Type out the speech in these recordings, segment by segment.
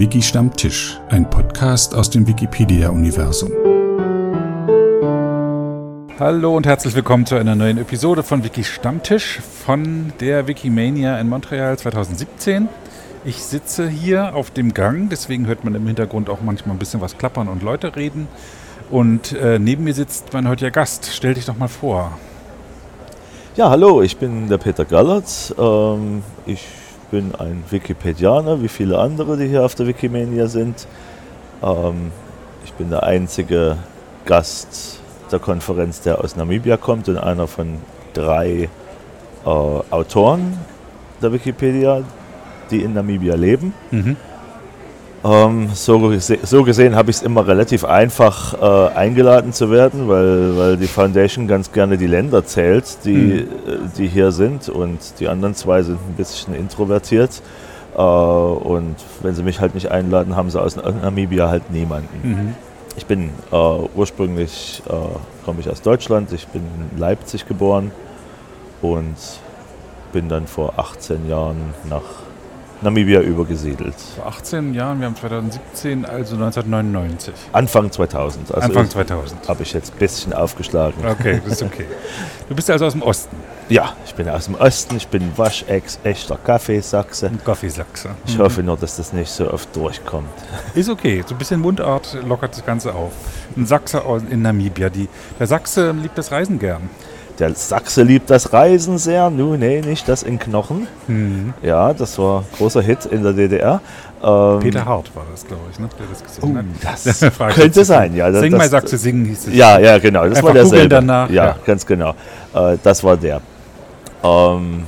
Wiki Stammtisch, ein Podcast aus dem Wikipedia-Universum. Hallo und herzlich willkommen zu einer neuen Episode von Wiki Stammtisch von der Wikimania in Montreal 2017. Ich sitze hier auf dem Gang, deswegen hört man im Hintergrund auch manchmal ein bisschen was klappern und Leute reden. Und äh, neben mir sitzt mein heutiger Gast. Stell dich doch mal vor. Ja, hallo, ich bin der Peter Gallert. Ähm, ich bin ein Wikipedianer, wie viele andere, die hier auf der Wikimania sind. Ähm, ich bin der einzige Gast der Konferenz, der aus Namibia kommt und einer von drei äh, Autoren der Wikipedia, die in Namibia leben. Mhm. Ähm, so, gese so, gesehen habe ich es immer relativ einfach äh, eingeladen zu werden, weil, weil die Foundation ganz gerne die Länder zählt, die, mhm. Äh, die hier sind und die anderen zwei sind ein bisschen introvertiert. Äh, und wenn sie mich halt nicht einladen, haben sie aus Namibia halt niemanden. Mhm. Ich bin äh, ursprünglich, äh, komme ich aus Deutschland, ich bin in Leipzig geboren und bin dann vor 18 Jahren nach Namibia übergesiedelt. Vor 18 Jahren, wir haben 2017, also 1999. Anfang 2000. Also Anfang 2000. Habe ich jetzt ein bisschen aufgeschlagen. Okay, das ist okay. Du bist also aus dem Osten. Ja, ich bin aus dem Osten, ich bin Waschex, echter Kaffeesachse. Ein Kaffeesachse. Ich mhm. hoffe nur, dass das nicht so oft durchkommt. Ist okay, so ein bisschen Mundart lockert das Ganze auf. Ein Sachse in Namibia. Die, der Sachse liebt das Reisen gern. Der Sachse liebt das Reisen sehr. Nun, nee, nicht das in Knochen. Mhm. Ja, das war ein großer Hit in der DDR. Ähm, Peter Hart war das, glaube ich, ne? der das gesungen uh, hat. Das könnte sein, ja. Sing mal Sachse singen hieß es. Ja, ja, genau. Das Einfach war derselbe. danach. Ja, ja, ganz genau. Äh, das war der. Ähm,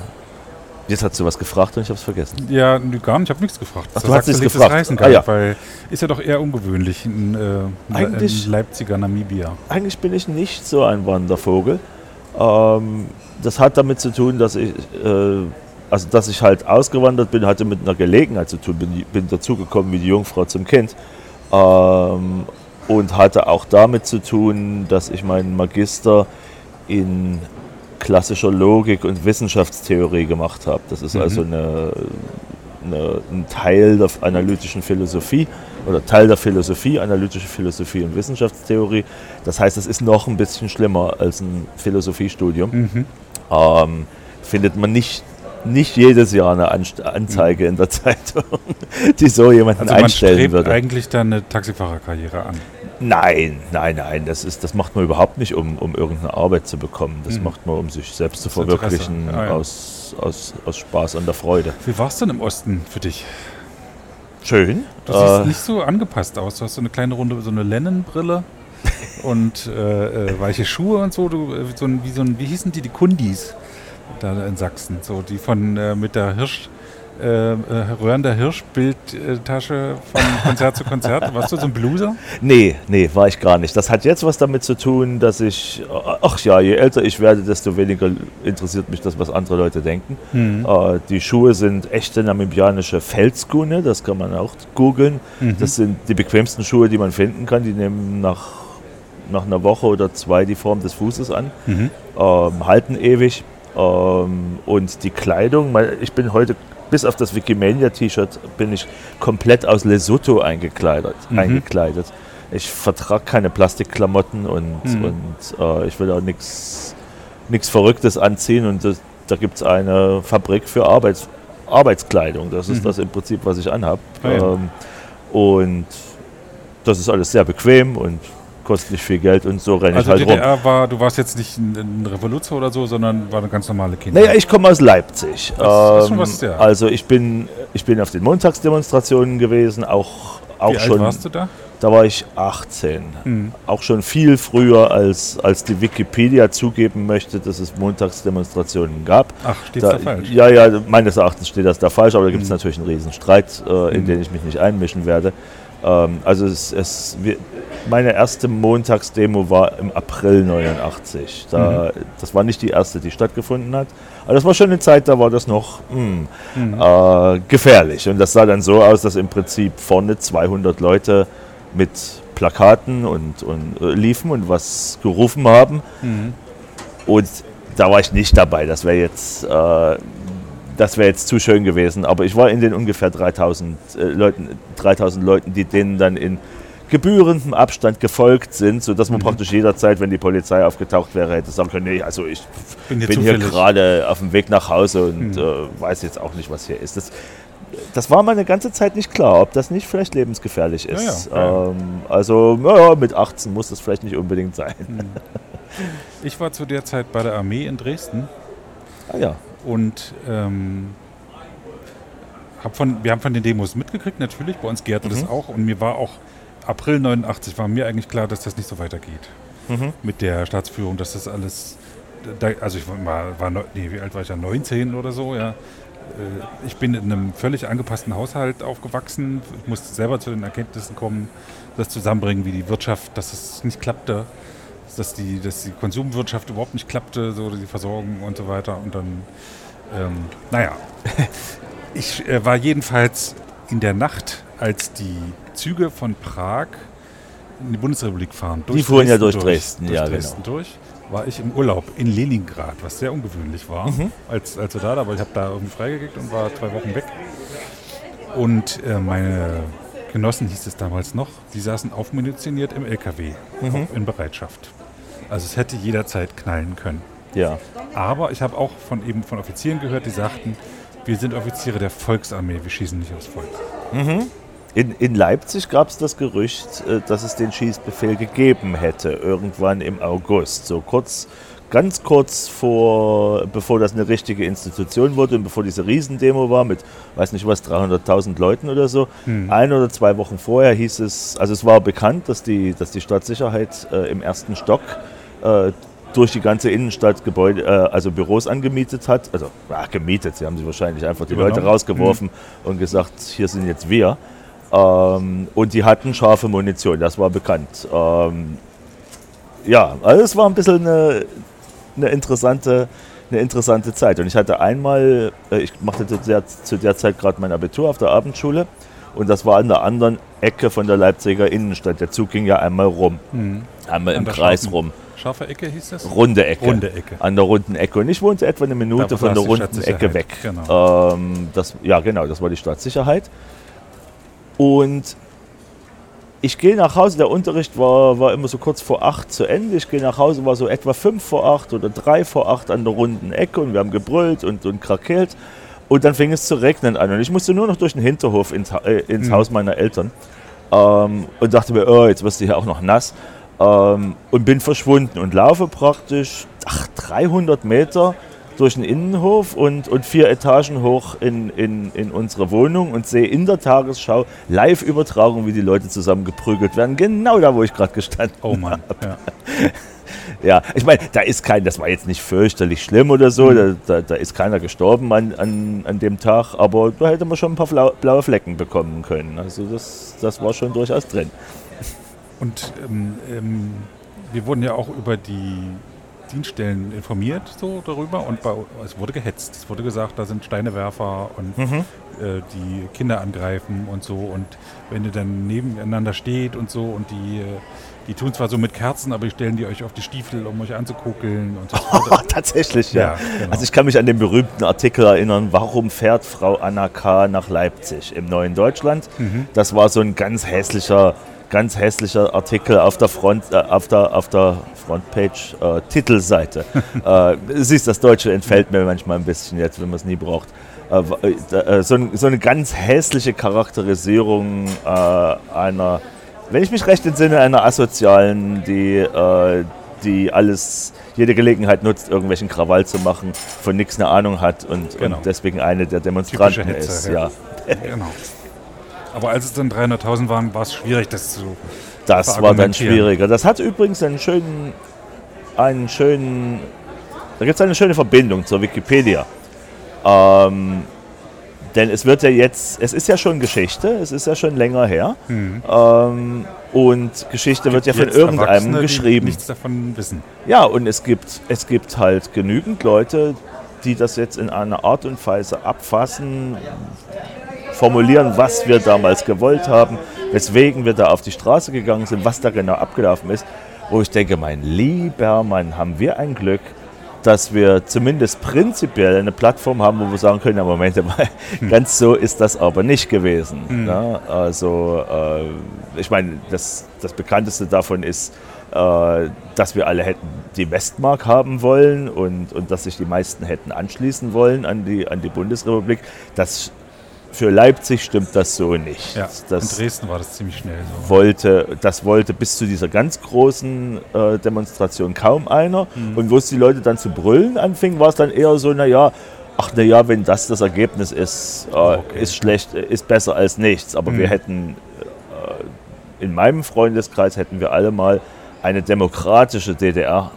Jetzt hast du was gefragt und ich habe es vergessen. Ja, gar nicht. Ich habe nichts gefragt. Ach, du hast nichts gefragt. Reisen ah, ja. Weil ist ja doch eher ungewöhnlich in, äh, in Leipziger Namibia. Eigentlich bin ich nicht so ein Wandervogel. Ähm, das hat damit zu tun, dass ich, äh, also dass ich halt ausgewandert bin, hatte mit einer Gelegenheit zu tun, bin, bin dazugekommen wie die Jungfrau zum Kind. Ähm, und hatte auch damit zu tun, dass ich meinen Magister in klassischer Logik und Wissenschaftstheorie gemacht habe. Das ist mhm. also eine, eine, ein Teil der analytischen Philosophie oder Teil der Philosophie, analytische Philosophie und Wissenschaftstheorie. Das heißt, es ist noch ein bisschen schlimmer als ein Philosophiestudium. Mhm. Ähm, findet man nicht, nicht jedes Jahr eine Anzeige mhm. in der Zeitung, die so jemanden also einstellen man würde. eigentlich dann eine Taxifahrerkarriere an. Nein, nein, nein, das, ist, das macht man überhaupt nicht, um, um irgendeine Arbeit zu bekommen. Das mhm. macht man, um sich selbst zu verwirklichen, ah, ja. aus, aus, aus Spaß und der Freude. Wie war es denn im Osten für dich? Schön. Du siehst äh, nicht so angepasst aus. Du hast so eine kleine Runde, so eine Lennon-Brille und äh, äh, weiche Schuhe und so. Du, äh, so ein, wie, so ein, wie hießen die, die Kundis da in Sachsen? So, die von äh, mit der Hirsch äh, äh, röhrender Hirschbildtasche von Konzert zu Konzert? Warst du so ein Blueser? Nee, nee, war ich gar nicht. Das hat jetzt was damit zu tun, dass ich, ach ja, je älter ich werde, desto weniger interessiert mich das, was andere Leute denken. Mhm. Äh, die Schuhe sind echte namibianische Felsgune, das kann man auch googeln. Mhm. Das sind die bequemsten Schuhe, die man finden kann. Die nehmen nach, nach einer Woche oder zwei die Form des Fußes an, mhm. ähm, halten ewig. Ähm, und die Kleidung, ich bin heute bis auf das Wikimania-T-Shirt bin ich komplett aus Lesotho eingekleidet. Mhm. eingekleidet. Ich vertrage keine Plastikklamotten und, mhm. und äh, ich will auch nichts Verrücktes anziehen. Und das, da gibt es eine Fabrik für Arbeits, Arbeitskleidung. Das ist mhm. das im Prinzip, was ich anhabe. Ah, ja. ähm, und das ist alles sehr bequem und kostet nicht viel Geld und so renne also ich halt DDR rum. War, du warst jetzt nicht ein Revoluzer oder so, sondern war eine ganz normale Kinder. Naja, ich komme aus Leipzig. Das, ähm, was, ja. Also ich bin, ich bin auf den Montagsdemonstrationen gewesen, auch, auch Wie schon. Alt warst du da? Da war ich 18. Mhm. Auch schon viel früher, als, als die Wikipedia zugeben möchte, dass es Montagsdemonstrationen gab. Ach, steht da, da falsch? Ja, ja, meines Erachtens steht das da falsch, aber da gibt es mhm. natürlich einen Riesenstreit, äh, in mhm. den ich mich nicht einmischen werde. Ähm, also es, es, meine erste Montagsdemo war im April 89. Da, mhm. Das war nicht die erste, die stattgefunden hat. Aber das war schon eine Zeit, da war das noch mh, hm, mhm. äh, gefährlich. Und das sah dann so aus, dass im Prinzip vorne 200 Leute mit Plakaten und, und äh, liefen und was gerufen haben. Mhm. Und da war ich nicht dabei. Das wäre jetzt, äh, das wäre jetzt zu schön gewesen. Aber ich war in den ungefähr 3000 äh, Leuten, 3000 Leuten, die denen dann in gebührendem Abstand gefolgt sind, sodass man mhm. praktisch jederzeit, wenn die Polizei aufgetaucht wäre, hätte sagen können, nee, also ich bin hier, hier gerade auf dem Weg nach Hause und mhm. äh, weiß jetzt auch nicht, was hier ist. Das, das war mal eine ganze Zeit nicht klar, ob das nicht vielleicht lebensgefährlich ist. Ja, ja, ähm, also ja, mit 18 muss das vielleicht nicht unbedingt sein. Mhm. Ich war zu der Zeit bei der Armee in Dresden. Ah ja. Und ähm, hab von, wir haben von den Demos mitgekriegt, natürlich, bei uns gärte mhm. das auch. Und mir war auch April 89 war mir eigentlich klar, dass das nicht so weitergeht mhm. mit der Staatsführung, dass das alles, da, also ich war, war nee, wie alt war ich ja, 19 oder so, ja. Äh, ich bin in einem völlig angepassten Haushalt aufgewachsen. Ich musste selber zu den Erkenntnissen kommen, das zusammenbringen, wie die Wirtschaft, dass es nicht klappte, dass die, dass die Konsumwirtschaft überhaupt nicht klappte, so die Versorgung und so weiter. Und dann, ähm, naja, ich äh, war jedenfalls in der Nacht, als die Züge von Prag in die Bundesrepublik fahren. die fuhren ja durch Dresden, durch, ja, durch Dresden genau. durch. War ich im Urlaub in Leningrad, was sehr ungewöhnlich war, mhm. als, als wir da, aber ich habe da irgendwie freigekriegt und war zwei Wochen weg. Und äh, meine Genossen hieß es damals noch, die saßen aufmunitioniert im LKW mhm. in Bereitschaft. Also es hätte jederzeit knallen können. Ja. Aber ich habe auch von eben von Offizieren gehört, die sagten, wir sind Offiziere der Volksarmee, wir schießen nicht aufs Volk. Mhm. In, in Leipzig gab es das Gerücht, äh, dass es den Schießbefehl gegeben hätte, irgendwann im August. So kurz, ganz kurz vor, bevor das eine richtige Institution wurde und bevor diese Riesendemo war mit, weiß nicht was, 300.000 Leuten oder so. Hm. Ein oder zwei Wochen vorher hieß es, also es war bekannt, dass die, dass die Stadtsicherheit äh, im ersten Stock äh, durch die ganze Innenstadt Gebäude, äh, also Büros angemietet hat. Also ja, gemietet, sie haben sie wahrscheinlich einfach die Leute rausgeworfen mhm. und gesagt, hier sind jetzt wir. Ähm, und die hatten scharfe Munition, das war bekannt. Ähm, ja, also es war ein bisschen eine, eine, interessante, eine interessante Zeit. Und ich hatte einmal, äh, ich machte zu der, zu der Zeit gerade mein Abitur auf der Abendschule und das war an der anderen Ecke von der Leipziger Innenstadt. Der Zug ging ja einmal rum, mhm. einmal im Kreis Scharfen, rum. Scharfe Ecke hieß das? Runde Ecke. Runde Ecke. An der runden Ecke. Und ich wohnte etwa eine Minute von der runden Ecke weg. Genau. Ähm, das, ja, genau, das war die Stadtsicherheit. Und ich gehe nach Hause, der Unterricht war, war immer so kurz vor acht zu Ende. Ich gehe nach Hause, war so etwa fünf vor acht oder drei vor acht an der runden Ecke und wir haben gebrüllt und, und krakeelt. Und dann fing es zu regnen an und ich musste nur noch durch den Hinterhof ins, äh, ins mhm. Haus meiner Eltern ähm, und dachte mir, oh, jetzt wirst du hier auch noch nass. Ähm, und bin verschwunden und laufe praktisch ach, 300 Meter durch den Innenhof und, und vier Etagen hoch in, in, in unsere Wohnung und sehe in der Tagesschau Live-Übertragung, wie die Leute zusammengeprügelt werden. Genau da, wo ich gerade gestanden habe. Oh Mann. Ja. ja, ich meine, da ist kein, das war jetzt nicht fürchterlich schlimm oder so, mhm. da, da, da, ist keiner gestorben an, an, an dem Tag, aber da hätte man schon ein paar blaue Flecken bekommen können. Also das, das war schon durchaus drin. Und ähm, ähm, wir wurden ja auch über die Dienststellen informiert so darüber und bei, es wurde gehetzt. Es wurde gesagt, da sind Steinewerfer und mhm. äh, die Kinder angreifen und so. Und wenn ihr dann nebeneinander steht und so und die, äh, die tun zwar so mit Kerzen, aber die stellen die euch auf die Stiefel, um euch anzukuckeln und so. Oh, tatsächlich, ja. ja genau. Also ich kann mich an den berühmten Artikel erinnern, warum fährt Frau Anna K. nach Leipzig im neuen Deutschland? Mhm. Das war so ein ganz hässlicher ganz hässlicher Artikel auf der Front, äh, auf der, auf der Frontpage, äh, Titelseite. äh, siehst, das Deutsche entfällt mir manchmal ein bisschen jetzt, wenn man es nie braucht. Äh, äh, so, ein, so, eine ganz hässliche Charakterisierung äh, einer, wenn ich mich recht entsinne, einer Asozialen, die, die alles, jede Gelegenheit nutzt, irgendwelchen Krawall zu machen, von nichts eine Ahnung hat und, genau. und deswegen eine der Demonstranten Hetze, ist. Ja. ja. Genau. Aber als es dann 300.000 waren, war es schwierig, das zu. Das war dann schwieriger. Das hat übrigens einen schönen, einen schönen, da gibt es eine schöne Verbindung zur Wikipedia. Ähm, denn es wird ja jetzt, es ist ja schon Geschichte, es ist ja schon länger her. Mhm. Ähm, und Geschichte wird ja von irgendeinem geschrieben. nichts davon wissen. Ja, und es gibt, es gibt halt genügend Leute, die das jetzt in einer Art und Weise abfassen, formulieren, was wir damals gewollt haben, weswegen wir da auf die Straße gegangen sind, was da genau abgelaufen ist, wo ich denke, mein lieber Mann, haben wir ein Glück, dass wir zumindest prinzipiell eine Plattform haben, wo wir sagen können, ja Moment mal, hm. ganz so ist das aber nicht gewesen. Hm. Ne? Also äh, ich meine, das, das bekannteste davon ist, äh, dass wir alle hätten die Westmark haben wollen und, und dass sich die meisten hätten anschließen wollen an die, an die Bundesrepublik. Das für Leipzig stimmt das so nicht. Ja, das in Dresden war das ziemlich schnell so. Wollte, das wollte bis zu dieser ganz großen äh, Demonstration kaum einer. Mhm. Und wo es die Leute dann zu brüllen anfingen, war es dann eher so, naja, ach naja, wenn das das Ergebnis ist, äh, okay. ist schlecht, ist besser als nichts. Aber mhm. wir hätten, äh, in meinem Freundeskreis hätten wir alle mal eine demokratische DDR,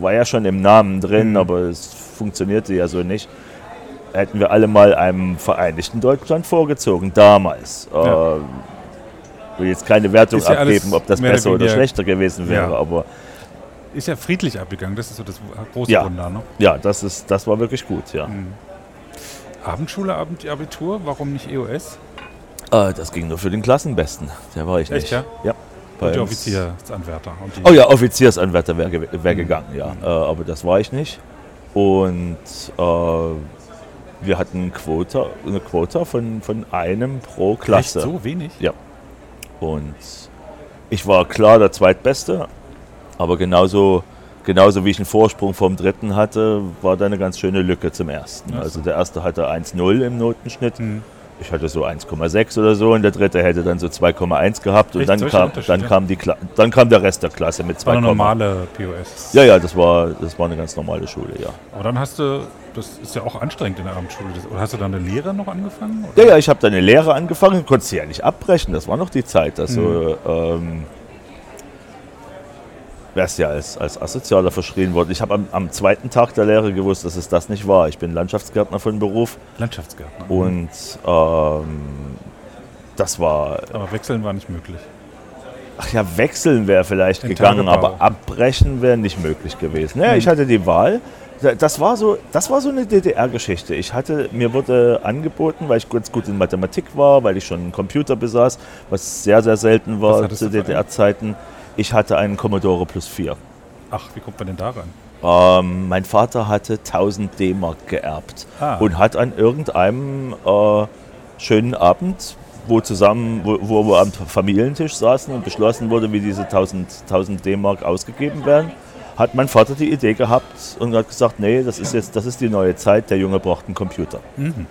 war ja schon im Namen drin, mhm. aber es funktionierte ja so nicht hätten wir alle mal einem vereinigten Deutschland vorgezogen, damals. Ja. Äh, will jetzt keine Wertung ja abgeben, ob das besser oder schlechter gewesen wäre, ja. aber. Ist ja friedlich abgegangen, das ist so das große ja. Wunder, ne? Ja, das, ist, das war wirklich gut, ja. Mhm. Abendschule, Abitur, warum nicht EOS? Äh, das ging nur für den Klassenbesten, der war ich Echt, nicht. Ja? ja. Und die Offiziersanwärter. Und die oh ja, Offiziersanwärter wäre wär mhm. gegangen, ja. Mhm. Äh, aber das war ich nicht. Und äh, wir hatten Quota, eine Quota von, von einem pro Klasse. Echt so wenig? Ja. Und ich war klar der Zweitbeste, aber genauso, genauso wie ich einen Vorsprung vom Dritten hatte, war da eine ganz schöne Lücke zum Ersten. Also der Erste hatte 1,0 im Notenschnitt. Mhm ich hatte so 1,6 oder so und der dritte hätte dann so 2,1 gehabt und dann kam, dann, kam die dann kam der Rest der Klasse mit 2,1. War eine normale POS? Ja, ja, das war, das war eine ganz normale Schule, ja. Aber dann hast du, das ist ja auch anstrengend in der Abendschule, oder hast du dann eine Lehre noch angefangen? Oder? Ja, ja, ich habe dann eine Lehre angefangen, konnte sie ja nicht abbrechen, das war noch die Zeit. Also, mhm. ähm, wärst ja als, als Asozialer verschrien worden. Ich habe am, am, zweiten Tag der Lehre gewusst, dass es das nicht war. Ich bin Landschaftsgärtner von Beruf. Landschaftsgärtner. Mhm. Und ähm, das war. Aber wechseln war nicht möglich. Ach ja, wechseln wäre vielleicht Den gegangen, aber abbrechen wäre nicht möglich gewesen. Naja, mhm. ich hatte die Wahl. Das war so, das war so eine DDR-Geschichte. Ich hatte, mir wurde angeboten, weil ich ganz gut in Mathematik war, weil ich schon einen Computer besaß, was sehr, sehr selten war zu DDR-Zeiten. Ich hatte einen Commodore Plus 4. Ach, wie kommt man denn da ran? Ähm, mein Vater hatte 1000 D-Mark geerbt ah. und hat an irgendeinem äh, schönen Abend, wo, zusammen, wo, wo, wir am Familientisch saßen und beschlossen wurde, wie diese 1000, 1000 D-Mark ausgegeben werden, hat mein Vater die Idee gehabt und hat gesagt, nee, das ist jetzt, das ist die neue Zeit, der Junge braucht einen Computer. Mhm.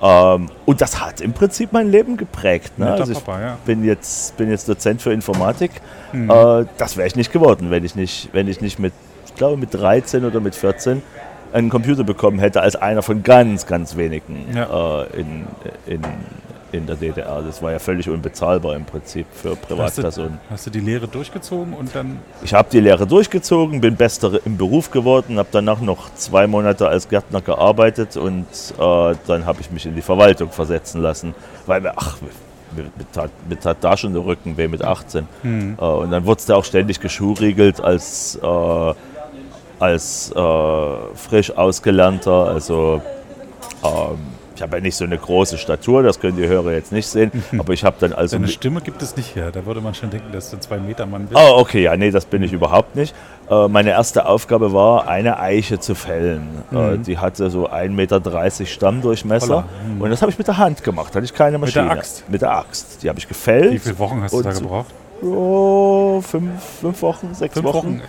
Ähm, und das hat im Prinzip mein Leben geprägt. Ne? Also ich Papa, ja. bin, jetzt, bin jetzt Dozent für Informatik. Mhm. Äh, das wäre ich nicht geworden, wenn ich nicht, wenn ich nicht mit, ich glaube mit 13 oder mit 14 einen Computer bekommen hätte als einer von ganz, ganz wenigen ja. äh, in, in, in der DDR. Das war ja völlig unbezahlbar im Prinzip für Privatpersonen. Hast du, hast du die Lehre durchgezogen und dann? Ich habe die Lehre durchgezogen, bin bester im Beruf geworden, habe danach noch zwei Monate als Gärtner gearbeitet und äh, dann habe ich mich in die Verwaltung versetzen lassen, weil mir, ach, mir, mir, tat, mir tat da schon der Rücken weh mit 18. Mhm. Äh, und dann wurde es da auch ständig geschuriegelt als, äh, als äh, frisch ausgelernter, also ähm, ich habe ja nicht so eine große Statur, das können die Hörer jetzt nicht sehen, aber ich habe dann also. Deine Stimme gibt es nicht her, da würde man schon denken, dass du ein zwei Meter Mann bist. Oh, okay, ja, nee, das bin ich überhaupt nicht. Äh, meine erste Aufgabe war, eine Eiche zu fällen. Äh, mhm. die hatte so 1,30 Meter Stammdurchmesser mhm. und das habe ich mit der Hand gemacht, hatte ich keine Maschine. Mit der Axt? Mit der Axt. Die habe ich gefällt. Wie viele Wochen hast du da gebraucht? Oh, fünf, fünf Wochen, sechs fünf Wochen. Wochen.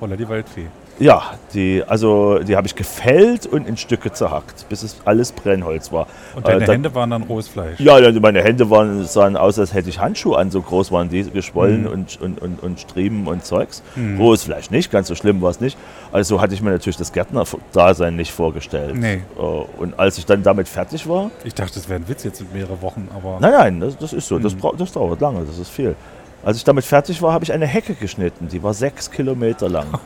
Holla, die Waldfee. Ja, die, also die habe ich gefällt und in Stücke zerhackt, bis es alles Brennholz war. Und deine äh, dann, Hände waren dann rohes Fleisch? Ja, meine Hände waren, sahen aus, als hätte ich Handschuhe an, so groß waren die, geschwollen mhm. und, und, und, und Striemen und Zeugs. Mhm. Rohes Fleisch nicht, ganz so schlimm war es nicht. Also hatte ich mir natürlich das Gärtner-Dasein nicht vorgestellt. Nee. Äh, und als ich dann damit fertig war... Ich dachte, das wäre ein Witz jetzt in mehrere Wochen, aber... Nein, nein, das, das ist so, mhm. das, das dauert lange, das ist viel. Als ich damit fertig war, habe ich eine Hecke geschnitten, die war sechs Kilometer lang.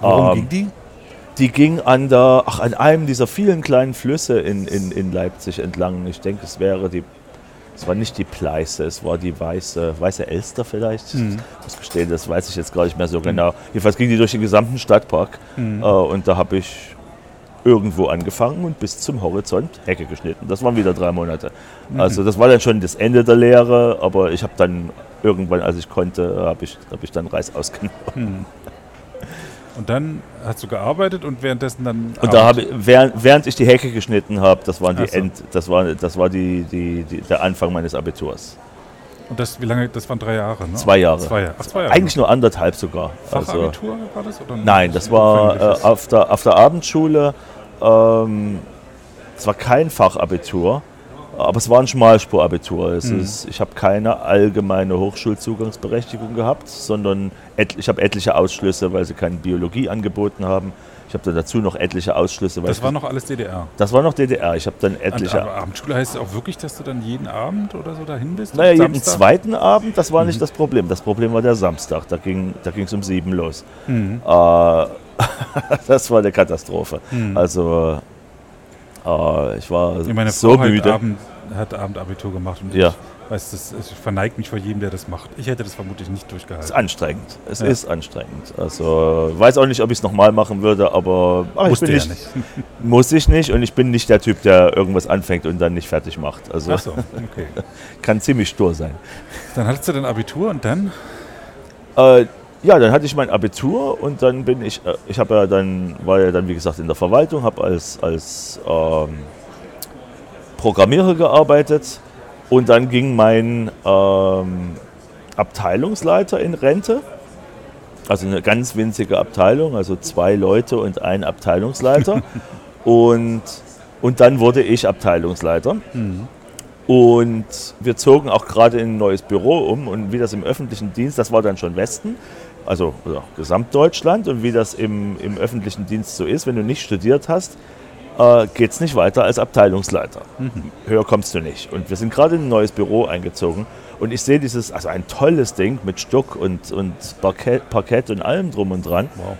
Warum ähm, ging die? Die ging an, der, ach, an einem dieser vielen kleinen Flüsse in, in, in Leipzig entlang. Ich denke, es wäre die, es war nicht die Pleiße, es war die weiße, weiße Elster vielleicht. Mhm. Ich muss gestehen, das weiß ich jetzt gar nicht mehr so mhm. genau. Jedenfalls ging die durch den gesamten Stadtpark mhm. äh, und da habe ich irgendwo angefangen und bis zum Horizont Hecke geschnitten. Das waren wieder drei Monate. Mhm. Also das war dann schon das Ende der Lehre, aber ich habe dann irgendwann, als ich konnte, habe ich, hab ich dann Reis ausgenommen. Und dann hast du gearbeitet und währenddessen dann. Und da habe ich, während, während ich die Hecke geschnitten habe, das waren die so. End, das war, das war die, die, die, der Anfang meines Abiturs. Und das, wie lange? Das waren drei Jahre, ne? Zwei Jahre. Zwei Jahre. Ach, zwei Jahre. Eigentlich nur anderthalb sogar. Also, Fachabitur war das? Oder nein, das war äh, auf, der, auf der Abendschule. Ähm, es war kein Fachabitur, aber es war ein Schmalspurabitur. Es Mhm. ist, ich habe keine allgemeine Hochschulzugangsberechtigung gehabt, sondern et, ich habe etliche Ausschlüsse, weil sie keine Biologie angeboten haben. Ich habe dann dazu noch etliche Ausschlüsse. Das war noch alles DDR. das war noch DDR. Ich habe dann etliche. aber Abendschule heißt es auch wirklich, dass du dann jeden Abend oder so dahin bist? Naja, jeden Samstag? zweiten Abend, das war Mhm. nicht das Problem. Das Problem war der Samstag. Da ging es da ging's um sieben los. Mhm. Äh, das war eine Katastrophe. Mhm. Also, äh, ich war Ja, meine so Frau hat, müde. Abend, hat Abendabitur gemacht und Ja. ich weiß, das, ich verneige mich vor jedem, der das macht. Ich hätte das vermutlich nicht Es ist durchgehalten. anstrengend. Es Ja. ist anstrengend. Also, weiß auch nicht, ob ich es nochmal machen würde, aber ach, ich bin ja nicht, nicht. muss ich nicht und ich bin nicht der Typ, der irgendwas anfängt und dann nicht fertig macht. Also, Ach so, okay. kann ziemlich stur sein. Dann hattest du dein Abitur und dann? Äh, ja, dann hatte ich mein Abitur und dann bin ich, äh, ich habe ja dann, war ja dann wie gesagt in der Verwaltung, habe als, als ähm, Programmierer gearbeitet und dann ging mein ähm, Abteilungsleiter in Rente. Also eine ganz winzige Abteilung, also zwei Leute und ein Abteilungsleiter. und, und dann wurde ich Abteilungsleiter. Und wir zogen auch gerade in ein neues Büro um und wie das im öffentlichen Dienst, das war dann schon Westen, also oder Gesamtdeutschland und wie das im, im öffentlichen Dienst so ist, wenn du nicht studiert hast, äh, geht es nicht weiter als Abteilungsleiter. Höher kommst du nicht. Und wir sind gerade in ein neues Büro eingezogen und ich sehe dieses, also ein tolles Ding mit Stuck und, und Parkett, Parkett und allem drum und dran. Wow.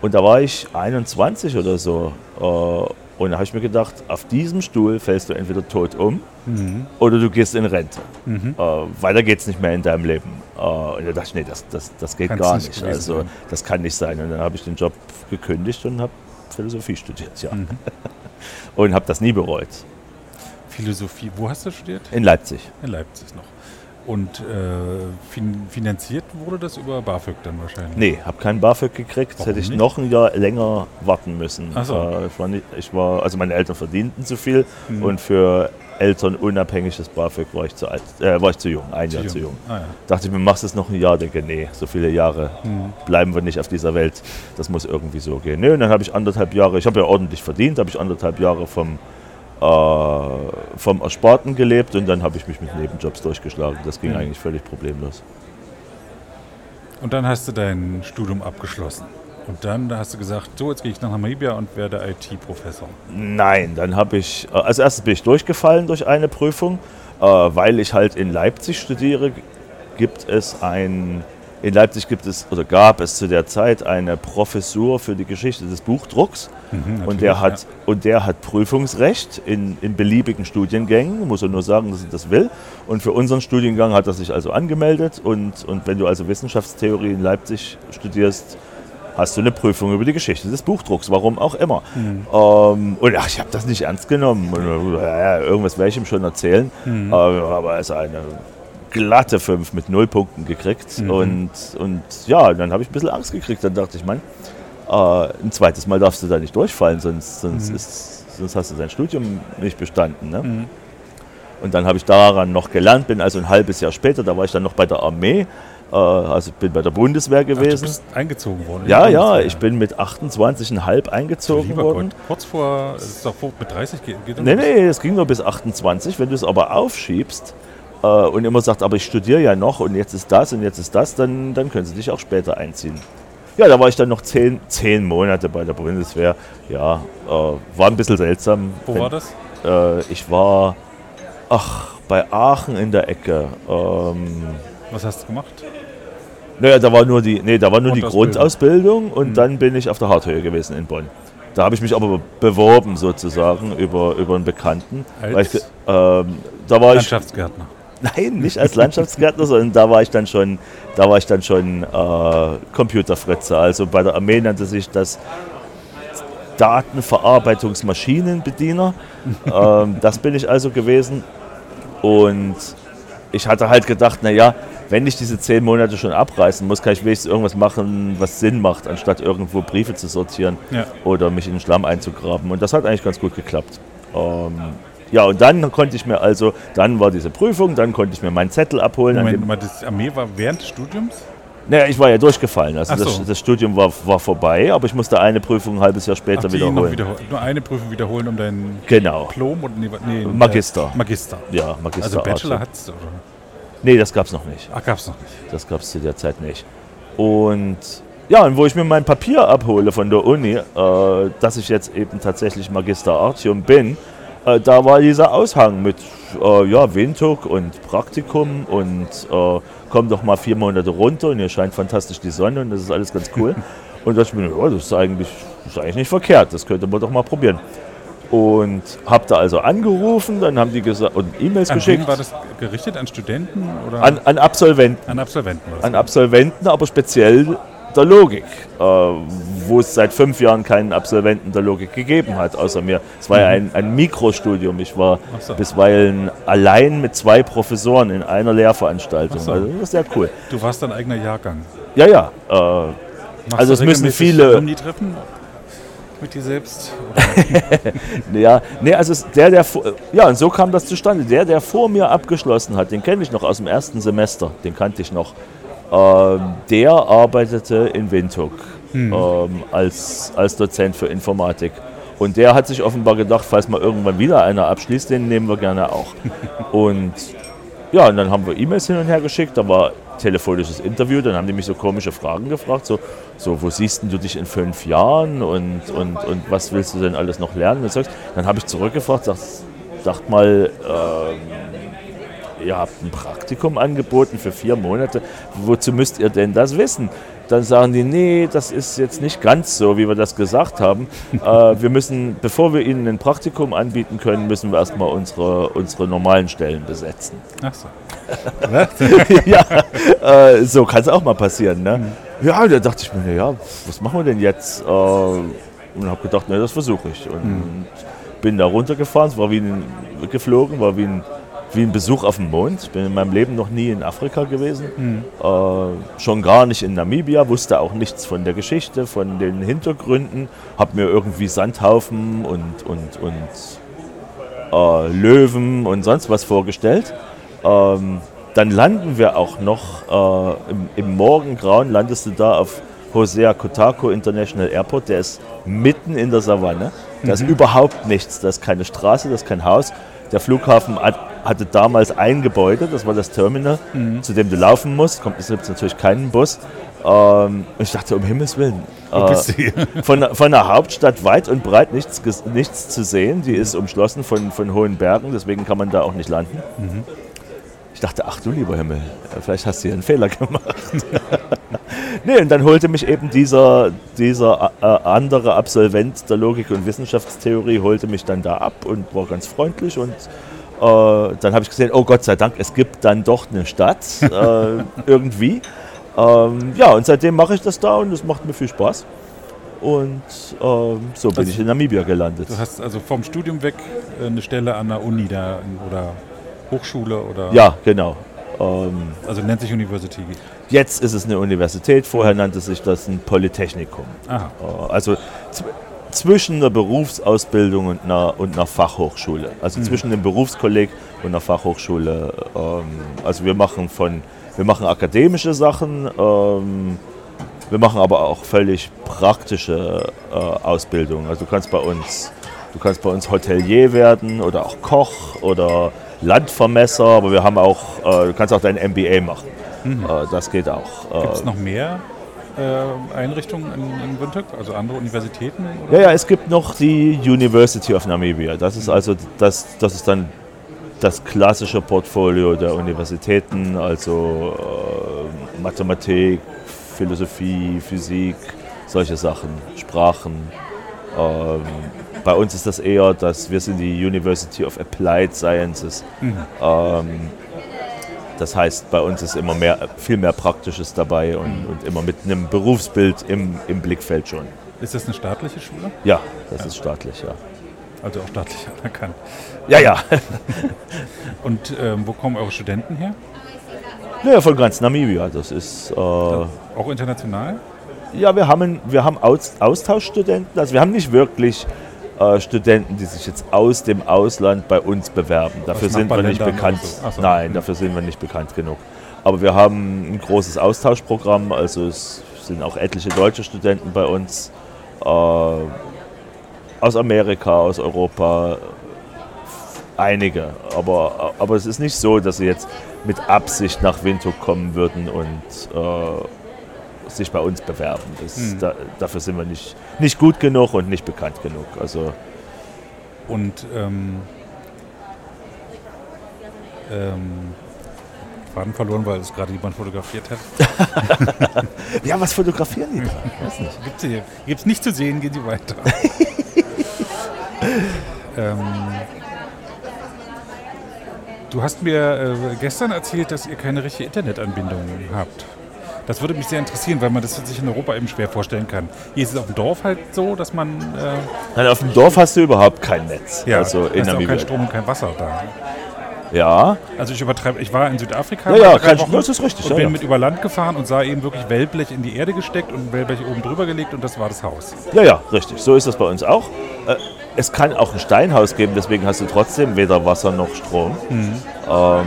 Und da war ich 21 oder so. Äh, und da habe ich mir gedacht, auf diesem Stuhl fällst du entweder tot um Mhm. oder du gehst in Rente. Mhm. Äh, weiter geht es nicht mehr in deinem Leben. Äh, und da dachte ich, nee, das, das, das geht Kann's gar nicht nicht. Also sein. das kann nicht sein. Und dann habe ich den Job gekündigt und habe Philosophie studiert, ja. Mhm. Und habe das nie bereut. Philosophie. Wo hast du studiert? In Leipzig. In Leipzig noch. Und äh, fin finanziert wurde das über BAföG dann wahrscheinlich? Nee, habe keinen BAföG gekriegt. Warum Hätte ich nicht? noch ein Jahr länger warten müssen. Ach so. Äh, ich, war nicht, ich war, also meine Eltern verdienten zu viel Mhm. und für Eltern unabhängiges BAföG war ich zu alt, äh, war ich zu jung, ein Jahr zu jung. Ah, ja. Dachte ich mir, machst du es noch ein Jahr? Denke, nee, so viele Jahre Mhm. bleiben wir nicht auf dieser Welt. Das muss irgendwie so gehen. Nee, und dann habe ich anderthalb Jahre, ich habe ja ordentlich verdient, habe ich anderthalb Jahre vom, äh, vom Ersparten gelebt und dann habe ich mich mit Nebenjobs durchgeschlagen. Das ging Mhm. eigentlich völlig problemlos. Und dann hast du dein Studium abgeschlossen. Und dann da hast du gesagt, so, jetzt gehe ich nach Namibia und werde IT-Professor. Nein, dann habe ich, äh, als erstes bin ich durchgefallen durch eine Prüfung, äh, weil ich halt in Leipzig studiere, gibt es ein, in Leipzig gibt es, oder gab es zu der Zeit eine Professur für die Geschichte des Buchdrucks Mhm, und der, hat, und der hat Prüfungsrecht in, in beliebigen Studiengängen, muss er nur sagen, dass er das will. Und für unseren Studiengang hat er sich also angemeldet und, und wenn du also Wissenschaftstheorie in Leipzig studierst, hast du eine Prüfung über die Geschichte des Buchdrucks, warum auch immer. Mhm. Ähm, und ach, ich habe das nicht ernst genommen. Und, äh, irgendwas werde ich ihm schon erzählen. Mhm. Äh, aber es ist eine glatte 5 mit null Punkten gekriegt. Mhm. Und, und ja, dann habe ich ein bisschen Angst gekriegt. Dann dachte ich, Mann, äh, ein zweites Mal darfst du da nicht durchfallen, sonst, sonst, Mhm. ist, sonst hast du dein Studium nicht bestanden. Ne? Mhm. Und dann habe ich daran noch gelernt, bin also ein halbes Jahr später, da war ich dann noch bei der Armee, äh, also bin bei der Bundeswehr Ach, du gewesen. bist eingezogen worden. ja, ja, ich bin mit 28,5 Du eingezogen lieber worden. Gott, kurz vor, es ist doch vor, mit 30 geht, geht Nee, nee, es ging nur bis 28. Wenn du es aber aufschiebst äh, und immer sagst, aber ich studiere ja noch und jetzt ist das und jetzt ist das, dann, dann können sie dich auch später einziehen. Ja, da war ich dann noch zehn, zehn Monate bei der Bundeswehr. Ja, äh, war ein bisschen seltsam. Wo Wenn- war das? Äh, ich war, ach, bei Aachen in der Ecke. Ähm, Was hast du gemacht? naja, da war nur die, nee, da war nur die Grundausbildung. Und Mhm. dann bin ich auf der Harthöhe gewesen in Bonn. Da habe ich mich aber beworben sozusagen über, über einen Bekannten. Als ich, ähm, war ich, Landschaftsgärtner. nein, nicht als Landschaftsgärtner, sondern da war ich dann schon, da war ich dann schon äh, Computerfritze. Also bei der Armee nannte sich das Datenverarbeitungsmaschinenbediener. ähm, das bin ich also gewesen. Und ich hatte halt gedacht, naja, wenn ich diese zehn Monate schon abreißen muss, kann ich wenigstens irgendwas machen, was Sinn macht, anstatt irgendwo Briefe zu sortieren Ja. oder mich in den Schlamm einzugraben. Und das hat eigentlich ganz gut geklappt. Ähm, ja, und dann konnte ich mir also, dann war diese Prüfung, dann konnte ich mir meinen Zettel abholen. Moment dem- das Armee war während des Studiums? Naja, ich war ja durchgefallen. Also so. das, das Studium war, war vorbei, aber ich musste eine Prüfung ein halbes Jahr später Ach, wiederholen. wiederholen. Nur eine Prüfung wiederholen, um dein Genau. Diplom und nee, nee, Magister. Magister. Ja, Magister. Also Bachelor Arts. hat's oder? Nee, das gab es noch nicht. Ach, gab's noch nicht. Das gab es zu der Zeit nicht. Und ja, und wo ich mir mein Papier abhole von der Uni, äh, dass ich jetzt eben tatsächlich Magister Artium bin, äh, da war dieser Aushang mit äh, ja, Windhoek und Praktikum und äh, komm doch mal vier Monate runter und hier scheint fantastisch die Sonne und das ist alles ganz cool. und da dachte ich mir, ja, das ist eigentlich, das ist eigentlich nicht verkehrt, das könnte man doch mal probieren. Und habe da also angerufen, dann haben die gesagt und E-Mails An geschickt wen war das gerichtet? An Studenten oder an, an Absolventen an Absolventen? an Absolventen, aber speziell der Logik, äh, wo es seit fünf Jahren keinen Absolventen der Logik gegeben hat, außer mir. Es war ja ein, ein Mikrostudium. Ich war so. bisweilen allein mit zwei Professoren in einer Lehrveranstaltung. So. Also das ist sehr cool. Du warst dein eigener Jahrgang. Ja, ja. Äh, Also es müssen viele- Alumni-Treffen mit dir selbst? Ja, nee, also der, der ja, und so kam das zustande. Der, der vor mir abgeschlossen hat, den kenne ich noch aus dem ersten Semester, den kannte ich noch. Ähm, der arbeitete in Windhoek ähm, als, als Dozent für Informatik. Und der hat sich offenbar gedacht, falls mal irgendwann wieder einer abschließt, den nehmen wir gerne auch. Und ja, und dann haben wir E-Mails hin und her geschickt, da war telefonisches Interview, dann haben die mich so komische Fragen gefragt, so, so wo siehst du dich in fünf Jahren und, und, und was willst du denn alles noch lernen? Und. Dann habe ich zurückgefragt, sag, sagt mal, ähm, ihr habt ein Praktikum angeboten für vier Monate, wozu müsst ihr denn das wissen? Dann sagen die, nee, das ist jetzt nicht ganz so, wie wir das gesagt haben. äh, wir müssen, bevor wir ihnen ein Praktikum anbieten können, müssen wir erstmal unsere, unsere normalen Stellen besetzen. Ach so. ja, äh, so kann es auch mal passieren. Ne? Ja, da dachte ich mir, ja, was machen wir denn jetzt? Äh, und habe gedacht, ne, das versuche ich. Und bin da runtergefahren, es war wie ein, geflogen, war wie ein, wie ein Besuch auf dem Mond. Ich bin in meinem Leben noch nie in Afrika gewesen, äh, schon gar nicht in Namibia, wusste auch nichts von der Geschichte, von den Hintergründen, habe mir irgendwie Sandhaufen und, und, und äh, Löwen und sonst was vorgestellt. Ähm, dann landen wir auch noch äh, im, im Morgengrauen, landest du da auf Hosea Kotako International Airport, der ist mitten in der Savanne. Da ist überhaupt nichts, da ist keine Straße, das ist kein Haus. Der Flughafen hat, hatte damals ein Gebäude, das war das Terminal, zu dem du laufen musst. Kommt jetzt natürlich keinen Bus. Ähm, und ich dachte, um Himmels Willen. Äh, von, der- von der Hauptstadt weit und breit nichts, nichts zu sehen. Die ist umschlossen von, von hohen Bergen, deswegen kann man da auch nicht landen. Ich dachte, ach du lieber Himmel, vielleicht hast du hier einen Fehler gemacht. nee, und dann holte mich eben dieser, dieser äh, andere Absolvent der Logik- und Wissenschaftstheorie, holte mich dann da ab und war ganz freundlich und äh, dann habe ich gesehen, oh Gott sei Dank, es gibt dann doch eine Stadt äh, irgendwie. Ähm, ja, und seitdem mache ich das da und es macht mir viel Spaß. Und ähm, so bin Also- ich in Namibia gelandet. Du hast also vom Studium weg äh, eine Stelle an der Uni da oder Hochschule oder Ja, genau. Ähm, also nennt sich University. Jetzt ist es eine Universität, vorher nannte sich das ein Polytechnikum. Aha. Äh, Also zw- zwischen einer Berufsausbildung und einer, und einer Fachhochschule. Also zwischen dem Berufskolleg und einer Fachhochschule. Ähm, also wir machen von, wir machen akademische Sachen, ähm, wir machen aber auch völlig praktische äh, Ausbildung. Also du kannst bei uns, du kannst bei uns Hotelier werden oder auch Koch oder Landvermesser, aber wir haben auch, äh, du kannst auch dein MBA machen. Äh, das geht auch. Äh, Gibt es noch mehr äh, Einrichtungen in, in Windhoek, also andere Universitäten? Oder? Ja, ja, es gibt noch die University of Namibia. Das ist also das, das ist dann das klassische Portfolio der Universitäten, also äh, Mathematik, Philosophie, Physik, solche Sachen, Sprachen. Ähm, bei uns ist das eher, dass wir sind die University of Applied Sciences. Ähm, das heißt, bei uns ist immer mehr, viel mehr Praktisches dabei und, und immer mit einem Berufsbild im, im Blickfeld schon. Ist das eine staatliche Schule? Ja, das ist staatlich, ja. Also auch staatlich anerkannt. Ja, ja. Und ähm, wo kommen eure Studenten her? Naja, von ganz Namibia. Das ist. Äh, Auch international? ja, wir haben, wir haben Aus, Austauschstudenten. Also wir haben nicht wirklich äh, Studenten, die sich jetzt aus dem Ausland bei uns bewerben. Dafür sind wir nicht bekannt. so. Nein, dafür sind wir nicht bekannt genug. Aber wir haben ein großes Austauschprogramm. Also es sind auch etliche deutsche Studenten bei uns. Äh, aus Amerika, aus Europa. Einige. Aber, aber es ist nicht so, dass sie jetzt mit Absicht nach Windhoek kommen würden und äh, sich bei uns bewerben. Das, Hm. da, dafür sind wir nicht, nicht gut genug und nicht bekannt genug. Also Und ähm, ähm, Faden verloren, weil es gerade jemand fotografiert hat. ja, was fotografieren die da? Weiß nicht. Gibt's hier gibt's nicht zu sehen, gehen Sie weiter. ähm, du hast mir äh, gestern erzählt, dass ihr keine richtige Internetanbindung habt. Das würde mich sehr interessieren, weil man das sich in Europa eben schwer vorstellen kann. Hier ist es auf dem Dorf halt so, dass man äh, Nein, auf dem Dorf hast du überhaupt kein Netz. ja, also in hast auch kein Strom und kein Wasser da. Ja, Also ich übertreibe, ich war in Südafrika Ja, ja, drei kein- Wochen das ist richtig, und bin ja. mit über Land gefahren und sah eben wirklich Wellblech in die Erde gesteckt und Wellblech oben drüber gelegt und das war das Haus. ja, ja, richtig. So ist das bei uns auch. Äh, Es kann auch ein Steinhaus geben, deswegen hast du trotzdem weder Wasser noch Strom. Mhm. Ähm,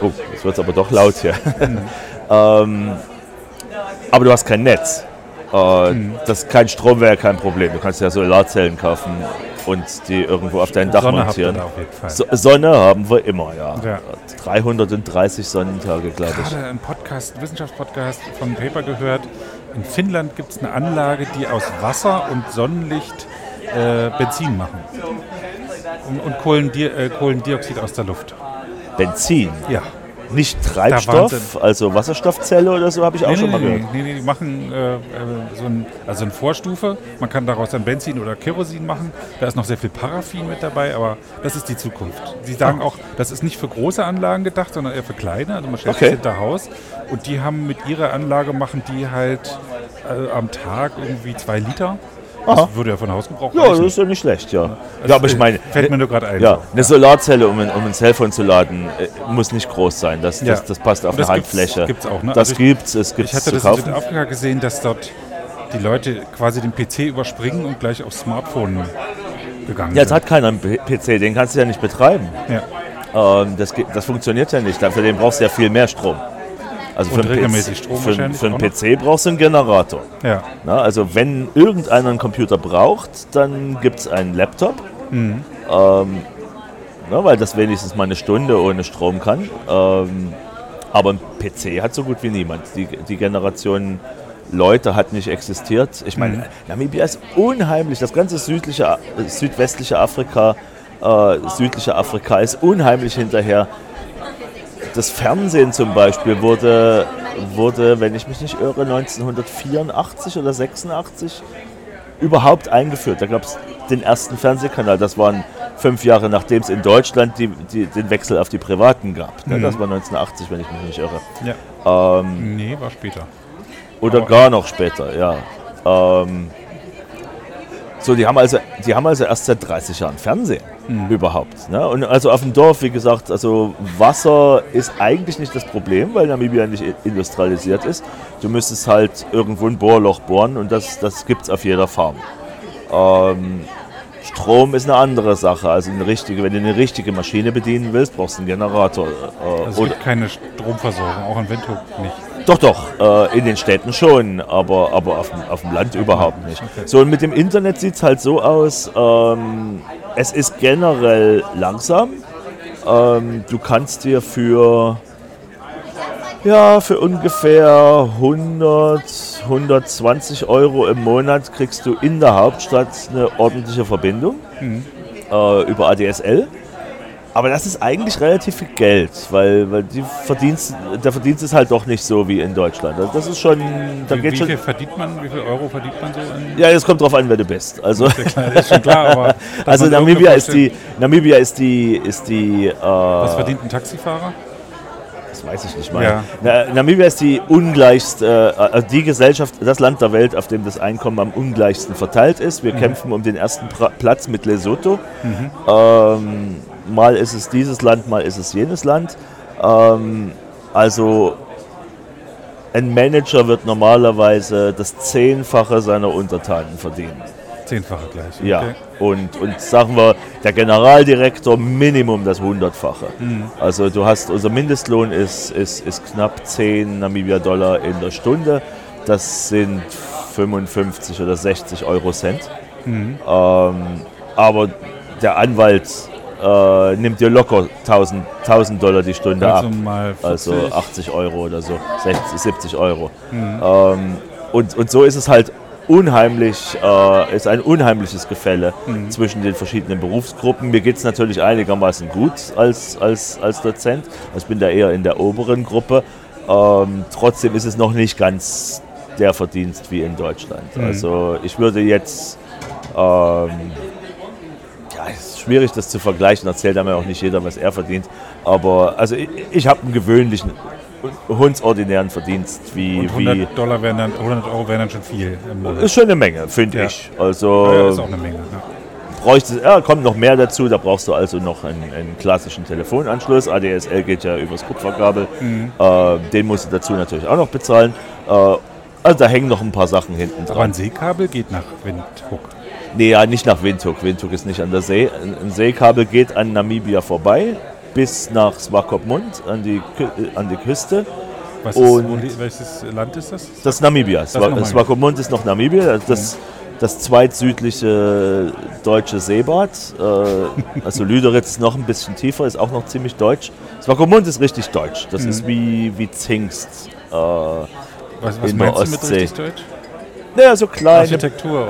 oh, jetzt wird es aber doch laut hier. ähm, aber du hast kein Netz. Äh, Mhm. das, kein Strom wäre kein Problem. Du kannst ja Solarzellen kaufen und die irgendwo auf dein Dach Sonne montieren. So, Sonne haben wir immer, ja. Ja. 330 Sonnentage, glaube ich. gerade einen Podcast, einen Wissenschaftspodcast von Paper gehört. In Finnland gibt es eine Anlage, die aus Wasser und Sonnenlicht äh, Benzin machen. Und, und äh, Kohlendioxid aus der Luft. Benzin, Ja. Nicht Treibstoff, also Wasserstoffzelle oder so, habe ich auch Nee, schon nee, mal gehört. nee, nee, die machen äh, äh, so, ein, also eine Vorstufe. Man kann daraus dann Benzin oder Kerosin machen. Da ist noch sehr viel Paraffin mit dabei, aber das ist die Zukunft. Sie sagen auch, das ist nicht für große Anlagen gedacht, sondern eher für kleine. Also man stellt Okay. sich hinter Haus und die haben mit ihrer Anlage machen die halt äh, am Tag irgendwie zwei Liter. Das würde ja von Hausgebrauch Ja, das reichen. ist ja nicht schlecht, ja. Das Ja, aber ich meine, Fällt mir nur gerade ein. ja, eine Solarzelle, um ein, um ein Cellphone zu laden, äh, muss nicht groß sein. Das, das, das passt auf das eine gibt's- Handfläche. gibt's auch, ne? Das Also ich- gibt's, es gibt's Ich hatte zu das in kaufen. Südafrika gesehen, dass dort die Leute quasi den PC überspringen und gleich aufs Smartphone gegangen Ja, jetzt sind. hat keiner einen PC, den kannst du ja nicht betreiben. Ja. Ähm, das, das funktioniert ja nicht. Für den brauchst du ja viel mehr Strom. Also für einen regelmäßig PC, Strom für, für einen? PC brauchst du einen Generator. Ja. Na, also wenn irgendeiner einen Computer braucht, dann gibt es einen Laptop. Mhm. Ähm, na, weil das wenigstens mal eine Stunde ohne Strom kann. Ähm, aber ein PC hat so gut wie niemand. Die, die Generation Leute hat nicht existiert. Ich meine, Mhm. Namibia ist unheimlich. Das ganze südliche, äh, südwestliche Afrika, äh, südliche Afrika ist unheimlich hinterher. Das Fernsehen zum Beispiel wurde, wurde, wenn ich mich nicht irre, 1984 oder 86 überhaupt eingeführt. Da gab es den ersten Fernsehkanal. Das waren fünf Jahre, nachdem es in Deutschland die, die, den Wechsel auf die Privaten gab. Ne? Mhm. Das war 1980, wenn ich mich nicht irre. ja. Ähm, Nee, war später. oder Aber- gar noch später, ja. Ähm, so, die haben, also, die haben also erst seit 30 Jahren Fernsehen überhaupt. Ne? Und also auf dem Dorf, wie gesagt, also Wasser ist eigentlich nicht das Problem, weil Namibia nicht industrialisiert ist. Du müsstest halt irgendwo ein Bohrloch bohren und das, das gibt es auf jeder Farm. Ähm, Strom ist eine andere Sache. Also eine richtige, wenn du eine richtige Maschine bedienen willst, brauchst du einen Generator. Äh, Also es gibt keine Stromversorgung, auch in Windhoek nicht. Doch, doch, äh, in den Städten schon, aber, aber auf, dem, auf dem Land überhaupt nicht. Okay. So, und mit dem Internet sieht es halt so aus, ähm, es ist generell langsam. Ähm, du kannst dir für, ja, für ungefähr 100, 120 Euro im Monat kriegst du in der Hauptstadt eine ordentliche Verbindung äh, über ADSL. Aber das ist eigentlich relativ viel Geld, weil, weil die Verdienst, der Verdienst ist halt doch nicht so wie in Deutschland. Also das ist schon, da Wie, geht wie schon. viel verdient man, wie viel Euro verdient man so Ja, es kommt drauf an, wer du bist. Also, Das ist schon klar, aber also Namibia ist die, Namibia ist die, ist die. Äh, Was verdient ein Taxifahrer? Das weiß ich nicht mal. Ja. Na, Namibia ist die ungleichste, äh, die Gesellschaft, das Land der Welt, auf dem das Einkommen am ungleichsten verteilt ist. Mhm. Wir kämpfen um den ersten pra Platz mit Lesotho. Ähm, mal ist es dieses Land, mal ist es jenes Land. Ähm, Also ein Manager wird normalerweise das Zehnfache seiner Untertanen verdienen. Zehnfache gleich. Ja, und, und sagen wir, der Generaldirektor Minimum das Hundertfache. Also du hast, unser Mindestlohn ist, ist, ist knapp 10 Namibia-Dollar in der Stunde. Das sind 55 oder 60 Euro Cent. Ähm, aber der Anwalt äh, nimmt dir locker 1000, 1000 Dollar die Stunde Also ab. mal 50. Also 80 Euro oder so, 60, 70 Euro. Ähm, und, und so ist es halt unheimlich, äh, ist ein unheimliches Gefälle zwischen den verschiedenen Berufsgruppen. Mir geht es natürlich einigermaßen gut als, als, als Dozent. Also ich bin da eher in der oberen Gruppe. Ähm, trotzdem ist es noch nicht ganz der Verdienst wie in Deutschland. Also ich würde jetzt ähm, schwierig, das zu vergleichen. Erzählt einem ja auch nicht jeder, was er verdient. Aber also ich, ich habe einen gewöhnlichen, hundsordinären Verdienst wie, Und wie 100, Dollar wären dann, 100 Euro wären dann schon viel im Monat. ist schon eine Menge, finde Ja. ich. Also ja, ist auch eine Menge. Ja. bräuchte, ja, kommt noch mehr dazu. Da brauchst du also noch einen, einen klassischen Telefonanschluss. ADSL geht ja übers Kupferkabel. Mhm. Äh, den musst du dazu natürlich auch noch bezahlen. Äh, also da hängen noch ein paar Sachen hinten Aber dran. ein Seekabel geht nach Windhoek. Nee, ja, nicht nach Windhoek. Windhoek ist nicht an der See. Ein Seekabel geht an Namibia vorbei bis nach Swakopmund an die, äh, an die Küste. Was ist, Und- li- welches Land ist das? Das ist Namibia. ist Swa- Namibia. Swakopmund ist noch Namibia. Das, das zweitsüdliche deutsche Seebad. Äh, also Lüderitz ist noch ein bisschen tiefer, ist auch noch ziemlich deutsch. Swakopmund ist richtig deutsch. Das ist wie, wie Zingst. Äh, Was, was In der meinst du mit Ostsee. richtig Deutsch? Naja, so kleine,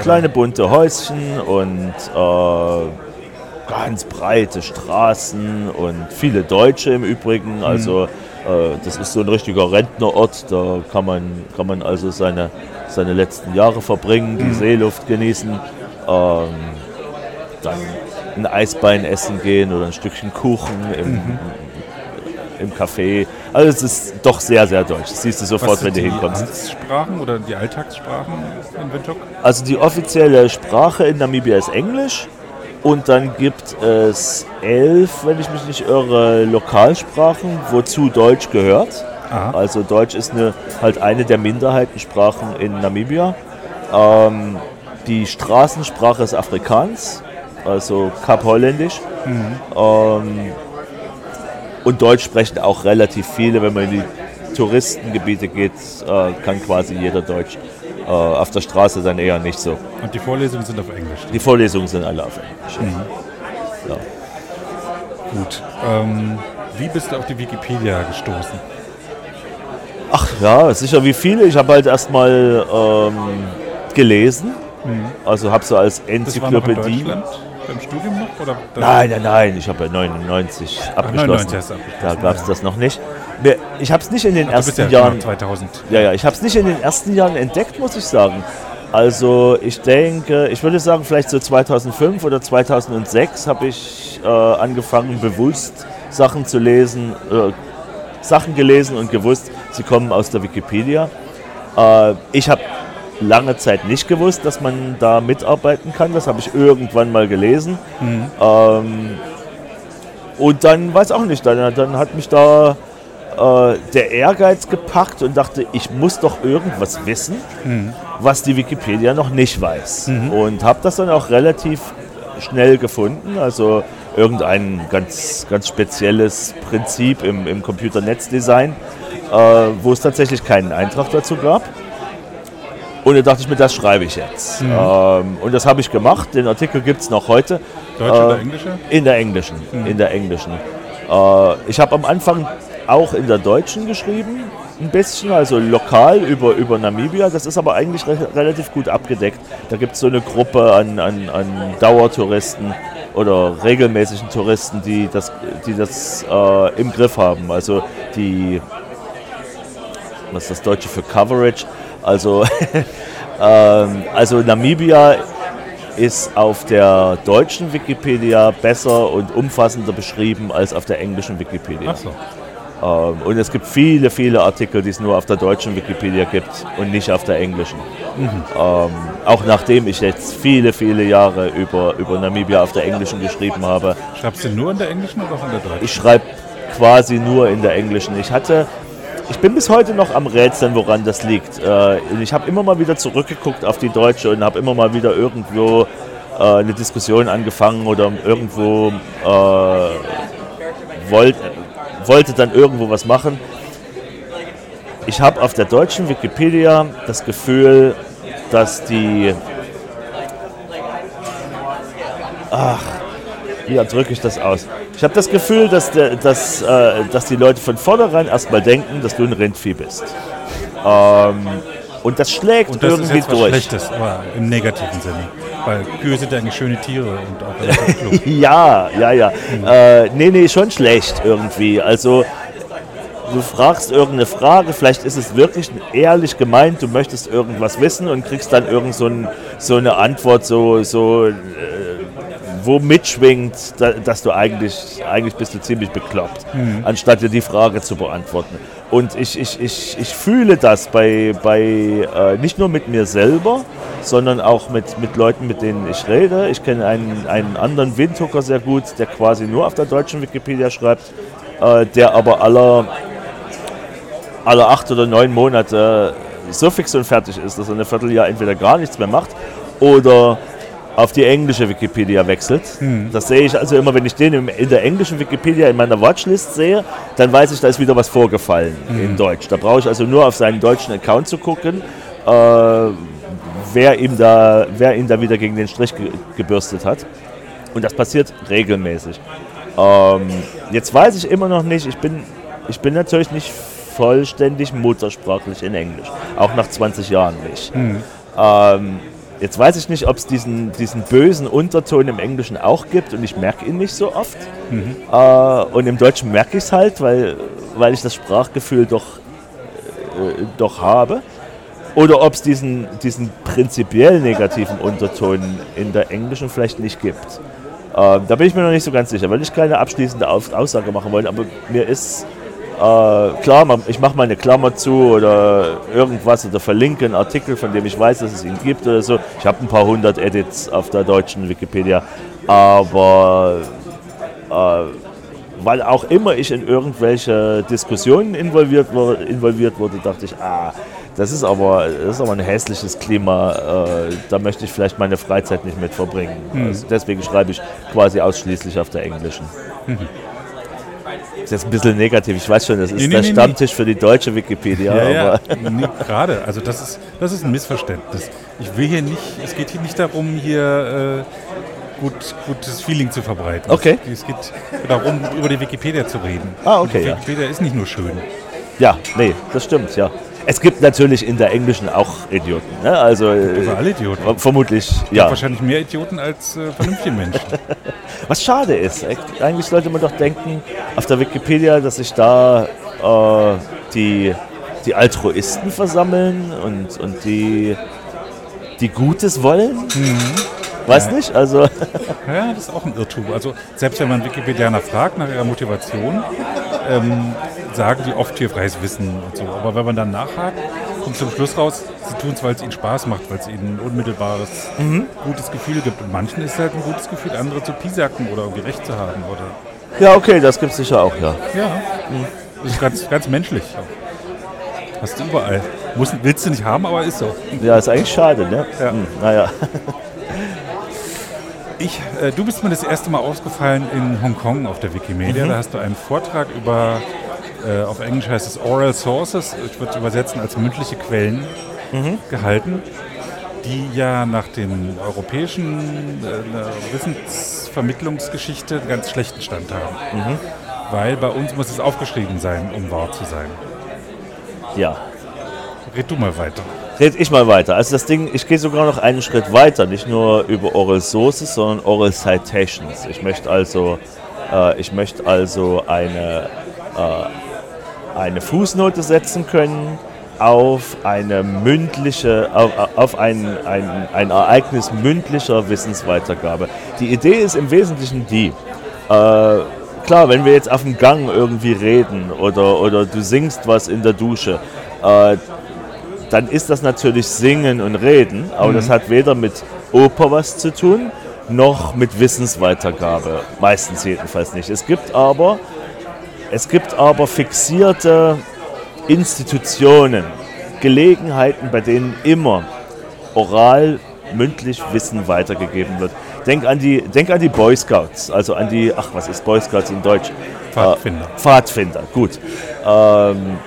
kleine bunte Häuschen und äh, ganz breite Straßen und viele Deutsche im Übrigen. Also äh, das ist so ein richtiger Rentnerort. Da kann man, kann man also seine, seine letzten Jahre verbringen, die Seeluft genießen, ähm, dann ein Eisbein essen gehen oder ein Stückchen Kuchen im, im Café. Also es ist doch sehr, sehr deutsch. Das siehst du Was sofort, wenn sind du die hinkommst. Amtssprachen oder die Alltagssprachen in Windhoek? Also die offizielle Sprache in Namibia ist Englisch und dann gibt es elf, wenn ich mich nicht irre, Lokalsprachen, wozu Deutsch gehört. Aha. Also Deutsch ist eine, halt eine der Minderheitensprachen in Namibia. Ähm, die Straßensprache ist Afrikaans, also Kap-Holländisch. Ähm, und Deutsch sprechen auch relativ viele. Wenn man in die Touristengebiete geht, äh, kann quasi jeder Deutsch. Äh, auf der Straße dann eher nicht so. Und die Vorlesungen sind auf Englisch. Die Vorlesungen sind alle auf Englisch. Ja. Gut. Ähm, wie bist du auf die Wikipedia gestoßen? Ach ja, sicher wie viele. Ich habe halt erstmal ähm, gelesen. Also habe so als Mhm. Das war noch in Enzyklopädie. Deutschland beim Studium noch? Oder Nein, nein, nein, ich habe ja 99 abgeschlossen. 99 hast du abgeschlossen, Da gab es ja. das noch nicht. Ich habe es nicht in den bist ersten ja Jahren. genau 2000. Ja, ja, ich habe es nicht in den ersten Jahren entdeckt, muss ich sagen. Also ich denke, ich würde sagen, vielleicht so 2005 oder 2006 habe ich äh, angefangen, bewusst Sachen zu lesen, äh, Sachen gelesen und gewusst, sie kommen aus der Wikipedia. Äh, ich habe lange Zeit nicht gewusst, dass man da mitarbeiten kann. Das habe ich irgendwann mal gelesen. Ähm, und dann, weiß auch nicht, dann, dann hat mich da äh, der Ehrgeiz gepackt und dachte, ich muss doch irgendwas wissen, was die Wikipedia noch nicht weiß. Und habe das dann auch relativ schnell gefunden. Also irgendein ganz, ganz spezielles Prinzip im, im Computernetzdesign, äh, wo es tatsächlich keinen Eintrag dazu gab. Und da dachte ich mir, das schreibe ich jetzt. Ähm, und das habe ich gemacht. Den Artikel gibt es noch heute. Deutsch Äh, oder Englische? In der englischen. In der englischen. Äh, ich habe am Anfang auch in der deutschen geschrieben, ein bisschen, also lokal über, über Namibia. Das ist aber eigentlich re relativ gut abgedeckt. Da gibt es so eine Gruppe an, an, an Dauertouristen oder regelmäßigen Touristen, die das, die das äh, im Griff haben. Also die, was ist das Deutsche für Coverage? Also, ähm, also Namibia ist auf der deutschen Wikipedia besser und umfassender beschrieben als auf der englischen Wikipedia. Ach so. Ähm, und es gibt viele, viele Artikel, die es nur auf der deutschen Wikipedia gibt und nicht auf der englischen. Ähm, auch nachdem ich jetzt viele, viele Jahre über, über Namibia auf der englischen geschrieben habe. Schreibst du nur in der englischen oder auch in der deutschen? Ich schreibe quasi nur in der englischen. Ich hatte ich bin bis heute noch am Rätseln, woran das liegt. Äh, ich habe immer mal wieder zurückgeguckt auf die Deutsche und habe immer mal wieder irgendwo äh, eine Diskussion angefangen oder irgendwo äh, wollt, wollte dann irgendwo was machen. Ich habe auf der deutschen Wikipedia das Gefühl, dass die... Ach, wie drücke ich das aus? Ich habe das Gefühl, dass, der, dass, äh, dass die Leute von vornherein erstmal denken, dass du ein Rindvieh bist. Ähm, und das schlägt und das irgendwie ist jetzt durch. Schlechtes, aber im negativen Sinne. Weil Kühe sind eigentlich schöne Tiere und auch Ja, ja, ja. Mhm. Äh, nee, nee, schon schlecht irgendwie. Also du fragst irgendeine Frage, vielleicht ist es wirklich ehrlich gemeint, du möchtest irgendwas wissen und kriegst dann irgend so, ein, so eine Antwort, so, so äh, wo mitschwingt, dass du eigentlich, eigentlich bist du ziemlich bekloppt, mhm. anstatt dir die Frage zu beantworten. Und ich, ich, ich, ich fühle das bei, bei äh, nicht nur mit mir selber, sondern auch mit, mit Leuten, mit denen ich rede. Ich kenne einen, einen anderen Windhoeker sehr gut, der quasi nur auf der deutschen Wikipedia schreibt, äh, der aber aller, alle acht oder neun Monate so fix und fertig ist, dass er ein Vierteljahr entweder gar nichts mehr macht oder auf die englische Wikipedia wechselt. Hm. Das sehe ich also immer, wenn ich den in der englischen Wikipedia in meiner Watchlist sehe, dann weiß ich, da ist wieder was vorgefallen hm. in Deutsch. Da brauche ich also nur auf seinen deutschen Account zu gucken, äh, wer, ihm da, wer ihn da wieder gegen den Strich ge gebürstet hat. Und das passiert regelmäßig. Ähm, jetzt weiß ich immer noch nicht, ich bin, ich bin natürlich nicht vollständig muttersprachlich in Englisch, auch nach 20 Jahren nicht. Hm. Ähm, Jetzt weiß ich nicht, ob es diesen, diesen bösen Unterton im Englischen auch gibt und ich merke ihn nicht so oft. Mhm. Äh, und im Deutschen merke ich es halt, weil, weil ich das Sprachgefühl doch, äh, doch habe. Oder ob es diesen, diesen prinzipiell negativen Unterton in der Englischen vielleicht nicht gibt. Äh, da bin ich mir noch nicht so ganz sicher, weil ich keine abschließende Aussage machen wollte. Aber mir ist äh, klar, ich mache mal eine Klammer zu oder irgendwas oder verlinke einen Artikel, von dem ich weiß, dass es ihn gibt oder so. Ich habe ein paar hundert Edits auf der deutschen Wikipedia, aber äh, weil auch immer ich in irgendwelche Diskussionen involviert, wurde, involviert wurde, dachte ich, ah, das ist aber, das ist aber ein hässliches Klima, äh, da möchte ich vielleicht meine Freizeit nicht mit verbringen. Mhm. Also deswegen schreibe ich quasi ausschließlich auf der englischen. Mhm. Das ist jetzt ein bisschen negativ. Ich weiß schon, das ist nee, nee, der nee, Stammtisch für die deutsche Wikipedia. Ja, ja. gerade. Also das ist, das ist ein Missverständnis. Ich will hier nicht, es geht hier nicht darum, hier äh, gut, gutes Feeling zu verbreiten. Okay. Es, es geht darum, über die Wikipedia zu reden. Ah, okay. die Wikipedia ja. ist nicht nur schön. Ja, nee, das stimmt, ja. Es gibt natürlich in der englischen auch Idioten. Ne? Also, äh, alle Idioten. Vermutlich, ja. Wahrscheinlich mehr Idioten als äh, vernünftige Menschen. Was schade ist. Eigentlich sollte man doch denken, auf der Wikipedia, dass sich da äh, die, die Altruisten versammeln und, und die, die Gutes wollen. Mhm. Weiß ja. nicht, also. Ja, das ist auch ein Irrtum. Also selbst wenn man Wikipedianer fragt nach ihrer Motivation, ähm, sagen die oft hier freies Wissen und so. Aber wenn man dann nachhakt, kommt zum Schluss raus, sie tun es, weil es ihnen Spaß macht, weil es ihnen ein unmittelbares, mhm. gutes Gefühl gibt. Und manchen ist halt ein gutes Gefühl, andere zu pisacken oder irgendwie recht zu haben. Oder ja, okay, das gibt es sicher auch, ja. Ja, mhm. das ist ganz, ganz menschlich. Hast du überall. Muss, willst du nicht haben, aber ist so. Ja, ist eigentlich schade, ne? Ja. Hm, naja. Ich, äh, du bist mir das erste Mal ausgefallen in Hongkong auf der Wikimedia. Mhm. Da hast du einen Vortrag über, äh, auf Englisch heißt es Oral Sources, ich würde es übersetzen als mündliche Quellen, mhm. gehalten, die ja nach den europäischen äh, Wissensvermittlungsgeschichte einen ganz schlechten Stand haben. Mhm. Weil bei uns muss es aufgeschrieben sein, um wahr zu sein. Ja. Red du mal weiter rede ich mal weiter. Also das Ding, ich gehe sogar noch einen Schritt weiter, nicht nur über Oral Sources, sondern Oral Citations. Ich möchte also, äh, ich möchte also eine, äh, eine Fußnote setzen können auf eine mündliche, auf, auf ein, ein, ein Ereignis mündlicher Wissensweitergabe. Die Idee ist im Wesentlichen die, äh, klar, wenn wir jetzt auf dem Gang irgendwie reden oder, oder du singst was in der Dusche, äh, dann ist das natürlich Singen und Reden, aber mhm. das hat weder mit Oper was zu tun, noch mit Wissensweitergabe. Meistens jedenfalls nicht. Es gibt aber, es gibt aber fixierte Institutionen, Gelegenheiten, bei denen immer oral, mündlich Wissen weitergegeben wird. Denk an die, denk an die Boy Scouts, also an die, ach, was ist Boy Scouts in Deutsch? Pfadfinder. Äh, Pfadfinder, gut. Ähm,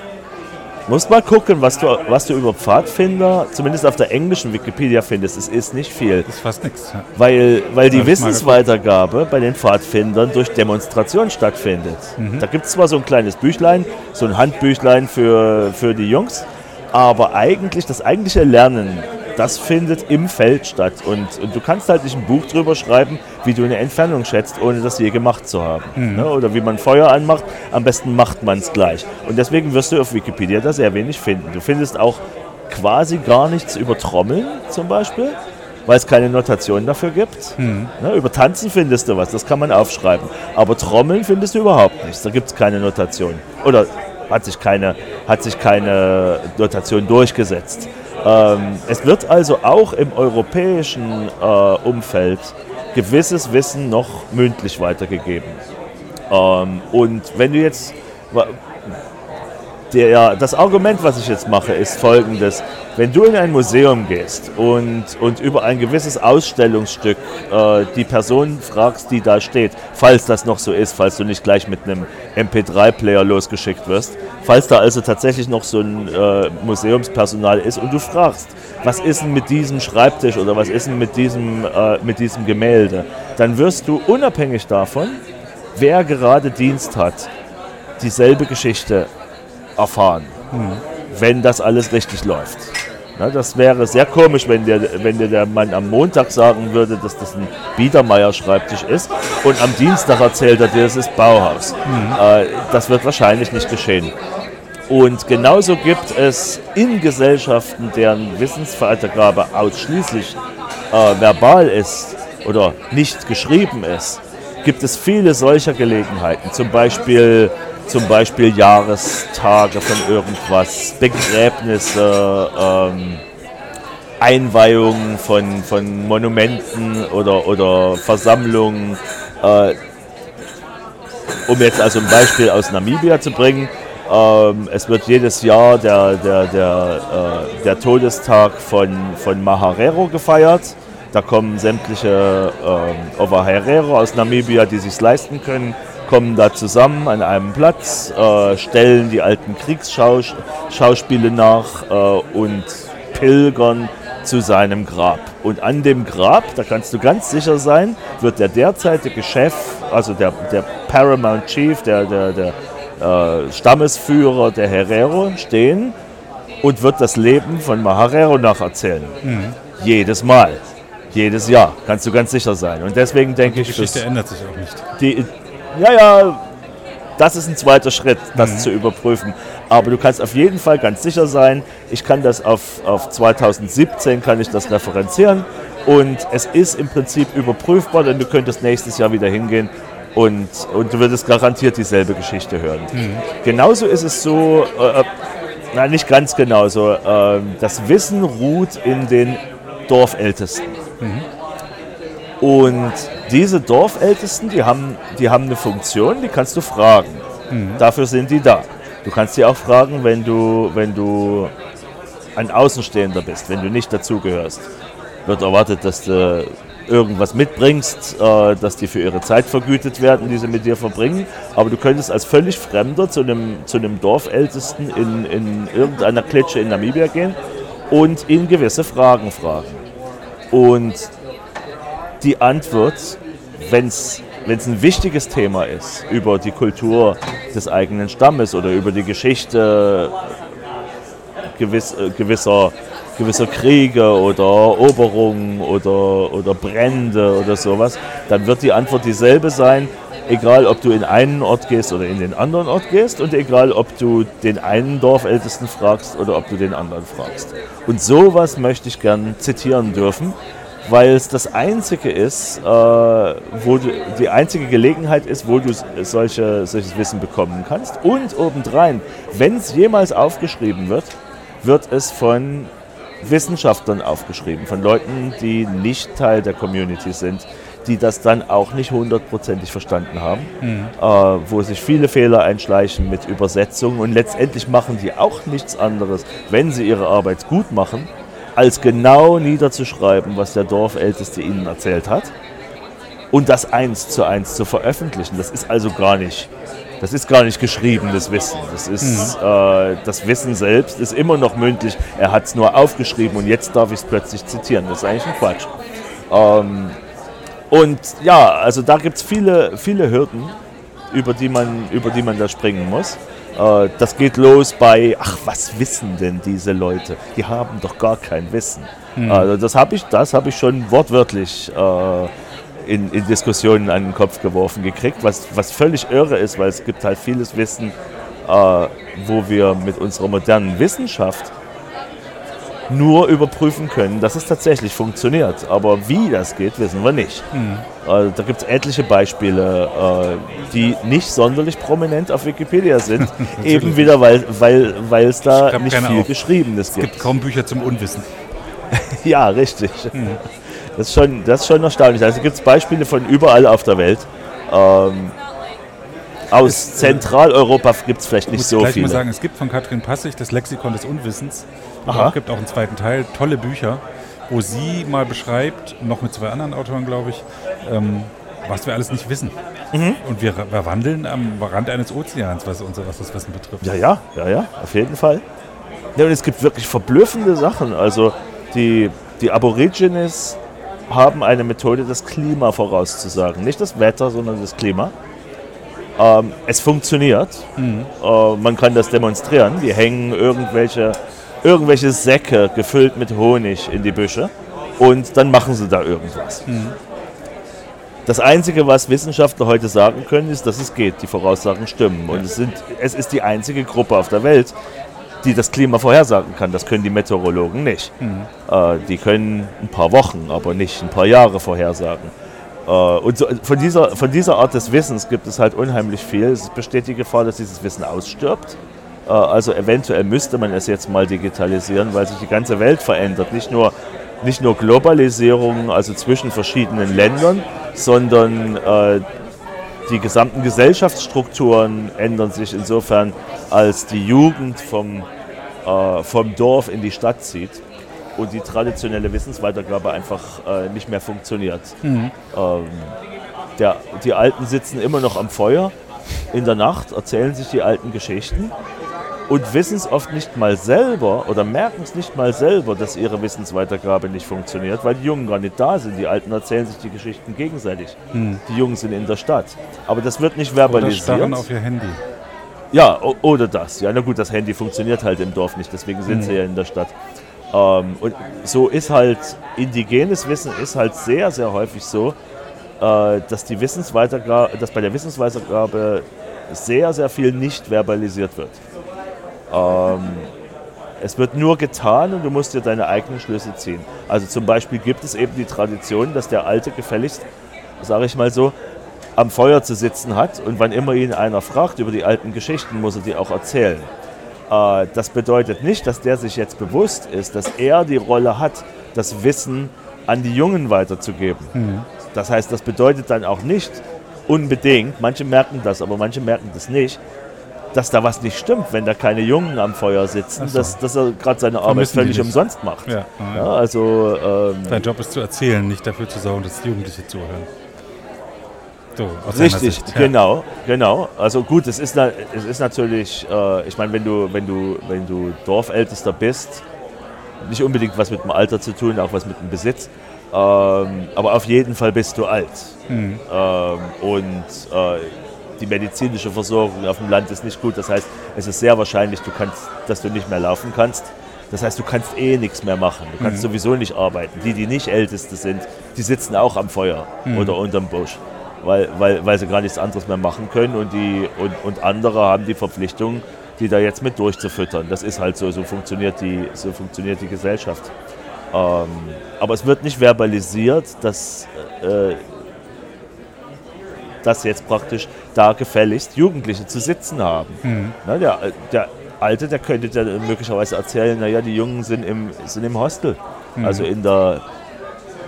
musst mal gucken, was du, was du über Pfadfinder, zumindest auf der englischen Wikipedia findest. Es ist nicht viel. Das ist fast nichts. Ja. Weil, weil die Wissensweitergabe bei den Pfadfindern durch Demonstration stattfindet. Da gibt es zwar so ein kleines Büchlein, so ein Handbüchlein für, für die Jungs, aber eigentlich, das eigentliche Lernen, das findet im Feld statt. Und, und du kannst halt nicht ein Buch drüber schreiben, wie du eine Entfernung schätzt, ohne das je gemacht zu haben. Ne? Oder wie man Feuer anmacht, am besten macht man es gleich. Und deswegen wirst du auf Wikipedia da sehr wenig finden. Du findest auch quasi gar nichts über Trommeln zum Beispiel, weil es keine Notation dafür gibt. Ne? Über Tanzen findest du was, das kann man aufschreiben. Aber Trommeln findest du überhaupt nichts, da gibt es keine Notation. Oder hat sich keine, hat sich keine Notation durchgesetzt. Ähm, es wird also auch im europäischen äh, Umfeld gewisses Wissen noch mündlich weitergegeben. Ähm, und wenn du jetzt, der, das Argument, was ich jetzt mache, ist folgendes. Wenn du in ein Museum gehst und, und über ein gewisses Ausstellungsstück äh, die Person fragst, die da steht, falls das noch so ist, falls du nicht gleich mit einem MP3-Player losgeschickt wirst, falls da also tatsächlich noch so ein äh, Museumspersonal ist und du fragst, was ist denn mit diesem Schreibtisch oder was ist denn mit diesem, äh, mit diesem Gemälde, dann wirst du unabhängig davon, wer gerade Dienst hat, dieselbe Geschichte erfahren, wenn das alles richtig läuft. Na, das wäre sehr komisch, wenn dir, wenn dir der Mann am Montag sagen würde, dass das ein Biedermeier-Schreibtisch ist und am Dienstag erzählt er dir, es ist Bauhaus. Äh, das wird wahrscheinlich nicht geschehen. Und genauso gibt es in Gesellschaften, deren Wissensweitergabe ausschließlich äh, verbal ist oder nicht geschrieben ist, gibt es viele solcher Gelegenheiten. Zum Beispiel, zum Beispiel Jahrestage von irgendwas, Begräbnisse, ähm, Einweihungen von, von Monumenten oder, oder Versammlungen. Äh, um jetzt also ein Beispiel aus Namibia zu bringen, ähm, es wird jedes Jahr der, der, der, äh, der Todestag von, von Maharero gefeiert. Da kommen sämtliche ähm, Ovaherero aus Namibia, die sich leisten können, kommen da zusammen an einem Platz, äh, stellen die alten Kriegsschauspiele nach äh, und pilgern zu seinem Grab. Und an dem Grab, da kannst du ganz sicher sein, wird der derzeitige Chef, also der, der Paramount Chief, der, der, der äh, Stammesführer der Herero stehen und wird das Leben von Maharero nacherzählen. Jedes Mal. Jedes Jahr, kannst du ganz sicher sein. Und deswegen denke Die ich, Geschichte dass ändert sich auch nicht. die, ja, ja, das ist ein zweiter Schritt, das zu überprüfen. Aber du kannst auf jeden Fall ganz sicher sein, ich kann das auf, auf 2017 kann ich das referenzieren und es ist im Prinzip überprüfbar, denn du könntest nächstes Jahr wieder hingehen und, und du würdest garantiert dieselbe Geschichte hören. Genauso ist es so, äh, nein, nicht ganz genauso, äh, das Wissen ruht in den Dorfältesten. Und diese Dorfältesten, die haben, die haben eine Funktion, die kannst du fragen. Dafür sind die da. Du kannst sie auch fragen, wenn du, wenn du ein Außenstehender bist, wenn du nicht dazugehörst. Wird erwartet, dass du irgendwas mitbringst, äh, dass die für ihre Zeit vergütet werden, die sie mit dir verbringen. Aber du könntest als völlig Fremder zu einem, zu einem Dorfältesten in, in irgendeiner Klitsche in Namibia gehen und ihn gewisse Fragen fragen. Und die Antwort, wenn es ein wichtiges Thema ist, über die Kultur des eigenen Stammes oder über die Geschichte gewiss, äh, gewisser, gewisser Kriege oder Eroberungen oder, oder Brände oder sowas, dann wird die Antwort dieselbe sein, egal ob du in einen Ort gehst oder in den anderen Ort gehst und egal ob du den einen Dorfältesten fragst oder ob du den anderen fragst. Und sowas möchte ich gern zitieren dürfen, weil es das einzige ist, äh, wo du, die einzige Gelegenheit ist, wo du solche, solches Wissen bekommen kannst. Und obendrein, wenn es jemals aufgeschrieben wird, wird es von Wissenschaftlern aufgeschrieben, von Leuten, die nicht Teil der Community sind, die das dann auch nicht hundertprozentig verstanden haben, Mhm. äh, wo sich viele Fehler einschleichen mit Übersetzungen und letztendlich machen die auch nichts anderes, wenn sie ihre Arbeit gut machen, als genau niederzuschreiben, was der Dorfälteste ihnen erzählt hat und das eins zu eins zu veröffentlichen. Das ist also gar nicht, das ist gar nicht geschriebenes Wissen. Das ist äh, das Wissen selbst ist immer noch mündlich. Er hat es nur aufgeschrieben und jetzt darf ich es plötzlich zitieren. Das ist eigentlich ein Quatsch. Ähm, und ja, also da gibt es viele, viele Hürden, über die man, über die man da springen muss. Äh, das geht los bei, ach, was wissen denn diese Leute? Die haben doch gar kein Wissen. Also das habe ich, das habe ich schon wortwörtlich äh, in, in Diskussionen an den Kopf geworfen gekriegt, was, was völlig irre ist, weil es gibt halt vieles Wissen, äh, wo wir mit unserer modernen Wissenschaft nur überprüfen können, dass es tatsächlich funktioniert. Aber wie das geht, wissen wir nicht. Also, da gibt es etliche Beispiele, äh, die nicht sonderlich prominent auf Wikipedia sind. eben wieder, weil es weil, da nicht viel auf. Geschriebenes Es gibt. gibt kaum Bücher zum Unwissen. Ja, richtig. Das, ist schon, das ist schon erstaunlich. Also gibt es Beispiele von überall auf der Welt. Ähm, aus äh, Zentraleuropa gibt es vielleicht Ich nicht muss so viele. mal sagen, es gibt von Katrin Passig das Lexikon des Unwissens. Es gibt auch einen zweiten Teil, tolle Bücher, wo sie mal beschreibt, noch mit zwei anderen Autoren, glaube ich, ähm, was wir alles nicht wissen. Mhm. Und wir, wir wandeln am Rand eines Ozeans, was, unser, was das Wissen betrifft. Ja, ja, ja, ja, auf jeden Fall. Ja, und es gibt wirklich verblüffende Sachen. Also die, die Aborigines haben eine Methode, das Klima vorauszusagen. Nicht das Wetter, sondern das Klima. Ähm, es funktioniert. Äh, man kann das demonstrieren. Die hängen irgendwelche, irgendwelche Säcke gefüllt mit Honig in die Büsche und dann machen sie da irgendwas. Das Einzige, was Wissenschaftler heute sagen können, ist, dass es geht. Die Voraussagen stimmen. Und es, sind, es ist die einzige Gruppe auf der Welt, die das Klima vorhersagen kann. Das können die Meteorologen nicht. Äh, die können ein paar Wochen, aber nicht ein paar Jahre vorhersagen. Äh, und so, von, dieser, von dieser Art des Wissens gibt es halt unheimlich viel. Es besteht die Gefahr, dass dieses Wissen ausstirbt. Äh, also eventuell müsste man es jetzt mal digitalisieren, weil sich die ganze Welt verändert. Nicht nur, nicht nur Globalisierung, also zwischen verschiedenen Ländern, sondern äh, die gesamten Gesellschaftsstrukturen ändern sich insofern, als die Jugend vom, äh, vom Dorf in die Stadt zieht und die traditionelle Wissensweitergabe einfach äh, nicht mehr funktioniert. Ähm, der, die Alten sitzen immer noch am Feuer in der Nacht, erzählen sich die alten Geschichten und wissen es oft nicht mal selber oder merken es nicht mal selber, dass ihre Wissensweitergabe nicht funktioniert, weil die Jungen gar nicht da sind. Die Alten erzählen sich die Geschichten gegenseitig. Die Jungen sind in der Stadt. Aber das wird nicht Oder verbalisiert. starren auf ihr Handy. Ja, oder das. Ja, na gut, das Handy funktioniert halt im Dorf nicht, deswegen sind sie ja in der Stadt. Ähm, und so ist halt, indigenes Wissen ist halt sehr, sehr häufig so, äh, dass, die dass bei der Wissensweitergabe sehr, sehr viel nicht verbalisiert wird. Ähm, es wird nur getan und du musst dir deine eigenen Schlüsse ziehen. Also zum Beispiel gibt es eben die Tradition, dass der Alte gefälligst, sage ich mal so, am Feuer zu sitzen hat und wann immer ihn einer fragt über die alten Geschichten, muss er die auch erzählen. Äh, das bedeutet nicht, dass der sich jetzt bewusst ist, dass er die Rolle hat, das Wissen an die Jungen weiterzugeben. Das heißt, das bedeutet dann auch nicht unbedingt, manche merken das, aber manche merken das nicht, dass da was nicht stimmt, wenn da keine Jungen am Feuer sitzen, so. dass, dass er gerade seine Arbeit völlig umsonst macht. Ja. Ja, also ähm, Dein Job ist zu erzählen, nicht dafür zu sorgen, dass Jugendliche zuhören. Seiner Richtig, ja. genau, genau. Also gut, es ist, es ist natürlich, äh, ich meine, wenn du, wenn, du, wenn du Dorfältester bist, nicht unbedingt was mit dem Alter zu tun, auch was mit dem Besitz, ähm, aber auf jeden Fall bist du alt. Mhm. Ähm, und äh, die medizinische Versorgung auf dem Land ist nicht gut. Das heißt, es ist sehr wahrscheinlich, du kannst, dass du nicht mehr laufen kannst. Das heißt, du kannst eh nichts mehr machen. Du kannst sowieso nicht arbeiten. Die, die nicht Älteste sind, die sitzen auch am Feuer oder unterm Busch, weil, weil, weil sie gar nichts anderes mehr machen können. Und, die, und, und andere haben die Verpflichtung, die da jetzt mit durchzufüttern. Das ist halt so, so funktioniert die, so funktioniert die Gesellschaft. Ähm, aber es wird nicht verbalisiert, dass, äh, dass jetzt praktisch da gefälligst Jugendliche zu sitzen haben. Na, der, der Alte, der könnte ja möglicherweise erzählen, naja, die Jungen sind im, sind im Hostel, also in der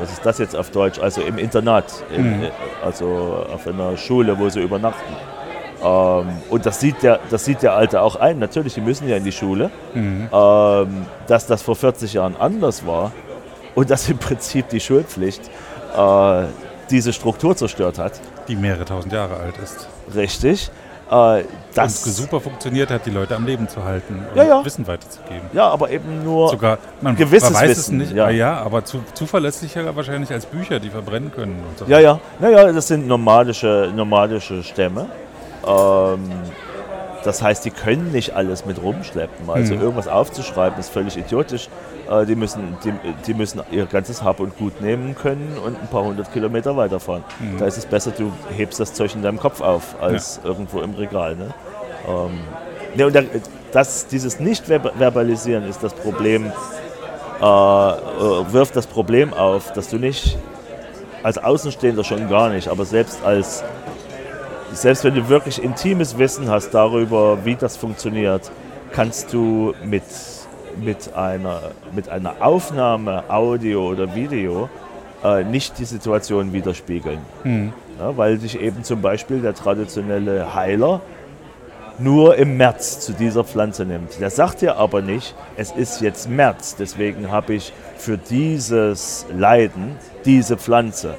was ist das jetzt auf Deutsch? Also im Internat, im, Mhm. also auf einer Schule, wo sie übernachten. Ähm, und das sieht, der, das sieht der Alte auch ein. Natürlich, die müssen ja in die Schule. Mhm. Ähm, dass das vor 40 Jahren anders war und dass im Prinzip die Schulpflicht äh, diese Struktur zerstört hat. Die mehrere tausend Jahre alt ist. Richtig. Äh, das, und super funktioniert hat, die Leute am Leben zu halten und Ja, ja. Wissen weiterzugeben. Ja, aber eben nur. Sogar, man, gewisses man weiß Wissen, es nicht, ja. ja, ja aber zu, zuverlässlicher wahrscheinlich als Bücher, die verbrennen können. Und so. Ja, ja. Naja, das sind nomadische, nomadische Stämme. Ähm, das heißt, die können nicht alles mit rumschleppen. Also Mhm. irgendwas aufzuschreiben ist völlig idiotisch. Äh, die, müssen, die, die müssen ihr ganzes Hab und Gut nehmen können und ein paar hundert Kilometer weiterfahren. Mhm. Da ist es besser, du hebst das Zeug in deinem Kopf auf, als irgendwo im Regal. Ne? Ähm, ne, und da, das, dieses Nicht-Verbalisieren ist das Problem, äh, äh, wirft das Problem auf, dass du nicht als Außenstehender schon gar nicht, aber selbst als selbst wenn du wirklich intimes Wissen hast darüber, wie das funktioniert, kannst du mit, mit, einer, mit einer Aufnahme, Audio oder Video, äh, nicht die Situation widerspiegeln. Mhm. Ja, weil sich eben zum Beispiel der traditionelle Heiler nur im März zu dieser Pflanze nimmt. Der sagt dir aber nicht, es ist jetzt März, deswegen habe ich für dieses Leiden diese Pflanze.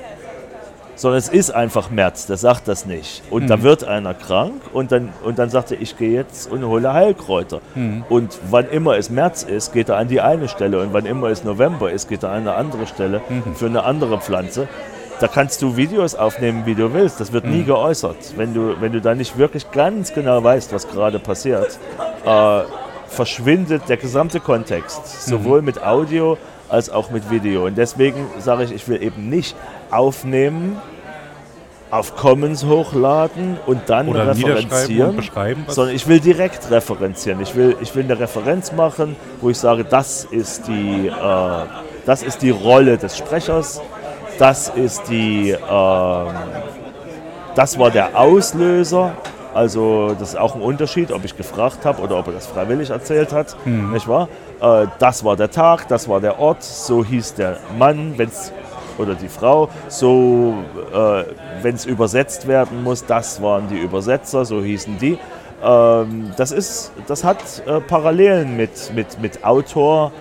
Sondern es ist einfach März, der sagt das nicht. Und da wird einer krank und dann, und dann sagt er, ich gehe jetzt und hole Heilkräuter. Und wann immer es März ist, geht er an die eine Stelle und wann immer es November ist, geht er an eine andere Stelle für eine andere Pflanze. Da kannst du Videos aufnehmen, wie du willst. Das wird nie geäußert. Wenn du, wenn du da nicht wirklich ganz genau weißt, was gerade passiert, äh, verschwindet der gesamte Kontext. Sowohl mit Audio als auch mit Video. Und deswegen sage ich, ich will eben nicht aufnehmen, auf Commons hochladen und dann Oder und referenzieren, beschreiben. Was sondern ich will direkt referenzieren. Ich will, ich will eine Referenz machen, wo ich sage, das ist die, äh, das ist die Rolle des Sprechers, das ist die, ähm, das war der Auslöser. Also das ist auch ein Unterschied, ob ich gefragt habe oder ob er das freiwillig erzählt hat, nicht wahr? Äh, das war der Tag, das war der Ort, so hieß der Mann, wenn's oder die Frau, so äh, wenn es übersetzt werden muss, das waren die Übersetzer, so hießen die. Ähm, das ist, das hat äh, Parallelen mit, mit, mit Autor,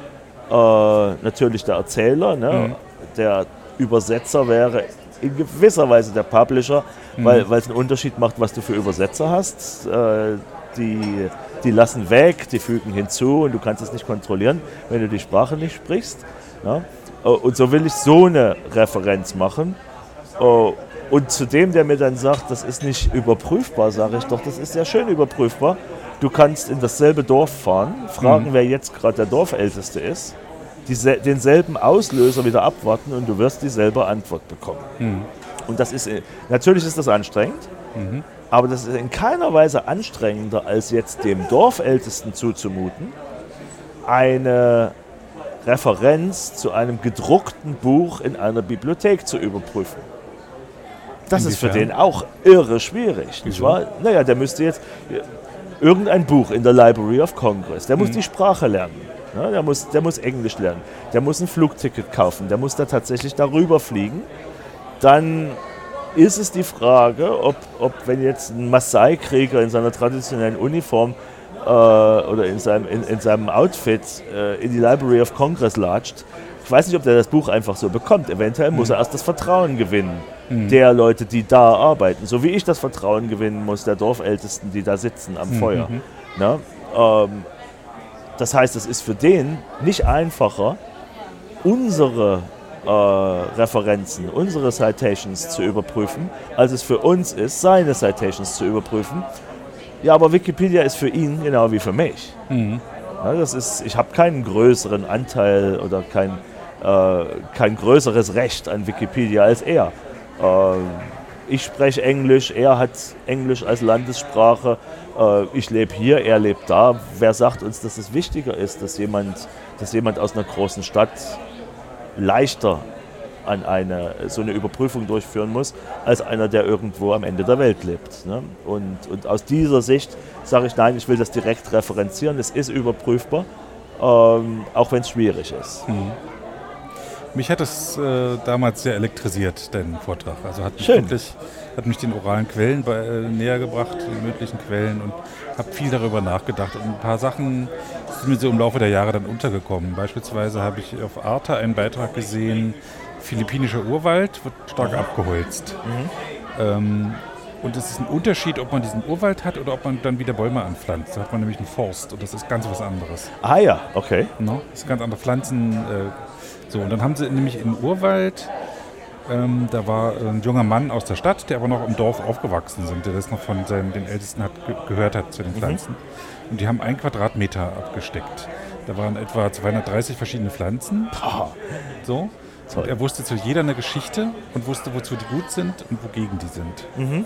äh, natürlich der Erzähler, ne? der Übersetzer wäre in gewisser Weise der Publisher, weil weil es einen Unterschied macht, was du für Übersetzer hast. Äh, die, die lassen weg, die fügen hinzu und du kannst es nicht kontrollieren, wenn du die Sprache nicht sprichst. Ne? Äh, Und so will ich so eine Referenz machen. Äh, Und zu dem, der mir dann sagt, das ist nicht überprüfbar, sage ich doch, das ist sehr schön überprüfbar. Du kannst in dasselbe Dorf fahren, fragen, wer jetzt gerade der Dorfälteste ist, denselben Auslöser wieder abwarten und du wirst dieselbe Antwort bekommen. Und das ist, äh, natürlich ist das anstrengend, aber das ist in keiner Weise anstrengender, als jetzt dem Dorfältesten zuzumuten, eine Referenz zu einem gedruckten Buch in einer Bibliothek zu überprüfen. Das ist für Inwiefern? den auch irre schwierig, nicht wahr? Naja, der müsste jetzt irgendein Buch in der Library of Congress, der muss Mhm. die Sprache lernen. Ja, der, muss, der muss Englisch lernen, der muss ein Flugticket kaufen, der muss da tatsächlich darüber fliegen. Dann ist es die Frage, ob, ob wenn jetzt ein Maasai-Krieger in seiner traditionellen Uniform äh, oder in seinem, in, in seinem Outfit äh, in die Library of Congress latscht, ich weiß nicht, ob der das Buch einfach so bekommt. Eventuell muss er erst das Vertrauen gewinnen der Leute, die da arbeiten. So wie ich das Vertrauen gewinnen muss, der Dorfältesten, die da sitzen am Feuer. Na? Ähm, das heißt, es ist für den nicht einfacher, unsere äh, Referenzen, unsere Citations zu überprüfen, als es für uns ist, seine Citations zu überprüfen. Ja, aber Wikipedia ist für ihn genau wie für mich. Ja, das ist, ich habe keinen größeren Anteil oder kein, äh, kein größeres Recht an Wikipedia als er. Äh, ich spreche Englisch, er hat Englisch als Landessprache. Äh, ich lebe hier, er lebt da. Wer sagt uns, dass es wichtiger ist, dass jemand, dass jemand aus einer großen Stadt leichter an eine, so eine Überprüfung durchführen muss, als einer, der irgendwo am Ende der Welt lebt. Ne? Und, und aus dieser Sicht sage ich, nein, ich will das direkt referenzieren. Es ist überprüfbar, ähm, auch wenn es schwierig ist. Mich hat es äh, damals sehr elektrisiert, dein Vortrag. Also hat mich Schön. wirklich, hat mich den oralen Quellen bei, äh, näher gebracht, den mündlichen Quellen und habe viel darüber nachgedacht. Und ein paar Sachen sind mir so im Laufe der Jahre dann untergekommen. Beispielsweise habe ich auf Arte einen Beitrag gesehen, philippinischer Urwald wird stark abgeholzt. Ähm, und es ist ein Unterschied, ob man diesen Urwald hat oder ob man dann wieder Bäume anpflanzt. Da hat man nämlich einen Forst und das ist ganz was anderes. Ah ja, okay. Ne? Das sind ganz andere Pflanzen. Äh, so, und dann haben sie nämlich im Urwald, ähm, da war ein junger Mann aus der Stadt, der aber noch im Dorf aufgewachsen sind, der das noch von seinen, den Ältesten hat, ge gehört hat zu den Pflanzen. Und die haben einen Quadratmeter abgesteckt. Da waren etwa 230 verschiedene Pflanzen. So. Und er wusste zu jeder eine Geschichte und wusste, wozu die gut sind und wogegen die sind.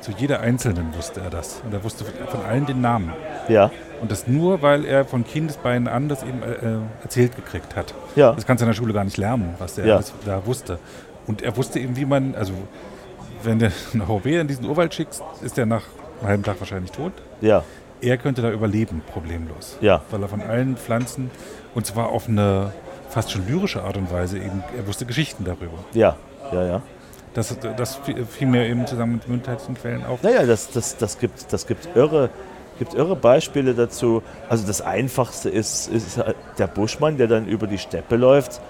Zu jeder einzelnen wusste er das. Und er wusste von allen den Namen. Ja, Und das nur, weil er von Kindesbeinen an das eben äh, erzählt gekriegt hat. Ja. Das kannst du in der Schule gar nicht lernen, was der Ja. da wusste. Und er wusste eben, wie man, also wenn du einen Europäer in diesen Urwald schickst, ist der nach einem halben Tag wahrscheinlich tot. ja, Er könnte da überleben, problemlos. Ja. Weil er von allen Pflanzen, und zwar auf eine fast schon lyrische Art und Weise, eben, er wusste Geschichten darüber. ja, ja, ja. Das, das fiel mir eben zusammen mit mündlichen Quellen auf. Naja, das, das, das, gibt, das gibt, irre, gibt irre Beispiele dazu. Also das Einfachste ist, ist der Buschmann, der dann über die Steppe läuft.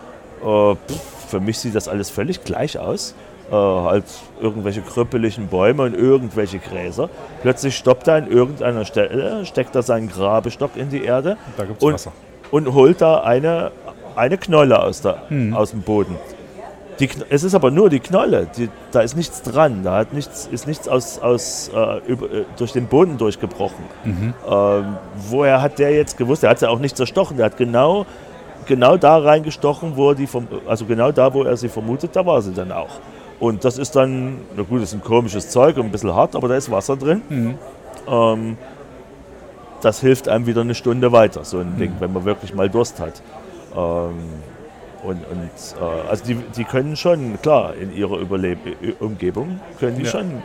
Äh, pff, für mich sieht das alles völlig gleich aus. Äh, halt irgendwelche krüppeligen Bäume und irgendwelche Gräser. Plötzlich stoppt er an irgendeiner Stelle, steckt er seinen Grabestock in die Erde Da gibt's und, Wasser. und holt da eine, eine Knolle aus, der, Hm. aus dem Boden. Die, es ist aber nur die Knolle, die, da ist nichts dran, da hat nichts, ist nichts aus, aus, äh, über, äh, durch den Boden durchgebrochen. Ähm, woher hat der jetzt gewusst? Der hat sie auch nicht zerstochen, der hat genau, genau da reingestochen, wo er die, verm- also genau da, wo er sie vermutet, da war sie dann auch. Und das ist dann, na gut, das ist ein komisches Zeug und ein bisschen hart, aber da ist Wasser drin. Ähm, das hilft einem wieder eine Stunde weiter, so ein Ding, wenn man wirklich mal Durst hat. Ähm, und und äh, also die, die können schon, klar, in ihrer Überleb Umgebung können die Ja. schon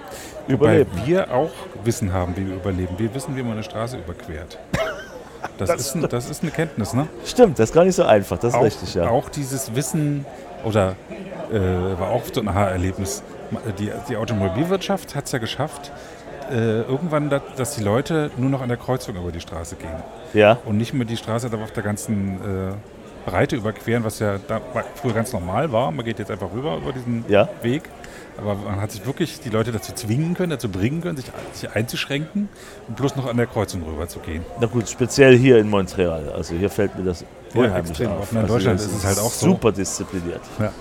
Wobei überleben. wir auch Wissen haben, wie wir überleben. Wir wissen, wie man eine Straße überquert. Das, Das ist, ein, das ist eine Kenntnis, ne? Stimmt, das ist gar nicht so einfach, das ist auch, richtig, ja. auch dieses Wissen, oder äh, war auch so ein Aha-Erlebnis. Die, die Automobilwirtschaft hat es ja geschafft, äh, irgendwann, dat, dass die Leute nur noch an der Kreuzung über die Straße gehen. Ja, Und nicht mehr die Straße da auf der ganzen äh, Breite überqueren, was ja da früher ganz normal war. Man geht jetzt einfach rüber über diesen Ja. Weg. Aber man hat sich wirklich die Leute dazu zwingen können, dazu bringen können, sich, sich einzuschränken und bloß noch an der Kreuzung rüber zu gehen. na gut, speziell hier in Montreal. Also hier fällt mir das Ja, unheimlich extrem auf. auf. In Also Deutschland ist es halt auch so. super diszipliniert. Ja.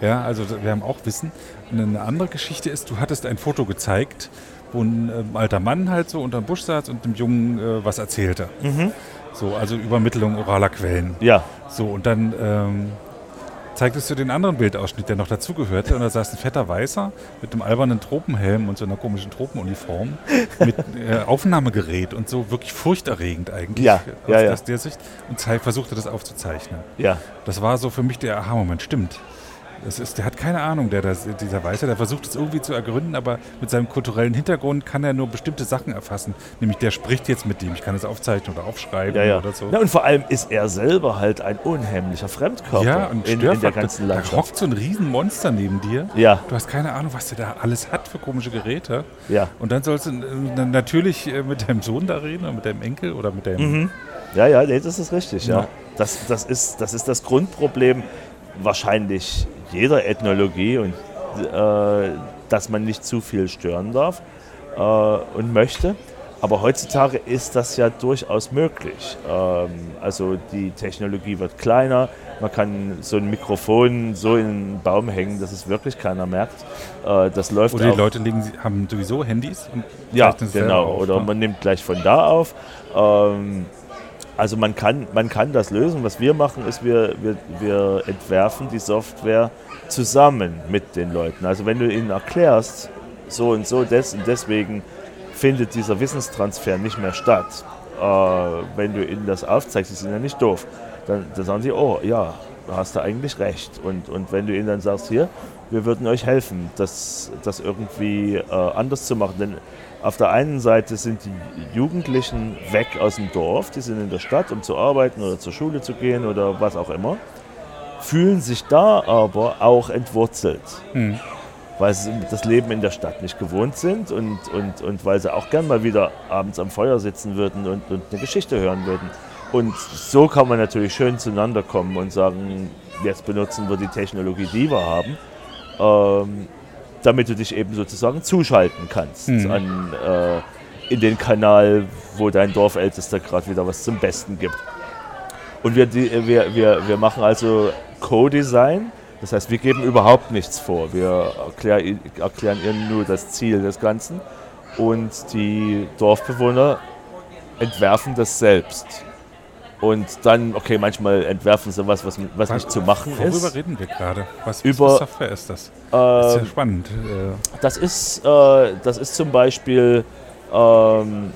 ja, also wir haben auch Wissen. Und eine andere Geschichte ist, du hattest ein Foto gezeigt, wo ein ähm, alter Mann halt so unter dem Busch saß und dem Jungen äh, was erzählte. So, also Übermittlung oraler Quellen. Ja, So, und dann ähm, zeigtest du den anderen Bildausschnitt, der noch dazugehörte. Und da saß ein fetter Weißer mit einem albernen Tropenhelm und so einer komischen Tropenuniform mit äh, Aufnahmegerät und so wirklich furchterregend eigentlich Ja, aus, ja, ja. aus der Sicht und versuchte das aufzuzeichnen. ja, Das war so für mich der Aha-Moment, stimmt. Das ist, der hat keine Ahnung, der, das, dieser Weiße, der versucht es irgendwie zu ergründen, aber mit seinem kulturellen Hintergrund kann er nur bestimmte Sachen erfassen. Nämlich der spricht jetzt mit dem, ich kann es aufzeichnen oder aufschreiben ja, ja. oder so. Na, und vor allem ist er selber halt ein unheimlicher Fremdkörper Ja, und in, in der ganzen Da Landschaft. hockt so ein Riesenmonster neben dir. Ja, Du hast keine Ahnung, was der da alles hat für komische Geräte. ja. Und dann sollst du äh, natürlich äh, mit deinem Sohn da reden oder mit deinem Enkel oder mit deinem. Ja, ja, nee, das ist richtig, ja. Ja. Das, das, ist, das ist das Grundproblem wahrscheinlich jeder Ethnologie und äh, dass man nicht zu viel stören darf äh, und möchte. Aber heutzutage ist das ja durchaus möglich. Ähm, also die Technologie wird kleiner, man kann so ein Mikrofon so in einen Baum hängen, dass es wirklich keiner merkt. Äh, das läuft Oder die auch Leute legen, haben sowieso Handys und ja, genau. auf, Oder ne? man nimmt gleich von da auf. Ähm, also man kann, man kann das lösen. Was wir machen, ist, wir, wir, wir entwerfen die Software zusammen mit den Leuten. Also wenn du ihnen erklärst, so und so, des und deswegen findet dieser Wissenstransfer nicht mehr statt. Äh, wenn du ihnen das aufzeigst, die sind ja nicht doof. Dann, dann sagen sie, oh ja, hast du eigentlich recht. Und, und wenn du ihnen dann sagst, hier, wir würden euch helfen, das, das irgendwie äh, anders zu machen. Denn Auf der einen Seite sind die Jugendlichen weg aus dem Dorf, die sind in der Stadt, um zu arbeiten oder zur Schule zu gehen oder was auch immer, fühlen sich da aber auch entwurzelt. Mhm weil sie das Leben in der Stadt nicht gewohnt sind und, und, und weil sie auch gern mal wieder abends am Feuer sitzen würden und, und eine Geschichte hören würden. Und so kann man natürlich schön zueinander kommen und sagen, jetzt benutzen wir die Technologie, die wir haben, ähm, damit du dich eben sozusagen zuschalten kannst mhm. an, äh, in den Kanal, wo dein Dorfältester gerade wieder was zum Besten gibt. Und wir, wir, wir, wir machen also Co-Design das heißt, wir geben überhaupt nichts vor. Wir erklären, erklären ihnen nur das Ziel des Ganzen und die Dorfbewohner entwerfen das selbst. Und dann, okay, manchmal entwerfen sie was, was, was nicht zu machen worüber ist. Worüber reden wir gerade? Was, Über, was Software ist das? das ist ja ähm, spannend. Das ist, äh, das ist zum Beispiel ähm,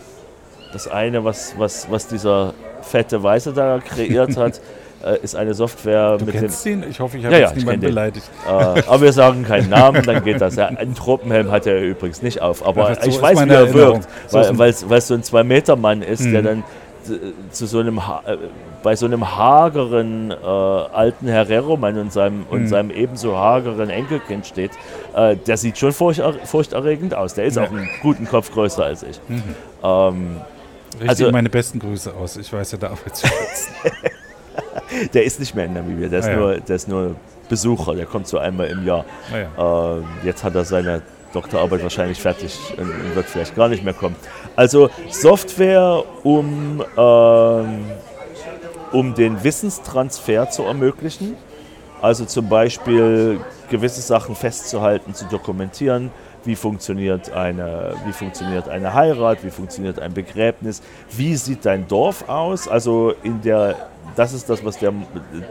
das eine, was, was, was dieser fette Weiße da kreiert hat. äh, ist eine Software du mit kennst dem. ihn? Ich hoffe, ich habe Ja, jetzt ja, niemanden beleidigt. Äh, aber wir sagen keinen Namen, dann geht das. Ja, einen Tropenhelm hat er übrigens nicht auf. Aber Ja, so ich weiß, wie er Erinnerung. wirkt, So weil es so ein Zwei-Meter-Mann ist, der Mhm. dann äh, zu so einem äh, bei so einem hageren äh, alten Herrero-Mann und seinem, und Mhm. seinem ebenso hageren Enkelkind steht, äh, der sieht schon furchter furchterregend aus. Der ist Ja. auch einen guten Kopf größer als ich. Mhm. Ähm, Also- meine besten Grüße aus. Ich weiß ja, da zu schätzen. der ist nicht mehr in Namibia, der ist, Ah, ja. nur, der ist nur Besucher, der kommt so einmal im Jahr. Naja. Ähm, jetzt hat er seine Doktorarbeit wahrscheinlich fertig und, wird vielleicht gar nicht mehr kommen. Also Software, um, ähm, um den Wissenstransfer zu ermöglichen. Also zum Beispiel gewisse Sachen festzuhalten, zu dokumentieren. Wie funktioniert, eine, wie funktioniert eine Heirat? Wie funktioniert ein Begräbnis? Wie sieht dein Dorf aus? Also in der, das ist das, was der,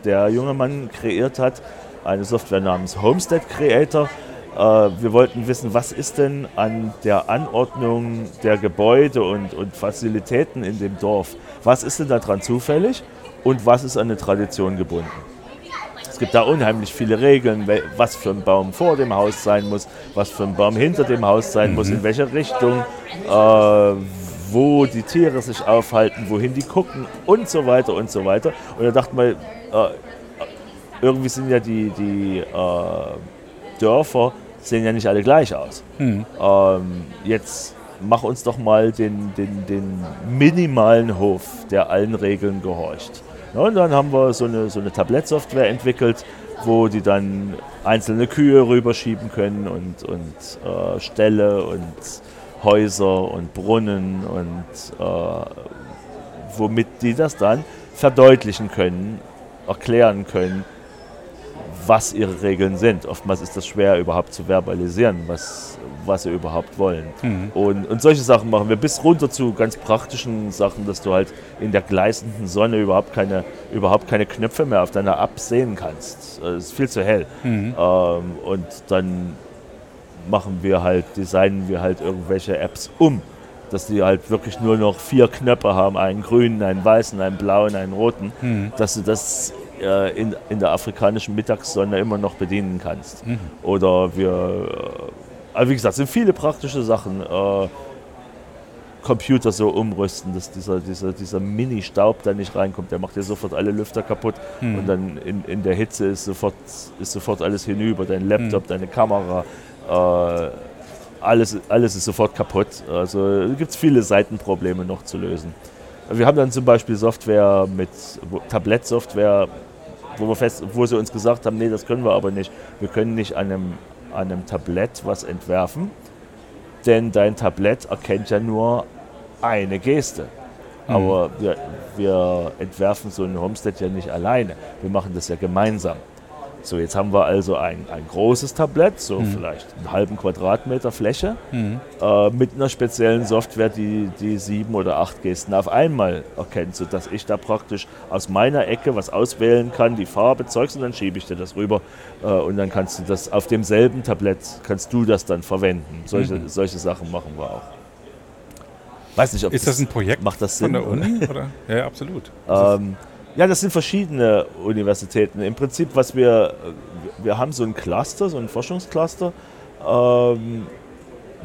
der junge Mann kreiert hat. Eine Software namens Homestead Creator. Äh, wir wollten wissen, was ist denn an der Anordnung der Gebäude und, und Fazilitäten in dem Dorf, was ist denn daran zufällig und was ist an eine Tradition gebunden. Es gibt da unheimlich viele Regeln, was für ein Baum vor dem Haus sein muss, was für ein Baum hinter dem Haus sein muss, in welcher Richtung, äh, wo die Tiere sich aufhalten, wohin die gucken und so weiter und so weiter. Und da dachte man, äh, irgendwie sind ja die, die äh, Dörfer sehen ja nicht alle gleich aus. Hm. Ähm, jetzt mach uns doch mal den, den, den minimalen Hof, der allen Regeln gehorcht. Ja, und dann haben wir so eine, so eine Tablettsoftware entwickelt, wo die dann einzelne Kühe rüberschieben können und, und äh, Ställe und Häuser und Brunnen und äh, womit die das dann verdeutlichen können, erklären können, was ihre Regeln sind. Oftmals ist das schwer überhaupt zu verbalisieren, was, was sie überhaupt wollen. Mhm. Und, und solche Sachen machen wir bis runter zu ganz praktischen Sachen, dass du halt in der gleißenden Sonne überhaupt keine, überhaupt keine Knöpfe mehr auf deiner App sehen kannst. Es ist viel zu hell. Mhm. Ähm, und dann machen wir halt, designen wir halt irgendwelche Apps um, dass die halt wirklich nur noch vier Knöpfe haben, einen grünen, einen weißen, einen blauen, einen roten, Mhm. dass du das äh, in, in der afrikanischen Mittagssonne immer noch bedienen kannst. Mhm. Oder wir, aber wie gesagt, es sind viele praktische Sachen. Äh, Computer so umrüsten, dass dieser, dieser, dieser Mini-Staub da nicht reinkommt. Der macht dir sofort alle Lüfter kaputt Mhm. und dann in, in der Hitze ist sofort, ist sofort alles hinüber. Dein Laptop, deine Kamera, äh, alles, alles ist sofort kaputt. Also gibt es viele Seitenprobleme noch zu lösen. Wir haben dann zum Beispiel Software mit Tablettsoftware, wo, wir fest, wo sie uns gesagt haben, nee, das können wir aber nicht. Wir können nicht an einem, an einem Tablett was entwerfen, denn dein Tablett erkennt ja nur eine Geste. Aber wir, wir entwerfen so einen Homestead ja nicht alleine. Wir machen das ja gemeinsam. So, jetzt haben wir also ein, ein großes Tablett, so vielleicht einen halben Quadratmeter Fläche, Mhm. äh, mit einer speziellen Software, die die sieben oder acht Gesten auf einmal erkennt, sodass ich da praktisch aus meiner Ecke was auswählen kann, die Farbe, Zeugs, und dann schiebe ich dir das rüber äh, und dann kannst du das auf demselben Tablett, kannst du das dann verwenden. Solche, Mhm. solche Sachen machen wir auch. Weiß nicht, ob Ist das ein Projekt macht das von Sinn? der Uni? Oder? Ja, ja, absolut. Ähm, ja, das sind verschiedene Universitäten. Im Prinzip, was wir, wir haben so ein Cluster, so ein Forschungscluster, ähm,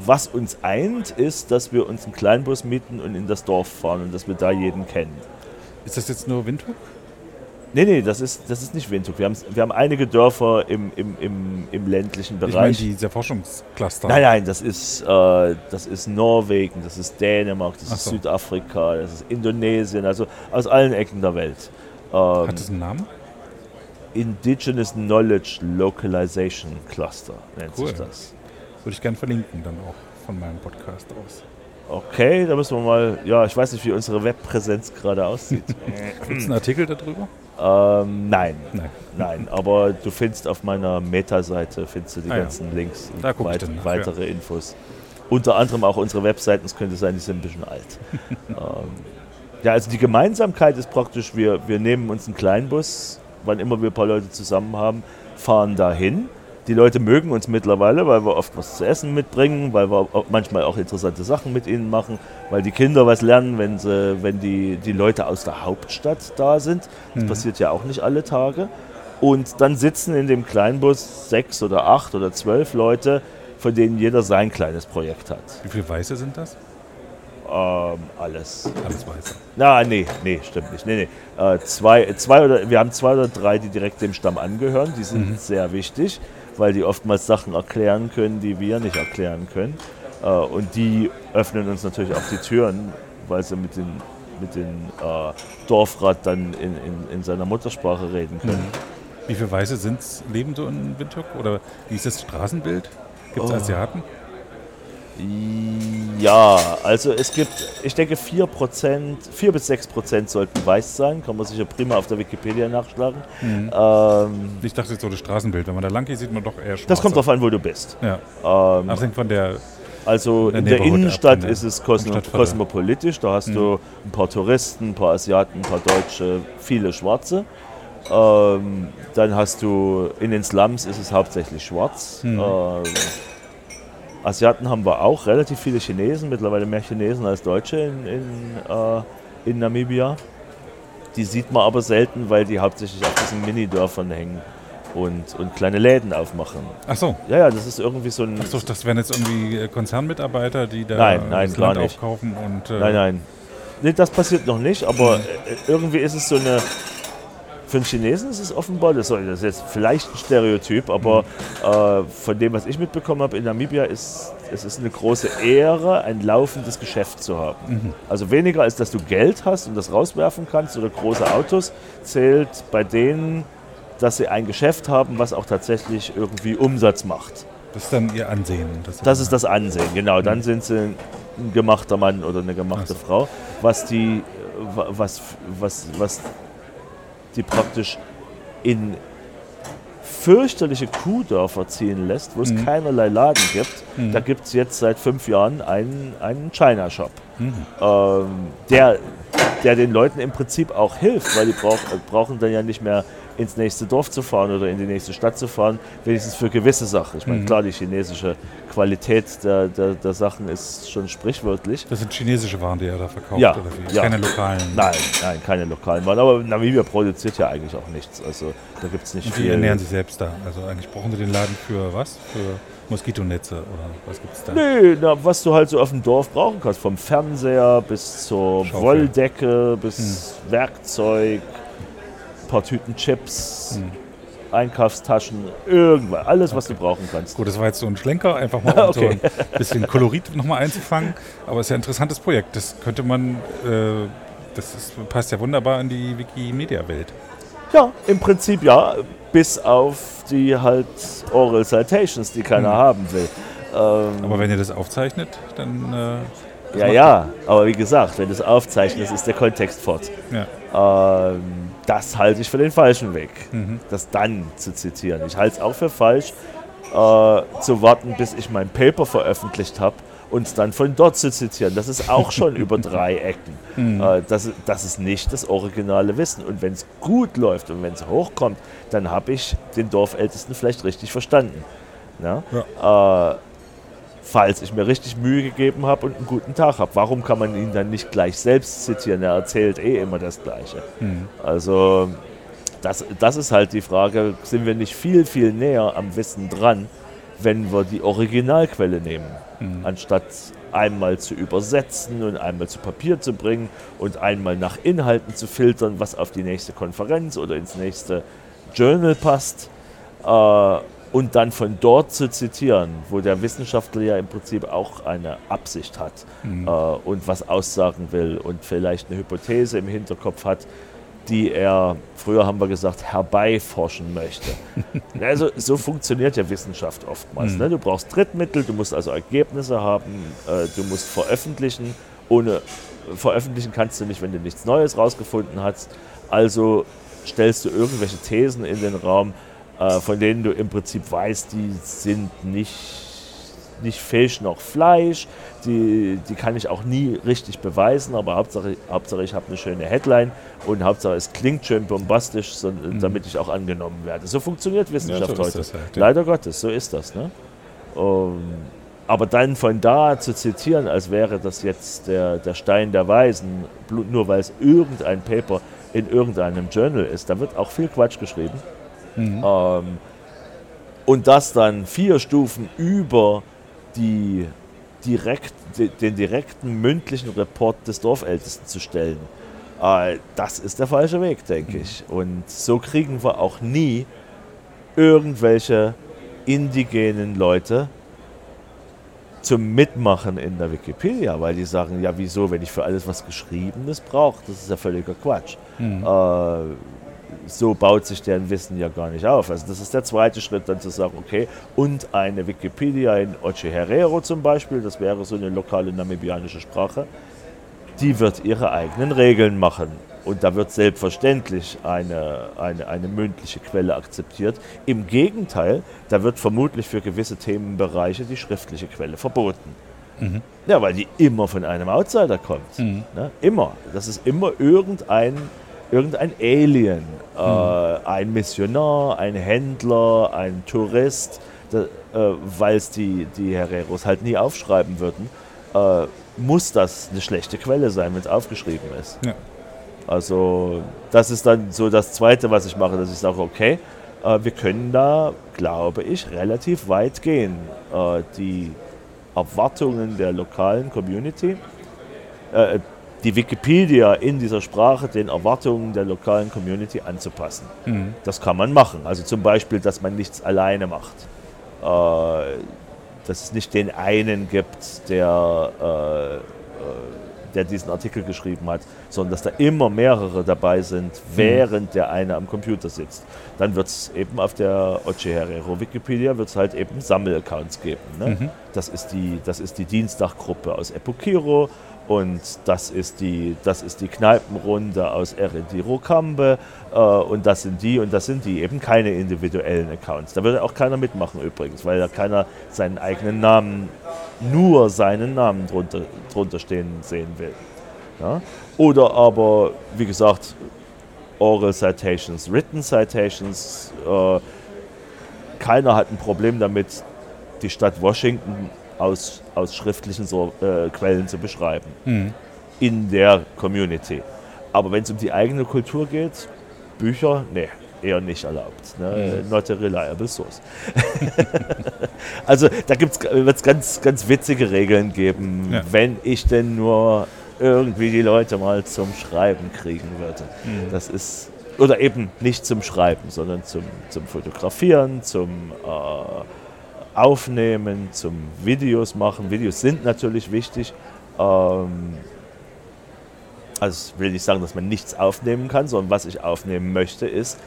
was uns eint, ist, dass wir uns einen Kleinbus mieten und in das Dorf fahren und dass wir da jeden kennen. Ist das jetzt nur Windhoek? Nee, nee, das ist, das ist nicht Windhoek. Wir haben, wir haben einige Dörfer im, im, im, im ländlichen Ich meine Bereich. dieser Forschungscluster. nein, nein, das ist, äh, das ist Norwegen, das ist Dänemark, das Ach ist so. Südafrika, das ist Indonesien, also aus allen Ecken der Welt. Ähm, Hat das einen Namen? Indigenous Knowledge Localization Cluster nennt Cool. sich das. Würde ich gerne verlinken dann auch von meinem Podcast aus. Okay, da müssen wir mal, ja, ich weiß nicht, wie unsere Webpräsenz gerade aussieht. Gibt es einen Artikel darüber? ähm, nein, Nein. nein, aber du findest auf meiner Meta-Seite findest du die Ah ja. ganzen Links und weit, weitere Infos. Unter anderem auch unsere Webseiten, es könnte sein, die sind ein bisschen alt. ähm, ja, also die Gemeinsamkeit ist praktisch, wir, wir nehmen uns einen Kleinbus, wann immer wir ein paar Leute zusammen haben, fahren dahin. Die Leute mögen uns mittlerweile, weil wir oft was zu essen mitbringen, weil wir manchmal auch interessante Sachen mit ihnen machen, weil die Kinder was lernen, wenn, sie, wenn die, die Leute aus der Hauptstadt da sind. Das Mhm. passiert ja auch nicht alle Tage. Und dann sitzen in dem Kleinbus sechs oder acht oder zwölf Leute, von denen jeder sein kleines Projekt hat. Wie viele Weiße sind das? Ähm, alles. Alles Weiße. Na, nee, nee, stimmt nicht. Nee, nee. Äh, zwei, zwei oder, wir haben zwei oder drei, die direkt dem Stamm angehören. Die sind Mhm. sehr wichtig, weil die oftmals Sachen erklären können, die wir nicht erklären können. Äh, und die öffnen uns natürlich auch die Türen, weil sie mit dem mit den äh, Dorfrat dann in, in, in seiner Muttersprache reden können. Wie viele Weiße sind's, leben so in Windhoek? Oder wie ist das Straßenbild? Gibt es Oh. Asiaten? Ja, also es gibt, ich denke 4%, 4 bis 6% sollten weiß sein, kann man sicher prima auf der Wikipedia nachschlagen. Mhm. Ähm, Ich dachte jetzt so das Straßenbild. Wenn man da lang geht, sieht man doch eher schwarze. das kommt darauf an, wo du bist. Ja. Ähm, Das hängt von der. Also der in der Neighborhood ab, Innenstadt von der- ist es kosmo kosmopolitisch. Da hast du ein paar Touristen, ein paar Asiaten, ein paar Deutsche, viele Schwarze. Ähm, dann hast du in den Slums ist es hauptsächlich schwarz. Mhm. Ähm, Asiaten haben wir auch, relativ viele Chinesen, mittlerweile mehr Chinesen als Deutsche in, in, äh, in Namibia. Die sieht man aber selten, weil die hauptsächlich auf diesen Minidörfern hängen und, und kleine Läden aufmachen. Ach so. Ja, ja, das ist irgendwie so ein. Ach so, das wären jetzt irgendwie äh, Konzernmitarbeiter, die da Nein, nein, das Land nicht. aufkaufen und. Äh, Nein, nein. Nee, das passiert noch nicht, aber äh, irgendwie ist es so eine. Für einen Chinesen ist es offenbar, das ist jetzt vielleicht ein Stereotyp, aber äh, von dem, was ich mitbekommen habe, in Namibia ist es ist eine große Ehre, ein laufendes Geschäft zu haben. Also weniger als dass du Geld hast und das rauswerfen kannst oder große Autos, zählt bei denen, dass sie ein Geschäft haben, was auch tatsächlich irgendwie Umsatz macht. Das ist dann ihr Ansehen. Das, Das ist das Ansehen, genau. Dann sind sie ein gemachter Mann oder eine gemachte Ach so. Frau, was die, wa- was, was, was die praktisch in fürchterliche Kuhdörfer ziehen lässt, wo es Mhm. keinerlei Laden gibt. Mhm. Da gibt es jetzt seit fünf Jahren einen, einen China-Shop, Mhm. ähm, der, der den Leuten im Prinzip auch hilft, weil die brauch, brauchen dann ja nicht mehr ins nächste Dorf zu fahren oder in die nächste Stadt zu fahren, wenigstens für gewisse Sachen. Ich meine, Mhm. klar, die chinesische Qualität der, der, der Sachen ist schon sprichwörtlich. Das sind chinesische Waren, die er da verkauft, Ja, oder wie? ja. Keine lokalen. Nein, nein, keine lokalen Waren. Aber Namibia produziert ja eigentlich auch nichts. Also da gibt es nicht Und die viel. ernähren sich selbst da. Also eigentlich brauchen sie den Laden für was? Für Moskitonetze oder was gibt es da? Nee, na, was du halt so auf dem Dorf brauchen kannst. Vom Fernseher bis zur Schaufel. Wolldecke, bis Werkzeug, paar Tüten Chips, Hm. Einkaufstaschen, irgendwas. Alles, was du brauchen kannst. Gut, das war jetzt so ein Schlenker, einfach mal um Okay. so ein bisschen Kolorit nochmal einzufangen. Aber es ist ja ein interessantes Projekt. Das könnte man, äh, das ist, passt ja wunderbar in die Wikimedia-Welt. Ja, im Prinzip ja, bis auf die halt Oral Citations, die keiner Hm. haben will. Ähm, Aber wenn ihr das aufzeichnet, dann. Äh, das ja, ja, aber wie gesagt, wenn du es aufzeichnest, ist der Kontext fort. ja. Ähm, das halte ich für den falschen Weg, Mhm. das dann zu zitieren. Ich halte es auch für falsch, äh, zu warten, bis ich mein Paper veröffentlicht habe und es dann von dort zu zitieren. Das ist auch schon über drei Ecken. Mhm. Äh, das, ist- das ist nicht das originale Wissen. Und wenn es gut läuft und wenn es hochkommt, dann habe ich den Dorfältesten vielleicht richtig verstanden. Ja? Äh, falls ich mir richtig Mühe gegeben habe und einen guten Tag habe. Warum kann man ihn dann nicht gleich selbst zitieren? Er erzählt eh immer das Gleiche. Mhm. Also das, das ist halt die Frage, sind wir nicht viel, viel näher am Wissen dran, wenn wir die Originalquelle nehmen, mhm. anstatt einmal zu übersetzen und einmal zu Papier zu bringen und einmal nach Inhalten zu filtern, was auf die nächste Konferenz oder ins nächste Journal passt. Äh, und dann von dort zu zitieren, wo der Wissenschaftler ja im Prinzip auch eine Absicht hat mhm. äh, und was aussagen will und vielleicht eine Hypothese im Hinterkopf hat, die er, früher haben wir gesagt, herbeiforschen möchte. also so funktioniert ja Wissenschaft oftmals. Mhm. Ne? Du brauchst Drittmittel, du musst also Ergebnisse haben, äh, du musst veröffentlichen. Ohne veröffentlichen kannst du nicht, wenn du nichts Neues rausgefunden hast. Also stellst du irgendwelche Thesen in den Raum, äh, von denen du im Prinzip weißt, die sind nicht, nicht Fisch noch Fleisch, die, die kann ich auch nie richtig beweisen, aber Hauptsache, Hauptsache ich habe eine schöne Headline und Hauptsache es klingt schön bombastisch, so, mhm. damit ich auch angenommen werde. So funktioniert Wissenschaft ja, so heute. Halt, ja. Leider Gottes, so ist das. Ne? Um, aber dann von da zu zitieren, als wäre das jetzt der, der Stein der Weisen, nur weil es irgendein Paper in irgendeinem Journal ist, da wird auch viel Quatsch geschrieben. Mhm. Ähm, und das dann vier Stufen über die direkt, den direkten mündlichen Report des Dorfältesten zu stellen. Äh, das ist der falsche Weg, denke ich. Und so kriegen wir auch nie irgendwelche indigenen Leute zum Mitmachen in der Wikipedia, weil die sagen, ja wieso, wenn ich für alles was Geschriebenes brauche, das ist ja völliger Quatsch. Mhm. Äh, so baut sich deren Wissen ja gar nicht auf. Also das ist der zweite Schritt, dann zu sagen, okay, und eine Wikipedia in Oche Herero zum Beispiel, das wäre so eine lokale namibianische Sprache, die wird ihre eigenen Regeln machen. Und da wird selbstverständlich eine, eine, eine mündliche Quelle akzeptiert. Im Gegenteil, da wird vermutlich für gewisse Themenbereiche die schriftliche Quelle verboten. Mhm. Ja, weil die immer von einem Outsider kommt. Mhm. Ne? Immer. Das ist immer irgendein irgendein Alien, äh, ein Missionar, ein Händler, ein Tourist, äh, weil es die, die Herreros halt nie aufschreiben würden, äh, muss das eine schlechte Quelle sein, wenn es aufgeschrieben ist. Ja. Also das ist dann so das Zweite, was ich mache, dass ich sage, okay, äh, wir können da, glaube ich, relativ weit gehen. Äh, die Erwartungen der lokalen Community, äh, die Wikipedia in dieser Sprache den Erwartungen der lokalen Community anzupassen. Mhm. Das kann man machen. Also zum Beispiel, dass man nichts alleine macht. Äh, dass es nicht den einen gibt, der, äh, äh der diesen Artikel geschrieben hat, sondern dass da immer mehrere dabei sind, mhm. während mhm. der eine am Computer sitzt. Dann wird es eben auf der Oche Herrero Wikipedia wird halt eben Sammelaccounts geben. Ne? Mhm. Das, ist die, das ist die Dienstaggruppe aus Epokiro und das ist die, das ist die Kneipenrunde aus Erediro Cambe äh, und das sind die und das sind die, eben keine individuellen Accounts. Da würde auch keiner mitmachen übrigens, weil da keiner seinen eigenen Namen, nur seinen Namen drunter, drunter stehen sehen will. Ja? Oder aber, wie gesagt, Oral Citations, Written Citations. Äh, keiner hat ein Problem damit, die Stadt Washington aus, aus schriftlichen so, äh, Quellen zu beschreiben mhm. in der Community. Aber wenn es um die eigene Kultur geht, Bücher, nee, eher nicht erlaubt. Ne? Mhm. Not a reliable source. also da wird es ganz, ganz witzige Regeln geben, ja. wenn ich denn nur irgendwie die Leute mal zum Schreiben kriegen würde. Mhm. Das ist, oder eben nicht zum Schreiben, sondern zum, zum Fotografieren, zum äh, Aufnehmen, zum Videos machen. Videos sind natürlich wichtig. Ähm, also ich will nicht sagen, dass man nichts aufnehmen kann, sondern was ich aufnehmen möchte, ist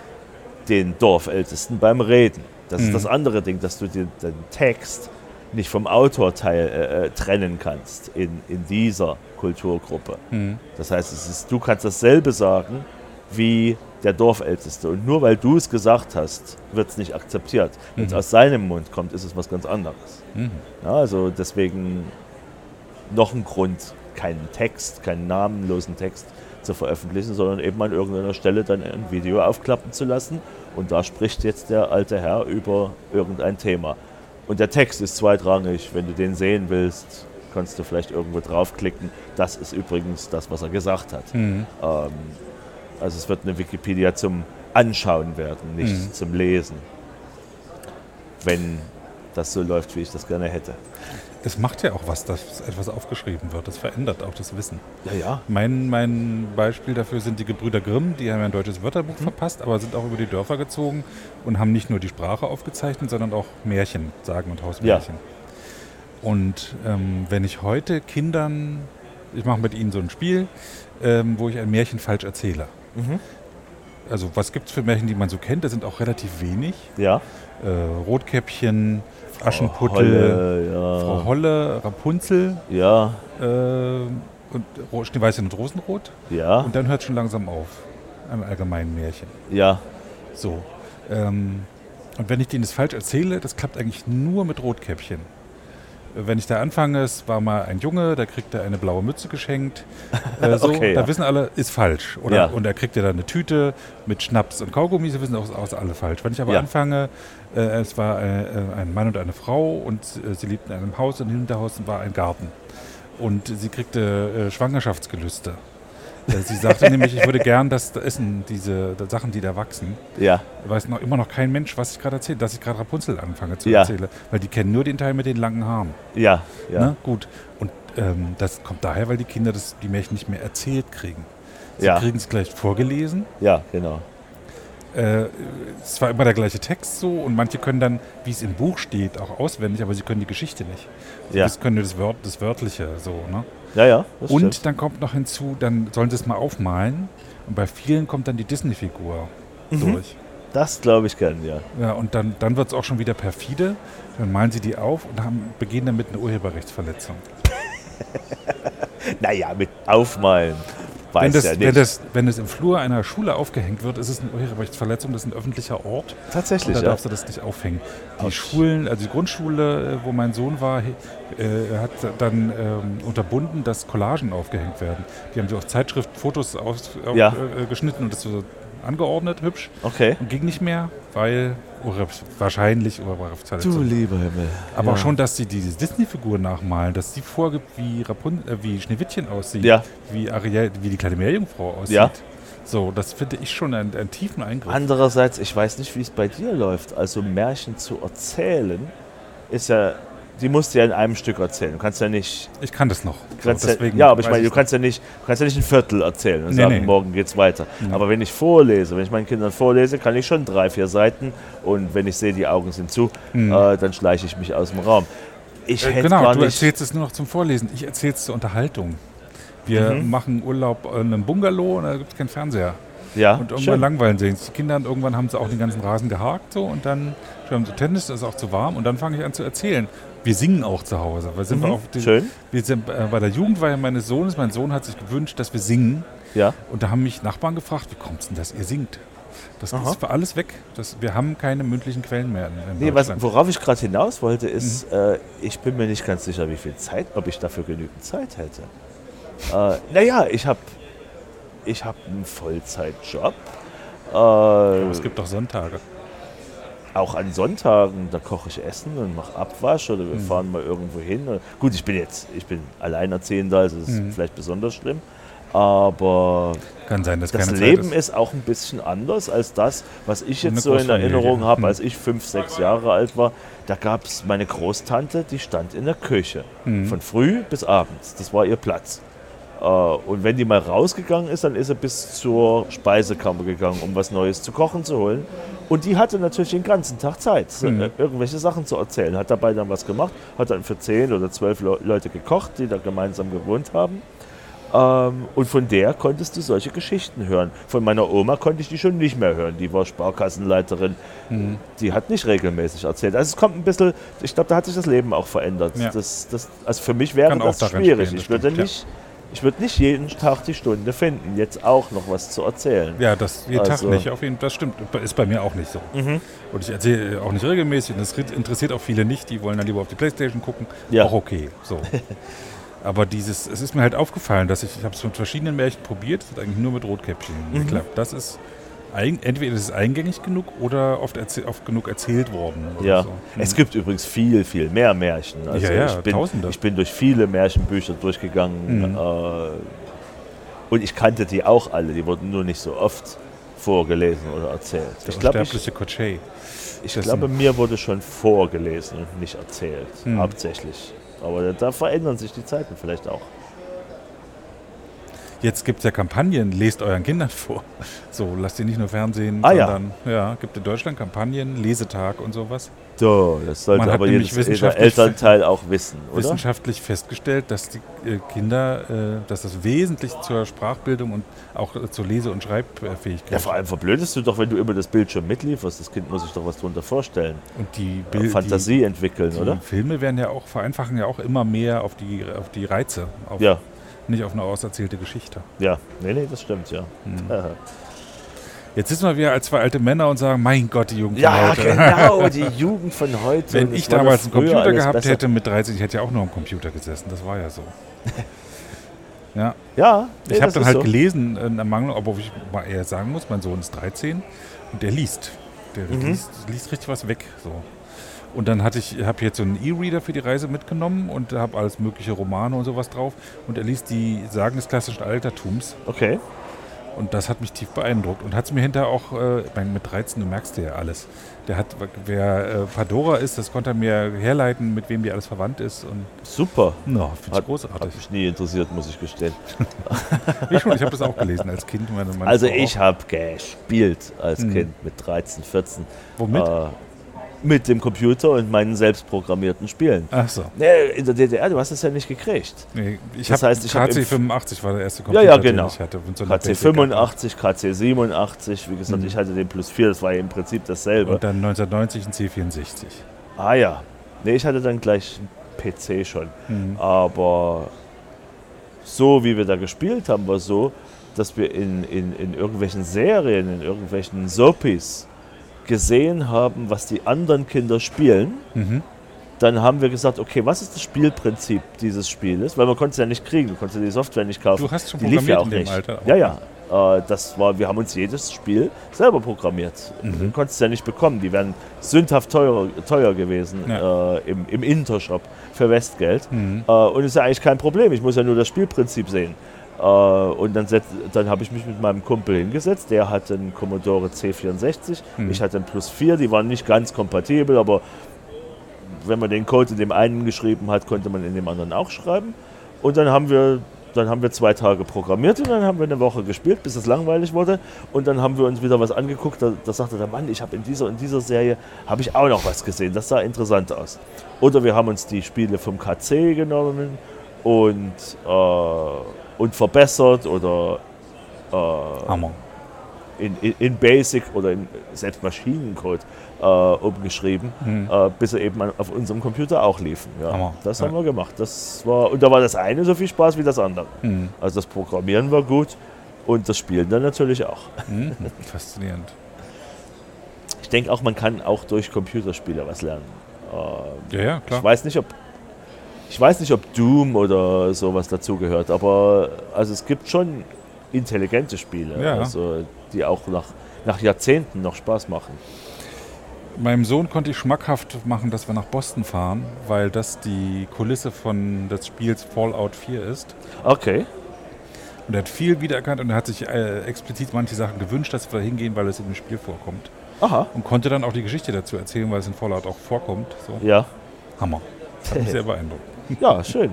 den Dorfältesten beim Reden. Das mhm. ist das andere Ding, dass du den, den Text nicht vom Autorteil äh, äh, trennen kannst in, in dieser Kulturgruppe. Mhm. Das heißt, es ist, du kannst dasselbe sagen wie der Dorfälteste. Und nur weil du es gesagt hast, wird es nicht akzeptiert. Wenn es mhm. aus seinem Mund kommt, ist es was ganz anderes. Mhm. Ja, also deswegen noch ein Grund, keinen Text, keinen namenlosen Text zu veröffentlichen, sondern eben an irgendeiner Stelle dann ein Video aufklappen zu lassen. Und da spricht jetzt der alte Herr über irgendein Thema. Und der Text ist zweitrangig. Wenn du den sehen willst, kannst du vielleicht irgendwo draufklicken. Das ist übrigens das, was er gesagt hat. Mhm. Ähm, also es wird eine Wikipedia zum Anschauen werden, nicht mhm. zum Lesen. Wenn das so läuft, wie ich das gerne hätte. Es macht ja auch was, dass etwas aufgeschrieben wird. Das verändert auch das Wissen. Ja, ja. Mein, mein Beispiel dafür sind die Gebrüder Grimm, die haben ja ein deutsches Wörterbuch verpasst, aber sind auch über die Dörfer gezogen und haben nicht nur die Sprache aufgezeichnet, sondern auch Märchen, Sagen und Hausmärchen. Und ähm, wenn ich heute Kindern, ich mache mit ihnen so ein Spiel, ähm, wo ich ein Märchen falsch erzähle. Mhm. Also was gibt es für Märchen, die man so kennt? Das sind auch relativ wenig. Ja. Äh, Rotkäppchen, Aschenputtel, Holle, ja. Frau Holle, Rapunzel Ja, äh, und Schneeweißchen und Rosenrot. ja, Und dann hört es schon langsam auf. Am allgemeinen Märchen. ja. So. Ähm, und wenn ich denen das falsch erzähle, das klappt eigentlich nur mit Rotkäppchen. Wenn ich da anfange, es war mal ein Junge, der kriegt er eine blaue Mütze geschenkt. Äh, so, Okay, da ja. wissen alle, ist falsch. Oder, Ja. Und er kriegt ja dann eine Tüte mit Schnaps und Kaugummi, sie wissen auch, auch alle falsch. Wenn ich aber Ja. anfange, äh, es war äh, äh, ein Mann und eine Frau und äh, sie lebten in einem Haus und im Hinterhaus war ein Garten. Und sie kriegte äh, Schwangerschaftsgelüste. Äh, Sie sagte nämlich, ich würde gern das essen, diese Sachen, die da wachsen Ja, weiß noch immer noch kein Mensch, was ich gerade erzähle, dass ich gerade Rapunzel anfange zu Ja. erzählen. Weil die kennen nur den Teil mit den langen Haaren. ja, ja. Ne? Gut. Und ähm, das kommt daher, weil die Kinder das, die Märchen nicht mehr erzählt kriegen. Sie Ja. kriegen es gleich vorgelesen. Ja, genau. Äh, es war immer der gleiche Text so und manche können dann, wie es im Buch steht, auch auswendig, aber sie können die Geschichte nicht. Sie Ja. wissen- können nur das, Wort, das Wörtliche so. Ne? Ja, ja. Und stimmt. dann kommt noch hinzu, dann sollen sie es mal aufmalen. Und bei vielen kommt dann die Disney-Figur Mhm. durch. Das glaube ich gern, ja. Ja, und dann, dann wird es auch schon wieder perfide. Dann malen sie die auf und haben, begehen damit eine Urheberrechtsverletzung. Naja, mit Aufmalen weiß Wenn das, ja nicht. wenn, das, wenn das im Flur einer Schule aufgehängt wird, ist es eine Urheberrechtsverletzung. Das ist ein öffentlicher Ort. Und Tatsächlich, da ja. darfst du das nicht aufhängen. Die Autsch. Schulen, also die Grundschule, äh, wo mein Sohn war, äh, hat dann ähm, unterbunden, dass Collagen aufgehängt werden. Die haben sie auf Zeitschrift Fotos auf, Ja. äh, geschnitten und das so angeordnet, hübsch. Okay. Und ging nicht mehr, weil wahrscheinlich Urheberrechtsverletzung. lieber Himmel. Aber ja. auch schon, dass sie diese Disney-Figur nachmalen, dass sie vorgibt, wie, Rapun äh, wie Schneewittchen aussieht, Ja. wie, Ariel, wie die kleine Meerjungfrau aussieht. Ja. So, das finde ich schon einen, einen tiefen Eingriff. Andererseits, ich weiß nicht, wie es bei dir läuft. Also Märchen zu erzählen, ist ja, die musst du ja in einem Stück erzählen. Du kannst ja nicht, ich kann das noch. du kannst so, ja, deswegen ja, aber ich meine, du kannst ja nicht, du kannst ja nicht ein Viertel erzählen und Nee, sagen, nee. morgen geht's weiter. Mhm. Aber wenn ich vorlese, wenn ich meinen Kindern vorlese, kann ich schon drei, vier Seiten und wenn ich sehe, die Augen sind zu, Mhm. äh, dann schleiche ich mich aus dem Raum. Ich Äh, hätte genau, gar du nicht. erzählst es nur noch zum Vorlesen. Ich erzähle es zur Unterhaltung. Wir Mhm. machen Urlaub in einem Bungalow und da gibt es keinen Fernseher. ja, Und irgendwann schön. langweilen sie sich. Die Kinder irgendwann haben sie auch den ganzen Rasen gehakt so und dann haben so Tennis, das ist auch zu warm und dann fange ich an zu erzählen. Wir singen auch zu Hause. Weil sind wir, Mhm, auf die, schön. wir sind äh, bei der Jugendweihe meines Sohnes. Mein Sohn hat sich gewünscht, dass wir singen. Ja, Und da haben mich Nachbarn gefragt, wie kommt es denn, dass ihr singt? Das Aha. ist für alles weg. Das, wir haben keine mündlichen Quellen mehr Nee, was, worauf ich gerade hinaus wollte, ist, Mhm. äh, ich bin mir nicht ganz sicher, wie viel Zeit, ob ich dafür genügend Zeit hätte. Äh, naja, ich habe ich hab einen Vollzeitjob. Äh, Aber es gibt doch Sonntage. Auch an Sonntagen, da koche ich Essen und mache Abwasch oder wir Mhm. fahren mal irgendwo hin. Gut, ich bin jetzt, ich bin Alleinerziehender, also das ist Mhm. vielleicht besonders schlimm. Aber Kann sein, das Leben Zeit ist. auch ein bisschen anders als das, was ich jetzt so in. Erinnerung habe, als ich fünf, sechs Jahre alt war. Da gab es meine Großtante, die stand in der Küche. Mhm. Von früh bis abends. Das war ihr Platz. Äh, Und wenn die mal rausgegangen ist, dann ist sie bis zur Speisekammer gegangen, um was Neues zu kochen zu holen. Und die hatte natürlich den ganzen Tag Zeit, Mhm. äh, irgendwelche Sachen zu erzählen. Hat dabei dann was gemacht, hat dann für zehn oder zwölf Le Leute gekocht, die da gemeinsam gewohnt haben. Ähm, und von der konntest du solche Geschichten hören. Von meiner Oma konnte ich die schon nicht mehr hören. Die war Sparkassenleiterin. Mhm. Die hat nicht regelmäßig erzählt. Also es kommt ein bisschen, ich glaube, da hat sich das Leben auch verändert. Ja. Das, das, also für mich wäre Kann auch das schwierig. das ich würde stimmt, ja. Ich würde nicht jeden Tag die Stunde finden, jetzt auch noch was zu erzählen. Ja, das jeden Also- Tag nicht. Auf jeden, das stimmt. Ist bei mir auch nicht so. Mhm. Und ich erzähle auch nicht regelmäßig. Und das interessiert auch viele nicht. Die wollen dann lieber auf die Playstation gucken. Ja. Auch okay. So. Aber dieses, es ist mir halt aufgefallen, dass ich, ich habe es mit verschiedenen Märchen probiert. Es hat eigentlich nur mit Rotkäppchen Mhm. geklappt. Das ist ein, entweder ist es eingängig genug oder oft, oft genug erzählt worden. Ja, so. es gibt übrigens viel, viel mehr Märchen. Also Ja, ja, ich, bin, Tausende. ich bin durch viele Märchenbücher durchgegangen Mhm. äh, und ich kannte die auch alle, die wurden nur nicht so oft vorgelesen oder erzählt. Der ich glaube, unsterbliche Kochei. ich dessen- glaube, mir wurde schon vorgelesen und nicht erzählt, Hm. hauptsächlich. Aber da verändern sich die Zeiten vielleicht auch. Jetzt gibt es ja Kampagnen, lest euren Kindern vor. So, lasst ihr nicht nur Fernsehen, Ah, ja. sondern ja. gibt in Deutschland Kampagnen, Lesetag und sowas. So, das sollte Man aber jedes, Elternteil auch wissen, oder? Wissenschaftlich festgestellt, dass die äh, Kinder, äh, dass das wesentlich zur Sprachbildung und auch äh, zur Lese- und Schreibfähigkeit Ja, vor allem verblödest du doch, wenn du immer das Bildschirm mitlieferst. Das Kind muss sich doch was drunter vorstellen. und die Bild, Fantasie entwickeln, die, die oder? Filme werden ja auch vereinfachen ja auch immer mehr auf die auf die Reize, auf, Ja, nicht auf eine auserzählte Geschichte. ja. Nee, nee, das stimmt, ja. Hm. Aha. Jetzt sitzen wir wieder als zwei alte Männer und sagen, mein Gott, die Jugend von Ja, heute. genau, die Jugend von heute. Wenn ich damals einen Computer gehabt besser. hätte mit 13, ich hätte ja auch nur am Computer gesessen. Das war ja so. ja, Ja, nee, ich habe dann halt so. gelesen, am Mangel, obwohl ich mal eher sagen muss, mein Sohn ist 13 und der liest. Der Mhm. liest, liest richtig was weg. So. Und dann hatte ich, habe jetzt so einen E-Reader für die Reise mitgenommen und habe alles mögliche Romane und sowas drauf. Und er liest die Sagen des klassischen Altertums. Okay. Und das hat mich tief beeindruckt und hat es mir hinterher auch, äh, ich meine, mit 13, du merkst ja alles. Der hat, wer äh, Padora ist, das konnte er mir herleiten, mit wem die alles verwandt ist. Und Super. no, finde ich großartig. hat mich nie interessiert, muss ich gestehen. Ich schon, ich habe das auch gelesen als Kind. Meine, meine Also Frau ich habe gespielt als Mhm. Kind mit 13, 14. auch. Womit? Äh, mit dem Computer und meinen selbstprogrammierten Spielen. Ach so. Nee, in der DDR, du hast es ja nicht gekriegt. Nee, ich Das heißt, ich hab im- KC85 war der erste Ja, Computer, ja, genau. den ich hatte. so einer KC Basic 85, KC 87, wie gesagt, Mhm. ich hatte den Plus 4, das war ja im Prinzip dasselbe. Und dann 1990 ein C64. ah ja. Nee, ich hatte dann gleich einen PC schon. Mhm. Aber so wie wir da gespielt haben, war so, dass wir in, in, in irgendwelchen Serien, in irgendwelchen Soapies gesehen haben, was die anderen Kinder spielen. Mhm. Dann haben wir gesagt, okay, was ist das Spielprinzip dieses Spieles? Weil man konnte es ja nicht kriegen, du konntest ja die Software nicht kaufen. Du hast schon die lief ja auch in dem nicht. Alter. Ja, ja. Äh, das war, wir haben uns jedes Spiel selber programmiert. Mhm. Du konntest es ja nicht bekommen. Die wären sündhaft teuer, teuer gewesen Ja. äh, im, im Intershop für Westgeld. Mhm. Äh, und ist ja eigentlich kein Problem. Ich muss ja nur das Spielprinzip sehen. Äh, und dann, dann habe ich mich mit meinem Kumpel hingesetzt. Der hatte einen Commodore C64. Mhm. Ich hatte einen Plus 4. Die waren nicht ganz kompatibel, aber wenn man den Code in dem einen geschrieben hat, konnte man in dem anderen auch schreiben. Und dann haben wir, dann haben wir zwei Tage programmiert und dann haben wir eine Woche gespielt, bis es langweilig wurde. Und dann haben wir uns wieder was angeguckt. Da, da sagte der Mann, ich habe in dieser und dieser Serie habe ich auch noch was gesehen. Das sah interessant aus. Oder wir haben uns die Spiele vom KC genommen und, äh, und verbessert oder äh, in, in, in Basic oder in selbst Maschinencode äh, umgeschrieben, Mhm. äh, bis sie eben auf unserem Computer auch liefen. Ja. Hammer. Das Ja. haben wir gemacht. Das war, und da war das eine so viel Spaß wie das andere. Mhm. Also das Programmieren war gut und das Spielen dann natürlich auch. Mhm. Faszinierend. Ich denke auch, man kann auch durch Computerspiele was lernen. Äh, Ja, ja, ich klar. weiß nicht, ob ich weiß nicht, ob Doom oder sowas dazugehört, aber also es gibt schon intelligente Spiele, Ja. also, die auch nach, nach Jahrzehnten noch Spaß machen. Meinem Sohn konnte ich schmackhaft machen, dass wir nach Boston fahren, weil das die Kulisse von des Spiels Fallout 4 ist. Okay. Und er hat viel wiedererkannt und er hat sich äh, explizit manche Sachen gewünscht, dass wir da hingehen, weil es in dem Spiel vorkommt. Aha. Und konnte dann auch die Geschichte dazu erzählen, weil es in Fallout auch vorkommt. So. Ja. Hammer. Hat mich sehr beeindruckt. Ja, schön.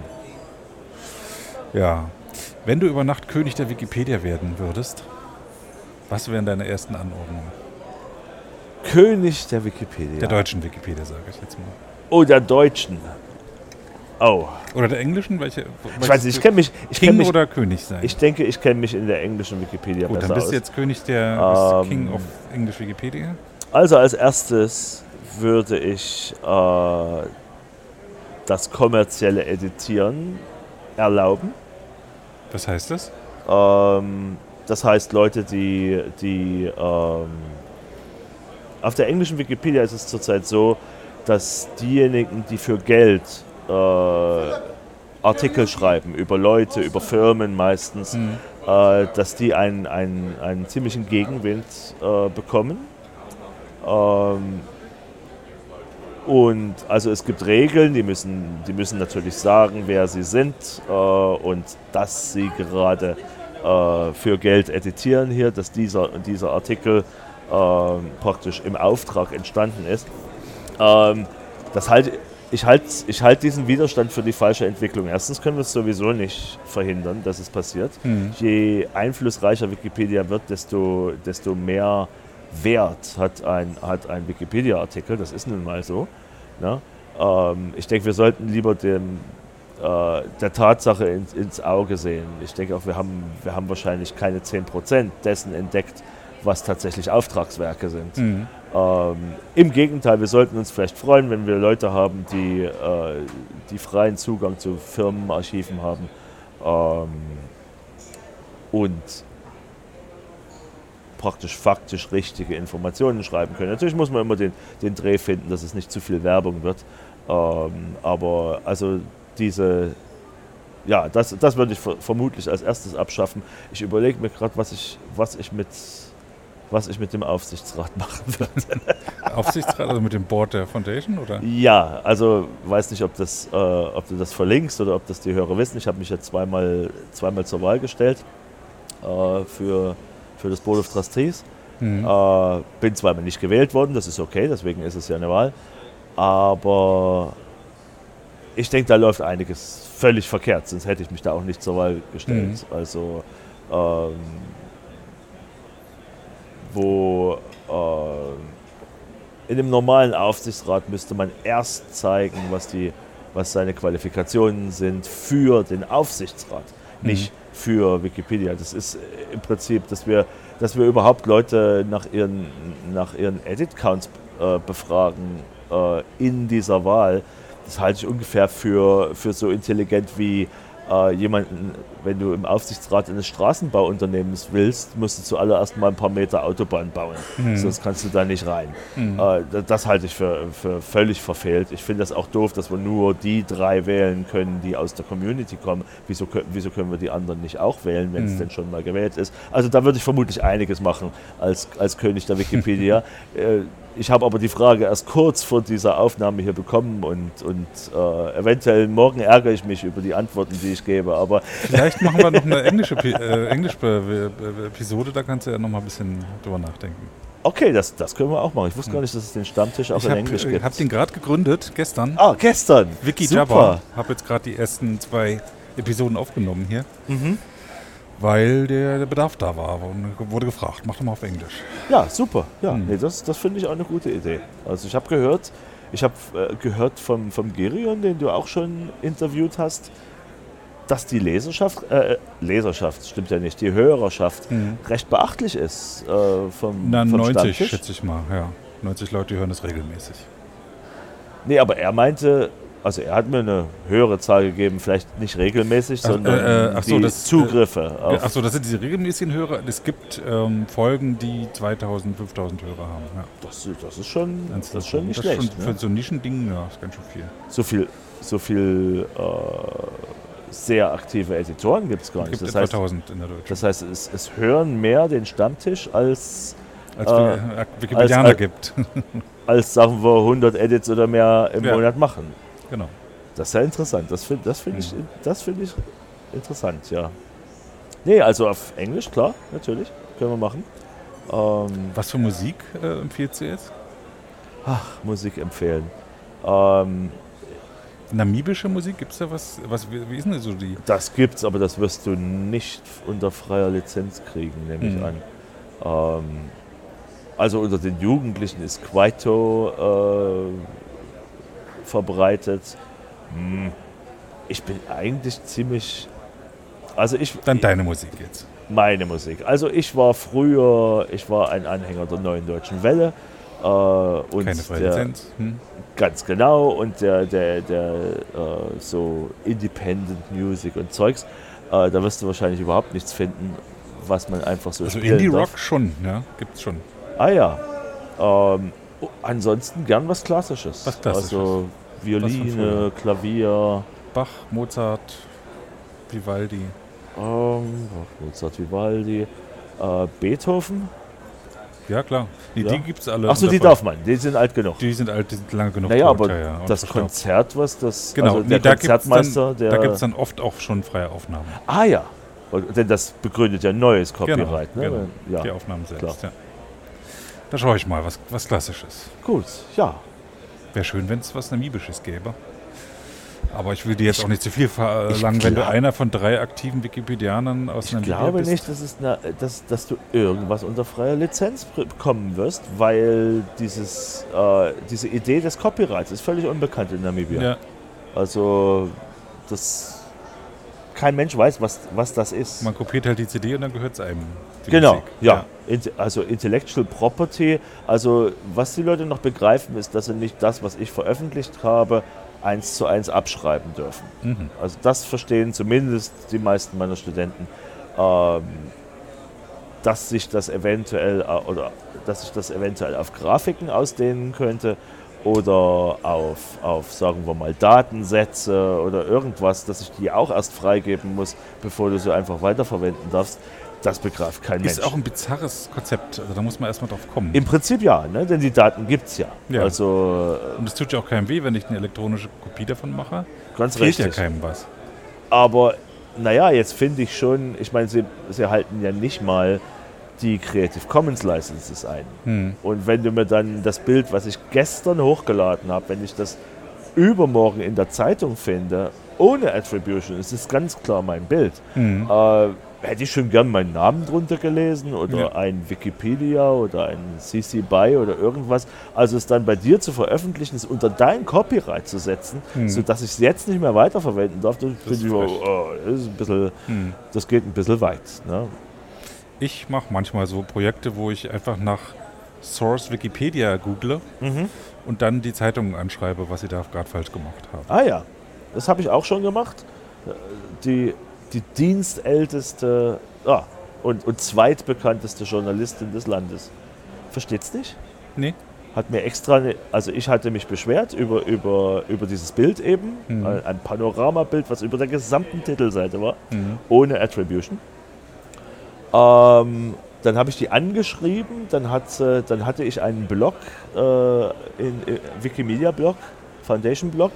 Ja. Wenn du über Nacht König der Wikipedia werden würdest, was wären deine ersten Anordnungen? König der Wikipedia. Der deutschen Wikipedia, sage ich jetzt mal. oh, der Deutschen. Oh. Oder der englischen? Welche? Ich weiß nicht, ich kenne mich, ich King mich, oder König sein? ich denke, ich kenne mich in der englischen Wikipedia Gut, besser dann bist aus. du jetzt König der Ähm, King of English Wikipedia. Also als erstes würde ich äh, das kommerzielle Editieren erlauben. Was heißt das? Ähm, das heißt, Leute, die, die ähm, auf der englischen Wikipedia ist es zurzeit so, dass diejenigen, die für Geld äh, Artikel schreiben über Leute, über Firmen meistens, Hm. äh, dass die einen, einen, einen ziemlichen Gegenwind äh, bekommen. Ähm, und also es gibt Regeln, die müssen, die müssen natürlich sagen, wer sie sind äh, und dass sie gerade äh, für Geld editieren hier, dass dieser, dieser Artikel ähm, praktisch im Auftrag entstanden ist. Ähm, das halte ich halte ich halt diesen Widerstand für die falsche Entwicklung. Erstens können wir es sowieso nicht verhindern, dass es passiert. Mhm. Je einflussreicher Wikipedia wird, desto, desto mehr Wert hat ein, hat ein Wikipedia-Artikel. Das ist nun mal so. Ne? Ähm, ich denke, wir sollten lieber dem, äh, der Tatsache ins, ins Auge sehen. Ich denke auch, wir haben, wir haben wahrscheinlich keine 10% dessen entdeckt, was tatsächlich Auftragswerke sind. Mhm. Ähm, Im Gegenteil, wir sollten uns vielleicht freuen, wenn wir Leute haben, die, äh, die freien Zugang zu Firmenarchiven haben ähm, und praktisch faktisch richtige Informationen schreiben können. Natürlich muss man immer den, den Dreh finden, dass es nicht zu viel Werbung wird. Ähm, aber also diese, ja, das, das würde ich vermutlich als erstes abschaffen. Ich überlege mir gerade, was ich, was ich mit was ich mit dem Aufsichtsrat machen würde. Aufsichtsrat, also mit dem Board der Foundation, oder? Ja, also weiß nicht, ob, das, äh, ob du das verlinkst oder ob das die Hörer wissen. Ich habe mich jetzt zweimal, zweimal zur Wahl gestellt äh, für, für das Board of Trustees. Mhm. Äh, bin zweimal nicht gewählt worden, das ist okay, deswegen ist es ja eine Wahl. Aber ich denke, da läuft einiges völlig verkehrt, sonst hätte ich mich da auch nicht zur Wahl gestellt. Mhm. Also ähm, wo äh, in dem normalen Aufsichtsrat müsste man erst zeigen, was, die, was seine Qualifikationen sind für den Aufsichtsrat, mhm. Für Wikipedia. Das ist im Prinzip, dass wir, dass wir überhaupt Leute nach ihren, nach ihren Edit-Counts äh, befragen äh, in dieser Wahl. Das halte ich ungefähr für, für so intelligent wie äh, jemanden, wenn du im Aufsichtsrat eines Straßenbauunternehmens willst, musst du zuallererst mal ein paar Meter Autobahn bauen. Mhm. Sonst kannst du da nicht rein. Mhm. Äh, das, halte ich für, für völlig verfehlt. Ich finde das auch doof, dass wir nur die drei wählen können, die aus der Community kommen. Wieso, wieso können wir die anderen nicht auch wählen, wenn es mhm. denn schon mal gewählt ist? Also da würde ich vermutlich einiges machen als, als König der Wikipedia. äh, ich habe aber die Frage erst kurz vor dieser Aufnahme hier bekommen und, und äh, eventuell morgen ärgere ich mich über die Antworten, die ich gebe. Aber Vielleicht machen wir noch eine englische äh, Englisch Episode, da kannst du ja noch mal ein bisschen drüber nachdenken. Okay, das, das können wir auch machen. Ich wusste gar nicht, dass es den Stammtisch auch ich in hab, Englisch gibt. Ich habe den gerade gegründet, gestern. Ah, gestern. Wiki Jabba. Ich habe jetzt gerade die ersten zwei Episoden aufgenommen hier. Mhm weil der, Bedarf da war und wurde gefragt, mach doch mal auf Englisch. Ja, super. Ja, hm. nee, das, das finde ich auch eine gute Idee. Also ich habe gehört, ich habe äh, gehört vom, vom Gerion, den du auch schon interviewt hast, dass die Leserschaft, äh, Leserschaft stimmt ja nicht, die Hörerschaft mhm. recht beachtlich ist äh, vom, Na, vom 90 Stammtisch. schätze ich mal, ja. 90 Leute hören das regelmäßig. Nee, aber er meinte, also er hat mir eine höhere Zahl gegeben, vielleicht nicht regelmäßig, ach, sondern äh, äh, die so, das, Zugriffe. Äh, Achso, das sind diese regelmäßigen Hörer. Es gibt ähm, Folgen, die 2000, 5000 Hörer haben. Ja. Das, das, ist schon, das, das ist schon nicht schlecht. Schon, ne? Für so ein Nischending, ja, ist ganz schön viel. So viel, so viel äh, sehr aktive Editoren gibt es gar nicht. Gibt das heißt, 1000 in der Deutschen. Das heißt, es, es hören mehr den Stammtisch als als äh, Wikipedianer als, gibt. als, sagen wir, 100 Edits oder mehr im ja. Monat machen. Genau. Das ist ja interessant. Das finde das find ich, find ich interessant, ja. Nee, also auf Englisch, klar, natürlich. Können wir machen. Ähm, Was für Musik äh, empfiehlst du jetzt? Ach, Musik empfehlen. Ähm, Namibische Musik, gibt es da was, was? Wie ist denn so die? Das gibt's, aber das wirst du nicht unter freier Lizenz kriegen, nehme ich mhm. an. Ähm, also unter den Jugendlichen ist Kwaito äh, verbreitet. Hm, ich bin eigentlich ziemlich. Also ich. Dann deine Musik jetzt. Meine Musik. Also ich war früher, ich war ein Anhänger der neuen deutschen Welle. Äh, und Keine freie Lizenz. Hm. Ganz genau. Und der, der, der äh, so Independent Music und Zeugs. Äh, da wirst du wahrscheinlich überhaupt nichts finden, was man einfach so Also Indie Rock schon, ja, gibt's schon. Ah ja. Ähm, ansonsten gern was Klassisches. Was Klassisches. Also Violine, Klavier. Bach, Mozart, Vivaldi. Ähm, Mozart, Vivaldi. Äh, Beethoven. Ja, klar. Die, ja. die gibt es alle. Achso, die darf man. Die sind alt genug. Die sind alt, die sind lange genug. Naja, aber ja, ja. das Konzert, was das. Genau, also der nee, Konzertmeister, dann, der. Da gibt es dann oft auch schon freie Aufnahmen. Ah ja. Denn das begründet ja neues Copyright. genau, ne? genau. Ja. Die Aufnahmen selbst, klar. ja. Da schaue ich mal, was, was Klassisches. Gut, ja. Wäre schön, wenn es was Namibisches gäbe. Aber ich will dir jetzt auch nicht zu viel ich verlangen, wenn du einer von drei aktiven Wikipedianern aus Ich Namibia glaube bist. nicht, dass, es na, dass, dass du irgendwas unter freier Lizenz bekommen wirst, weil dieses, äh, diese Idee des Copyrights ist völlig unbekannt in Namibia. Ja, Also das kein Mensch weiß, was, was das ist. man kopiert halt die CD und dann gehört es einem. Die genau, Musik. ja. Int- Also Intellectual Property. Also was die Leute noch begreifen, ist, dass sie nicht das, was ich veröffentlicht habe, eins zu eins abschreiben dürfen. Mhm. Also das verstehen zumindest die meisten meiner Studenten, ähm, dass sich das eventuell äh, oder dass sich das eventuell auf Grafiken ausdehnen könnte oder auf, auf sagen wir mal Datensätze oder irgendwas, dass ich die auch erst freigeben muss, bevor du sie einfach weiterverwenden darfst. Das begreift kein Ist Mensch. auch ein bizarres Konzept. Also da muss man erstmal drauf kommen. Im Prinzip ja, ne? denn die Daten gibt es ja. Ja. Also und es tut ja auch keinem weh, wenn ich eine elektronische Kopie davon mache. äh, ganz Fehlt richtig. ja keinem was. Aber naja, jetzt finde ich schon, ich meine, sie, sie halten ja nicht mal die Creative Commons Licenses ein. Hm. Und wenn du mir dann das Bild, was ich gestern hochgeladen habe, wenn ich das übermorgen in der Zeitung finde, ohne Attribution, es ist ganz klar mein Bild, Hm. äh, hätte ich schon gern meinen Namen drunter gelesen oder Ja. ein Wikipedia oder ein CC BY oder irgendwas. Also es dann bei dir zu veröffentlichen, es unter dein Copyright zu setzen, Hm. sodass ich es jetzt nicht mehr weiterverwenden darf, das finde ist ich, frech. oh, das, ist ein bisschen, Hm. das geht ein bisschen weit. Ne? Ich mache manchmal so Projekte, wo ich einfach nach Source Wikipedia google Mhm. und dann die Zeitungen anschreibe, was sie da gerade falsch gemacht haben. Ah ja, das habe ich auch schon gemacht. Die, die dienstälteste ah, und, und zweitbekannteste Journalistin des Landes. Versteht's nicht? Nee? Hat mir extra, ne, also ich hatte mich beschwert über, über, über dieses Bild eben, Mhm. ein, Panoramabild, was über der gesamten Titelseite war, Mhm. ohne Attribution. Ähm, dann habe ich die angeschrieben, dann, hat, dann hatte ich einen Blog, äh, in, in Wikimedia-Blog, Foundation-Blog,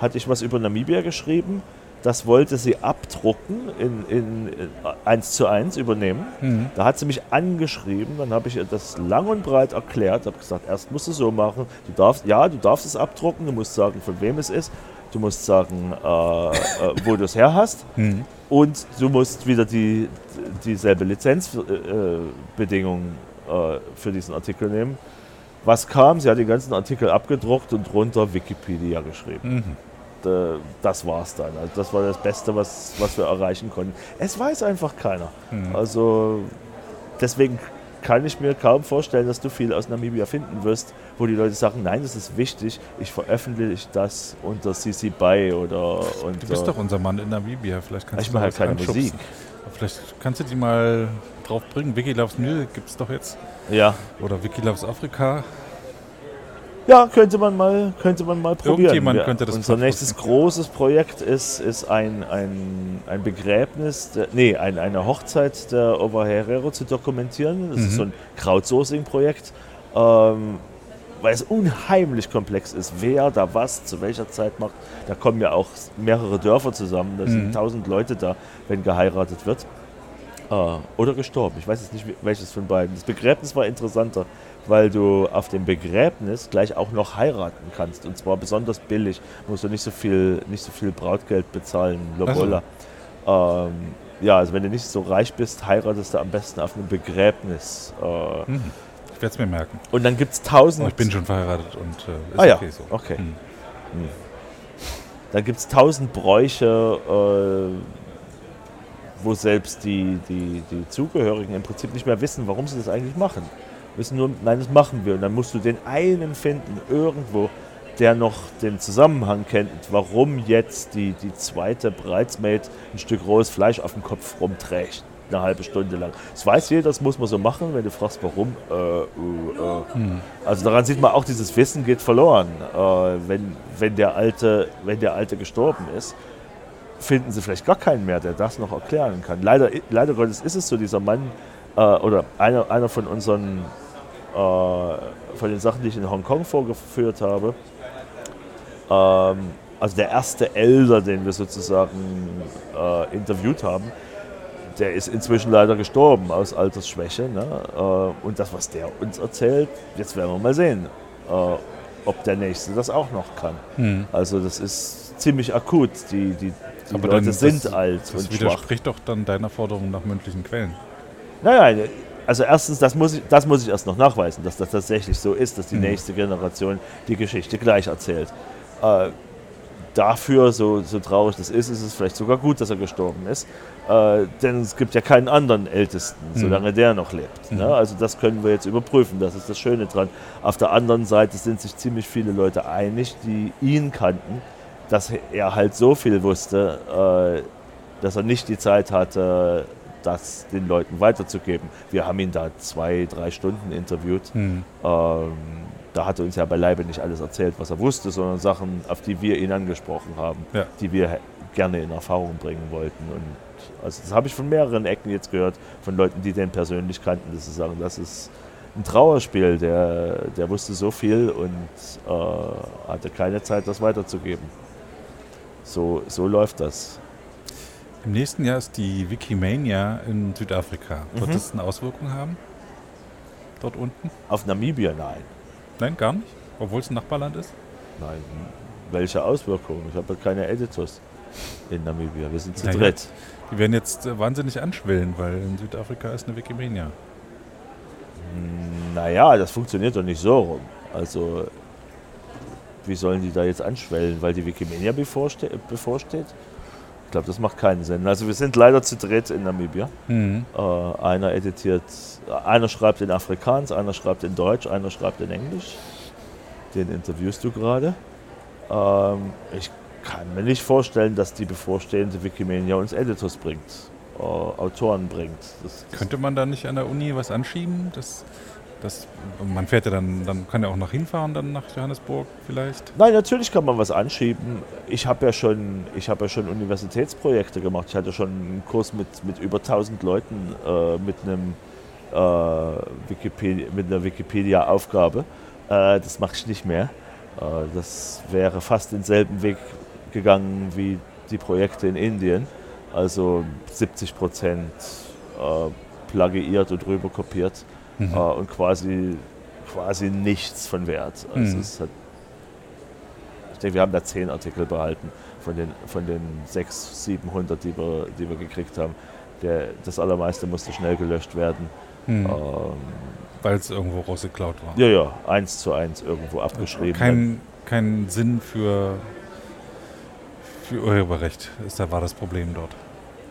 hatte ich was über Namibia geschrieben. Das wollte sie abdrucken, in, in, in 1 zu 1 übernehmen. Mhm. Da hat sie mich angeschrieben, dann habe ich ihr das lang und breit erklärt, habe gesagt, erst musst du so machen, du darfst, ja, du darfst es abdrucken, du musst sagen, von wem es ist, du musst sagen, äh, äh, wo du es her hast Mhm. und du musst wieder die, dieselbe Lizenzbedingung äh, für diesen Artikel nehmen. Was kam? Sie hat die ganzen Artikel abgedruckt und drunter Wikipedia geschrieben. Mhm. Äh, Das war's dann. Also das war das Beste, was, was wir erreichen konnten. Es weiß einfach keiner. Mhm. Also deswegen kann ich mir kaum vorstellen, dass du viel aus Namibia finden wirst, wo die Leute sagen, nein, das ist wichtig, ich veröffentliche das unter CC BY oder unter... Du bist doch unser Mann in Namibia. Vielleicht kannst ich du halt keine. Musik. Vielleicht kannst du die mal drauf bringen. Wiki Loves Music gibt es doch jetzt. Ja. Oder Wiki Loves Afrika. Ja, könnte man mal, könnte man mal probieren. Irgendjemand Wir- könnte das Unser nächstes großes Projekt ist, ist ein, ein, ein Begräbnis, der, nee, ein, eine Hochzeit der Ova Herrero zu dokumentieren. Das ist Mhm. so ein Crowdsourcing-Projekt, ähm, weil es unheimlich komplex ist, wer da was zu welcher Zeit macht. Da kommen ja auch mehrere Dörfer zusammen, da sind Mhm. tausend Leute da, wenn geheiratet wird. Äh, oder gestorben. Ich weiß jetzt nicht, welches von beiden. Das Begräbnis war interessanter, weil du auf dem Begräbnis gleich auch noch heiraten kannst. Und zwar besonders billig. Musst du nicht so viel, nicht so viel Brautgeld bezahlen. Lobola. Ähm, ja, also wenn du nicht so reich bist, heiratest du am besten auf einem Begräbnis. Äh, Mhm. Ich werde es mir merken. und dann gibt es tausend. Aber ich bin schon verheiratet und äh, ist Ah ja, okay so. okay. Mhm. Da gibt es tausend Bräuche, äh, wo selbst die, die, die Zugehörigen im Prinzip nicht mehr wissen, warum sie das eigentlich machen. Wissen nur, nein, das machen wir. Und dann musst du den einen finden, irgendwo, der noch den Zusammenhang kennt, warum jetzt die, die zweite Bridesmaid ein Stück rohes Fleisch auf dem Kopf rumträgt. Eine halbe Stunde lang. Das weiß jeder, das muss man so machen. Wenn du fragst, warum, äh, uh, äh. Mhm. Also daran sieht man auch, dieses Wissen geht verloren. Äh, wenn, wenn, der Alte, wenn der Alte gestorben ist, finden sie vielleicht gar keinen mehr, der das noch erklären kann. Leider, leider Gottes ist es so, dieser Mann äh, oder einer, einer von unseren, äh, von den Sachen, die ich in Hongkong vorgeführt habe, ähm, also der erste Elder, den wir sozusagen äh, interviewt haben, der ist inzwischen leider gestorben aus Altersschwäche. Ne? Äh, und das, was der uns erzählt, jetzt werden wir mal sehen, äh, ob der Nächste das auch noch kann. Hm. Also das ist ziemlich akut. Die, die, die Leute dann, sind das, alt Das und schwach. widerspricht doch dann deiner Forderung nach mündlichen Quellen. Nein, also erstens, das muss, ich, das muss ich erst noch nachweisen, dass das tatsächlich so ist, dass die Mhm. nächste Generation die Geschichte gleich erzählt. Äh, dafür, so, so traurig das ist, ist es vielleicht sogar gut, dass er gestorben ist. Äh, denn es gibt ja keinen anderen Ältesten, Mhm. solange der noch lebt. Ne? Also das können wir jetzt überprüfen, das ist das Schöne dran. Auf der anderen Seite sind sich ziemlich viele Leute einig, die ihn kannten, dass er halt so viel wusste, äh, dass er nicht die Zeit hatte, das den Leuten weiterzugeben. Wir haben ihn da zwei, drei Stunden interviewt. Hm. Ähm, da hat er uns ja beileibe nicht alles erzählt, was er wusste, sondern Sachen, auf die wir ihn angesprochen haben, Ja. die wir gerne in Erfahrung bringen wollten. Und also das habe ich von mehreren Ecken jetzt gehört, von Leuten, die den persönlich kannten, dass sie sagen, das ist ein Trauerspiel, der, der wusste so viel und äh, hatte keine Zeit, das weiterzugeben. So, so läuft das. Im nächsten Jahr ist die Wikimania in Südafrika. Wird Mhm. das eine Auswirkung haben? Dort unten? Auf Namibia, nein. Nein, gar nicht? Obwohl es ein Nachbarland ist? Nein, welche Auswirkungen? Ich habe ja keine Editors in Namibia. Wir sind zu Naja. dritt. Die werden jetzt äh, wahnsinnig anschwellen, weil in Südafrika ist eine Wikimania. Naja, das funktioniert doch nicht so rum. Also, wie sollen die da jetzt anschwellen, weil die Wikimedia bevorste bevorsteht? Ich glaube, das macht keinen Sinn. Also, wir sind leider zu dritt in Namibia. Mhm. Äh, einer editiert, einer schreibt in Afrikaans, einer schreibt in Deutsch, einer schreibt in Englisch. Den interviewst du gerade. Ähm, ich kann mir nicht vorstellen, dass die bevorstehende Wikimania uns Editors bringt, äh, Autoren bringt. Das, das Könnte man da nicht an der Uni was anschieben? Das, das, man fährt ja dann, dann kann ja auch nach hinfahren, dann nach Johannesburg vielleicht. Nein, natürlich kann man was anschieben. Ich habe ja schon, ja schon Universitätsprojekte gemacht. Ich hatte schon einen Kurs mit, mit über 1000 Leuten äh, mit einem äh, Wikipedia, mit einer Wikipedia-Aufgabe. Äh, das mache ich nicht mehr. Äh, das wäre fast denselben Weg gegangen wie die Projekte in Indien. Also 70 Prozent äh, plagiiert und rüber kopiert Mhm. äh, und quasi, quasi nichts von Wert. Also Mhm. es hat, ich denke, wir haben da zehn Artikel behalten von den, von den 600, 700, die wir, die wir gekriegt haben. Der, das allermeiste musste schnell gelöscht werden. Mhm. Ähm, Weil es irgendwo rausgeklaut war. ja, ja, eins zu eins irgendwo abgeschrieben. Kein, kein Sinn für, für Urheberrecht ist, da war das Problem dort.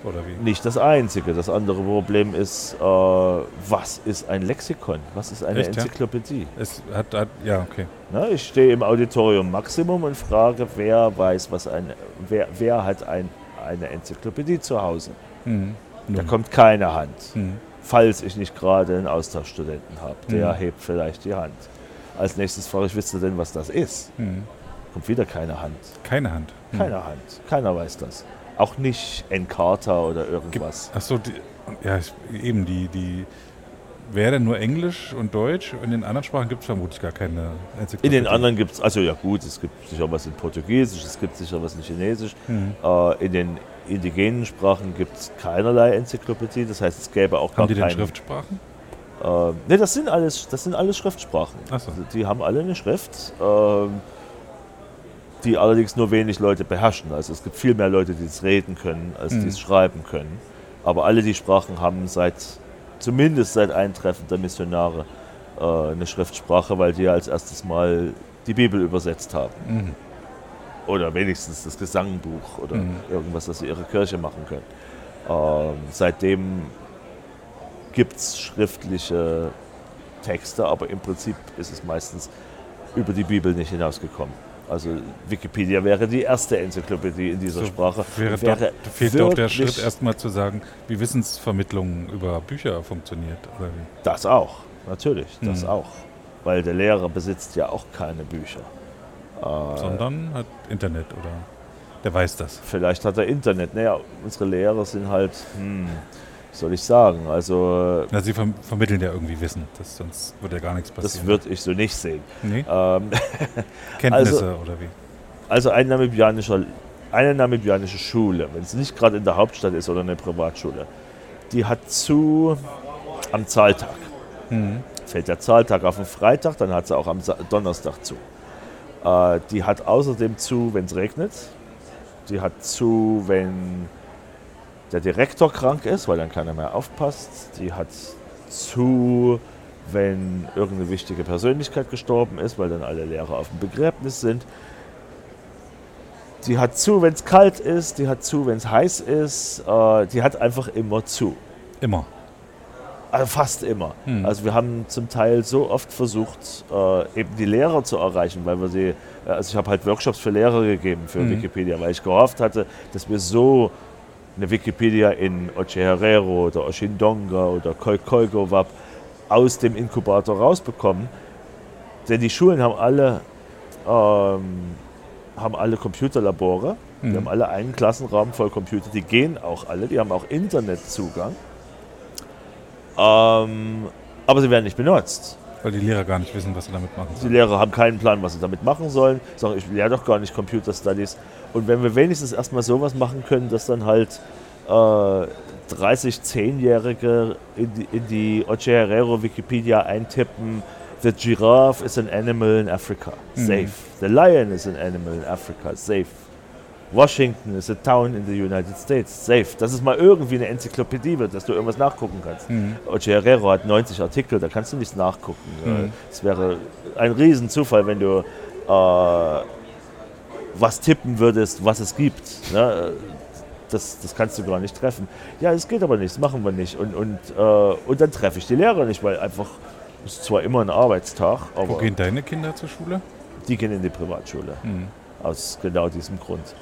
Oder wie? Nicht das einzige. Das andere Problem ist, äh, was ist ein Lexikon? Was ist eine Echt, ja? Enzyklopädie? Es hat, hat ja, okay. Na, ich stehe im Auditorium Maximum und frage, wer weiß, was ein, wer, wer hat ein, eine Enzyklopädie zu Hause? Mhm. Da kommt keine Hand. Mhm. Falls ich nicht gerade einen Austauschstudenten habe, der Mhm. hebt vielleicht die Hand. Als nächstes frage ich, wisst ihr denn, was das ist? Mhm. Kommt wieder keine Hand. Keine Hand. Mhm. Keine Hand. Keiner weiß das. Auch nicht Encarta oder irgendwas. Achso, ja, eben die, die. Wäre nur Englisch und Deutsch? In den anderen Sprachen gibt es vermutlich gar keine In Enzyklopädie. den anderen gibt es, also ja gut, es gibt sicher was in Portugiesisch, es gibt sicher was in Chinesisch. Mhm. Äh, in den indigenen Sprachen gibt es keinerlei Enzyklopädie, das heißt, es gäbe auch gar Haben die denn keine. Schriftsprachen? Äh, ne, das sind alles, das sind alles Schriftsprachen. Achso. Also die haben alle eine Schrift, ähm, die allerdings nur wenig Leute beherrschen. Also es gibt viel mehr Leute, die es reden können, als die Mhm. es schreiben können. Aber alle die Sprachen haben seit, zumindest seit Eintreffen der Missionare, äh, eine Schriftsprache, weil die ja als erstes Mal die Bibel übersetzt haben. Mhm. Oder wenigstens das Gesangbuch oder Mhm. irgendwas, das sie ihre Kirche machen können. Ähm, seitdem gibt es schriftliche Texte, aber im Prinzip ist es meistens über die Bibel nicht hinausgekommen. Also Wikipedia wäre die erste Enzyklopädie in dieser So, Sprache. Wäre wäre dort, fehlt dort der Schritt erstmal zu sagen, wie Wissensvermittlung über Bücher funktioniert. Oder wie? Das auch, natürlich, das Mhm. auch. Weil der Lehrer besitzt ja auch keine Bücher. Äh, Sondern hat Internet oder der weiß das. Vielleicht hat er Internet. Naja, unsere Lehrer sind halt, hm, soll ich sagen, also Na, sie verm vermitteln ja irgendwie Wissen, das, sonst würde ja gar nichts das passieren. würde ich so nicht sehen. nee? Ähm, Kenntnisse oder wie? also ein namibianischer, eine namibianische Schule, wenn es nicht gerade in der Hauptstadt ist oder eine Privatschule, die hat zu am Zahltag. Mhm. Fällt der Zahltag auf den Freitag, dann hat sie auch am Sa- Donnerstag zu. Äh, die hat außerdem zu, wenn es regnet. Die hat zu, wenn der Direktor krank ist, weil dann keiner mehr aufpasst. Die hat zu, wenn irgendeine wichtige Persönlichkeit gestorben ist, weil dann alle Lehrer auf dem Begräbnis sind. Die hat zu, wenn es kalt ist. Die hat zu, wenn es heiß ist. Äh, die hat einfach immer zu. Immer. Also fast immer. Hm. Also wir haben zum Teil so oft versucht, äh, eben die Lehrer zu erreichen, weil wir sie, äh, also ich habe halt Workshops für Lehrer gegeben für Mhm. Wikipedia, weil ich gehofft hatte, dass wir so eine Wikipedia in Ocheherero oder Oshindonga oder Kolkolgowab aus dem Inkubator rausbekommen. Denn die Schulen haben alle, ähm, haben alle Computerlabore, die Mhm. haben alle einen Klassenraum voll Computer, die gehen auch alle, die haben auch Internetzugang. Ähm, aber sie werden nicht benutzt. Weil die Lehrer gar nicht wissen, was sie damit machen Die sollen. Lehrer haben keinen Plan, was sie damit machen sollen, sagen, ich lehre doch gar nicht Computer Studies. Und wenn wir wenigstens erstmal sowas machen können, dass dann halt äh, 30 10-Jährige in die, in die Oche Herrero Wikipedia eintippen, The giraffe is an animal in Africa. Mhm. Safe. The lion is an animal in Africa. Safe. Washington is a town in the United States. Safe. Dass es mal irgendwie eine Enzyklopädie wird, dass du irgendwas nachgucken kannst. Mhm. Oche Herrero hat 90 Artikel, da kannst du nichts nachgucken. Mhm. Es wäre ein Riesenzufall, wenn du äh, was tippen würdest, was es gibt. Ne? Das, das kannst du gar nicht treffen. Ja, es geht aber nicht, das machen wir nicht. Und, und, äh, und dann treffe ich die Lehrer nicht, weil einfach, es ist zwar immer ein Arbeitstag, Wo aber gehen deine Kinder zur Schule? die gehen in die Privatschule. Mhm. Aus genau diesem Grund.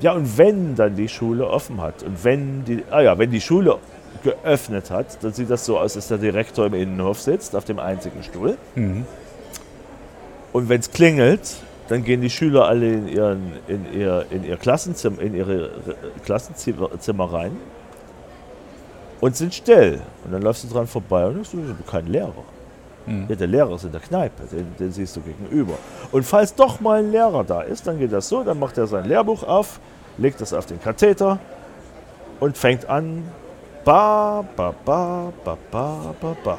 Ja, und wenn dann die Schule offen hat und wenn die, ah ja, wenn die Schule geöffnet hat, dann sieht das so aus, dass der Direktor im Innenhof sitzt, auf dem einzigen Stuhl. Mhm. Und wenn es klingelt, dann gehen die Schüler alle in, ihren, in, ihr, in, ihr Klassenzimmer, in ihre Re- Klassenzimmer Zimmer rein und sind still. Und dann läufst du dran vorbei und du bist kein Lehrer. Mhm. Ja, der Lehrer ist in der Kneipe, den, den siehst du gegenüber. Und falls doch mal ein Lehrer da ist, dann geht das so, dann macht er sein Lehrbuch auf, legt das auf den Katheter und fängt an, ba, ba, ba, ba, ba, ba, ba.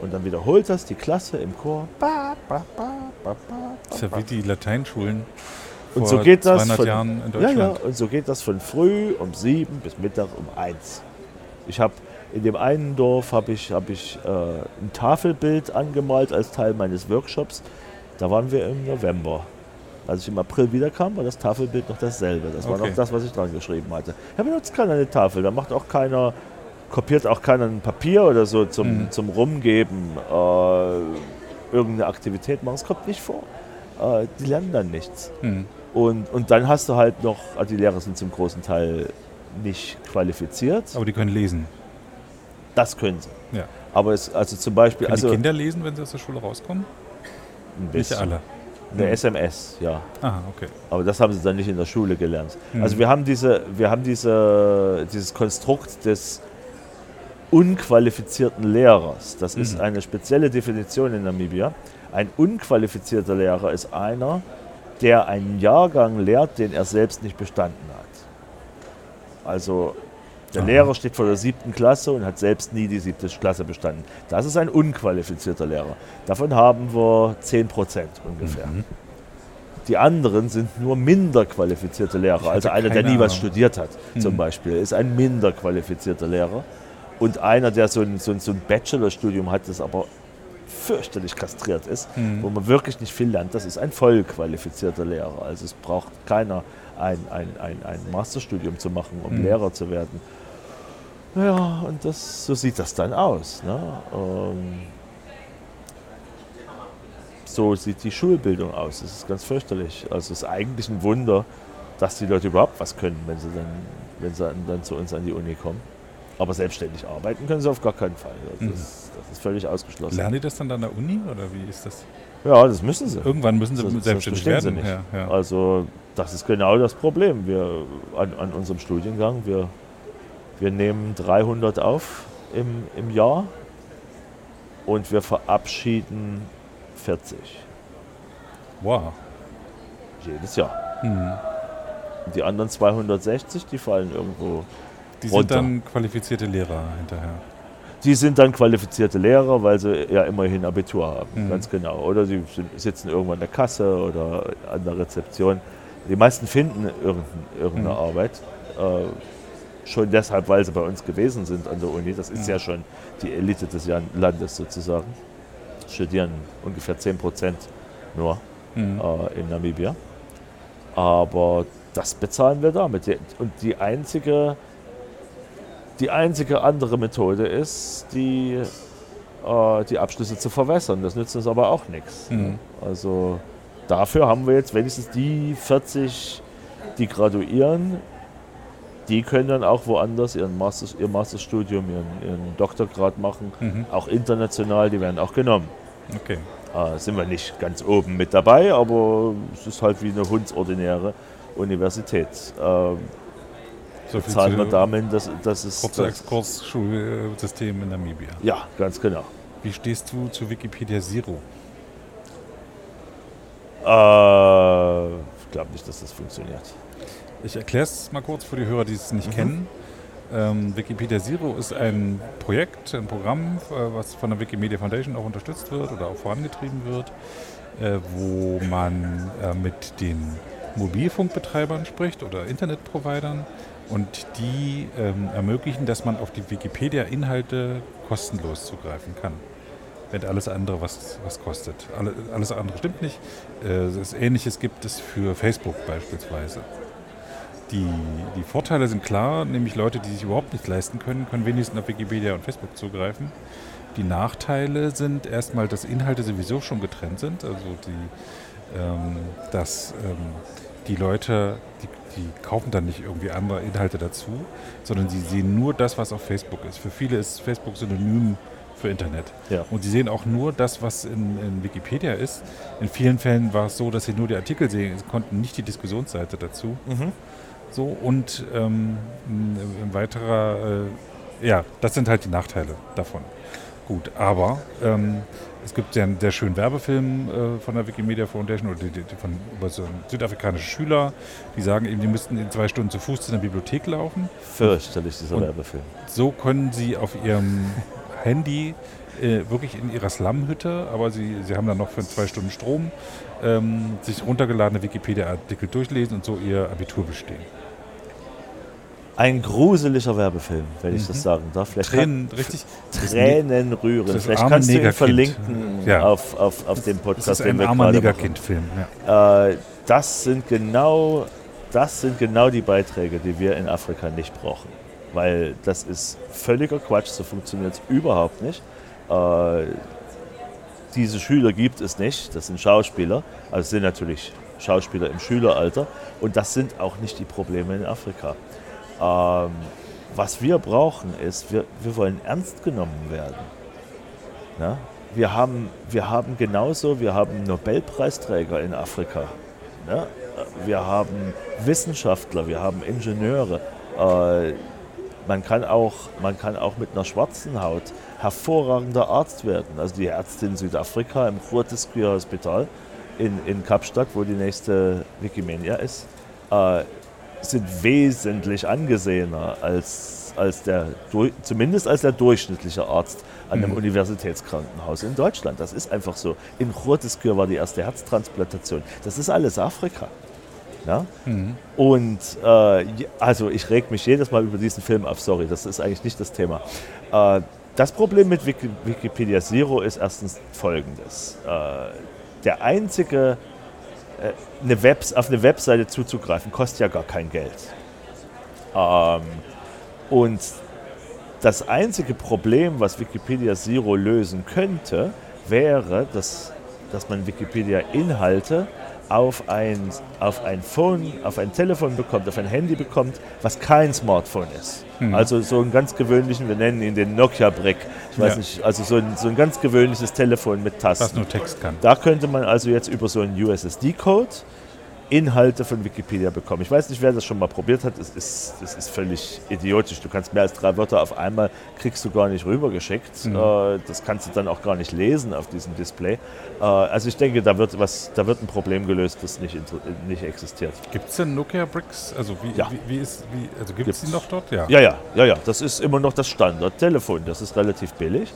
Und dann wiederholt das die Klasse im Chor. Ba, ba, ba, ba, ba, Das ist ja wie die Lateinschulen und so geht das 200 von, Jahren in ja, ja, Deutschland. und so geht das von früh um sieben bis Mittag um eins. Ich habe in dem einen Dorf habe ich, hab ich äh, ein Tafelbild angemalt als Teil meines Workshops. Da waren wir im November. Als ich im April wiederkam, war das Tafelbild noch dasselbe. Das war Okay. noch das, was ich dran geschrieben hatte. Da benutzt keiner eine Tafel. Da macht auch keiner, kopiert auch keiner ein Papier oder so zum, Mhm. zum Rumgeben. Äh, irgendeine Aktivität machen. Es kommt nicht vor. Äh, die lernen dann nichts. Mhm. Und, und dann hast du halt noch, also die Lehrer sind zum großen Teil nicht qualifiziert. Aber die können lesen. Das können sie. Ja. Aber es, also zum Beispiel, Können also die Kinder lesen, wenn sie aus der Schule rauskommen? ein Nicht bisschen. alle. Eine Mhm. SMS, ja. Aha, okay. Aber das haben sie dann nicht in der Schule gelernt. Mhm. Also wir haben diese, wir haben diese, dieses Konstrukt des unqualifizierten Lehrers. Das ist Mhm. eine spezielle Definition in Namibia. Ein unqualifizierter Lehrer ist einer, der einen Jahrgang lehrt, den er selbst nicht bestanden hat. Also der. Lehrer steht vor der siebten Klasse und hat selbst nie die siebte Klasse bestanden. Das ist ein unqualifizierter Lehrer. Davon haben wir 10 Prozent ungefähr. Mhm. Die anderen sind nur minder qualifizierte Lehrer. Also einer, der nie was Ahnung. studiert hat, zum Mhm. Beispiel, ist ein minder qualifizierter Lehrer. Und einer, der so ein, so ein, so ein Bachelorstudium hat, das aber fürchterlich kastriert ist, Mhm. wo man wirklich nicht viel lernt, das ist ein voll qualifizierter Lehrer. Also es braucht keiner ein, ein, ein, ein Masterstudium zu machen, um Mhm. Lehrer zu werden. Ja, und das, so sieht das dann aus. Ne? Ähm, so sieht die Schulbildung aus. Das ist ganz fürchterlich. Also es ist eigentlich ein Wunder, dass die Leute überhaupt was können, wenn sie dann, wenn sie dann zu uns an die Uni kommen. Aber selbstständig arbeiten können sie auf gar keinen Fall. Das, Mhm. ist, das ist völlig ausgeschlossen. Lernen die das dann an der Uni oder wie ist das? Ja, das müssen sie. Irgendwann müssen sie sonst selbstständig sie werden. nicht. Ja, ja. Also das ist genau das Problem. Wir an, an unserem Studiengang, wir, wir nehmen 300 auf im, im Jahr und wir verabschieden 40 Wow. jedes Jahr. Mhm. Die anderen 260, die fallen irgendwo Die sind runter. dann qualifizierte Lehrer hinterher. Die sind dann qualifizierte Lehrer, weil sie ja immerhin Abitur haben, Mhm. ganz genau. Oder sie sitzen irgendwo in der Kasse oder an der Rezeption. Die meisten finden irgendein, irgendeine Mhm. Arbeit. Äh, schon deshalb, weil sie bei uns gewesen sind an der Uni. Das ist ja schon die Elite des Landes sozusagen. Studieren ungefähr 10 Prozent nur Mhm. äh, in Namibia. Aber das bezahlen wir damit. Und die einzige, die einzige andere Methode ist, die, äh, die Abschlüsse zu verwässern. Das nützt uns aber auch nichts. Mhm. Also dafür haben wir jetzt wenigstens die 40, die graduieren, die können dann auch woanders ihren Master, ihr Masterstudium, ihren, ihren Doktorgrad machen, Mhm. auch international, die werden auch genommen. Okay. Äh, sind wir nicht ganz oben mit dabei, aber es ist halt wie eine hundsordinäre Universität. Ähm, So viel zahlen wir damit, dass, dass es. kurzer Exkurs-Schulsystem in Namibia. ja, ganz genau. Wie stehst du zu Wikipedia Zero? Äh, ich glaube nicht, dass das funktioniert. Ich erkläre es mal kurz für die Hörer, die es nicht Mhm. kennen. Ähm, Wikipedia Zero ist ein Projekt, ein Programm, äh, was von der Wikimedia Foundation auch unterstützt wird oder auch vorangetrieben wird, äh, wo man äh, mit den Mobilfunkbetreibern spricht oder Internetprovidern und die ähm, ermöglichen, dass man auf die Wikipedia-Inhalte kostenlos zugreifen kann. Wenn alles andere was, was kostet. Alle, alles andere stimmt nicht. Äh, Ähnliches gibt es für Facebook beispielsweise. Die, die Vorteile sind klar, nämlich Leute, die sich überhaupt nicht leisten können, können wenigstens auf Wikipedia und Facebook zugreifen. Die Nachteile sind erstmal, dass Inhalte sowieso schon getrennt sind, also die, ähm, dass ähm, die Leute, die, die kaufen dann nicht irgendwie andere Inhalte dazu, sondern sie sehen nur das, was auf Facebook ist. Für viele ist Facebook synonym für Internet. Ja. Und sie sehen auch nur das, was in, in Wikipedia ist. In vielen Fällen war es so, dass sie nur die Artikel sehen, konnten nicht die Diskussionsseite dazu. So, und ähm, ein, weiterer, äh, ja, das sind halt die Nachteile davon. Gut, aber ähm, es gibt ja einen sehr schönen Werbefilm äh, von der Wikimedia Foundation oder die, die, von über so südafrikanische Schüler, die sagen eben, die müssten in zwei Stunden zu Fuß zu einer Bibliothek laufen. Fürchterlich, dieser Und- Werbefilm. So können sie auf ihrem Handy äh, wirklich in ihrer Slum-Hütte, aber sie, sie haben dann noch für zwei Stunden Strom, ähm, sich runtergeladene Wikipedia-Artikel durchlesen und so ihr Abitur bestehen. Ein gruseliger Werbefilm, wenn ich Mhm. das sagen darf. Vielleicht Tränen, richtig? Tränen rühren. das Vielleicht kannst du ihn verlinken Ja. auf, auf, auf dem Das Podcast, ist den ein wir armer gerade machen. Negerkind-Film. Ja. Äh, das sind genau, das sind genau die Beiträge, die wir in Afrika nicht brauchen. Weil das ist völliger Quatsch, so funktioniert es überhaupt nicht. Äh, diese Schüler gibt es nicht, das sind Schauspieler, also es sind natürlich Schauspieler im Schüleralter und das sind auch nicht die Probleme in Afrika. Ähm, was wir brauchen ist, wir, wir wollen ernst genommen werden. Ja? Wir, haben, wir haben genauso, wir haben Nobelpreisträger in Afrika. Ja? Wir haben Wissenschaftler, wir haben Ingenieure. Äh, man, kann auch, man kann auch mit einer schwarzen Haut hervorragender Arzt werden. Also die Ärzte in Südafrika im Groote Hospital in, in Kapstadt, wo die nächste Wikimania ist, äh, sind wesentlich angesehener als, als der, zumindest als der durchschnittliche Arzt an einem Mhm. Universitätskrankenhaus in Deutschland. Das ist einfach so. In Groteskür war die erste Herztransplantation. Das ist alles Afrika. Ja? Mhm. Und äh, also ich reg mich jedes Mal über diesen Film auf, sorry, das ist eigentlich nicht das Thema. Äh, das Problem mit Wiki Wikipedia Zero ist erstens folgendes. Äh, der einzige, äh, eine Webs auf eine Webseite zuzugreifen, kostet ja gar kein Geld. Ähm, und das einzige Problem, was Wikipedia Zero lösen könnte, wäre, dass, dass man Wikipedia-Inhalte auf ein, auf ein Phone, auf ein Telefon bekommt, auf ein Handy bekommt, was kein Smartphone ist. Mhm. Also so einen ganz gewöhnlichen, wir nennen ihn den Nokia-Brick. Ich weiß Ja. nicht, also so ein, so ein ganz gewöhnliches Telefon mit Was Tasten. nur Text kann. Da könnte man also jetzt über so einen USSD-Code Inhalte von Wikipedia bekommen. Ich weiß nicht, wer das schon mal probiert hat. Es ist, es ist völlig idiotisch. Du kannst mehr als drei Wörter auf einmal, kriegst du gar nicht rübergeschickt. Mhm. Äh, das kannst du dann auch gar nicht lesen auf diesem Display. Äh, also ich denke, da wird, was, da wird ein Problem gelöst, das nicht, nicht existiert. Gibt es denn Nokia Bricks? Also wie, ja. wie, wie ist, wie, also gibt es die noch dort? Ja. ja, ja, ja, ja. Das ist immer noch das Standardtelefon. Das ist relativ billig.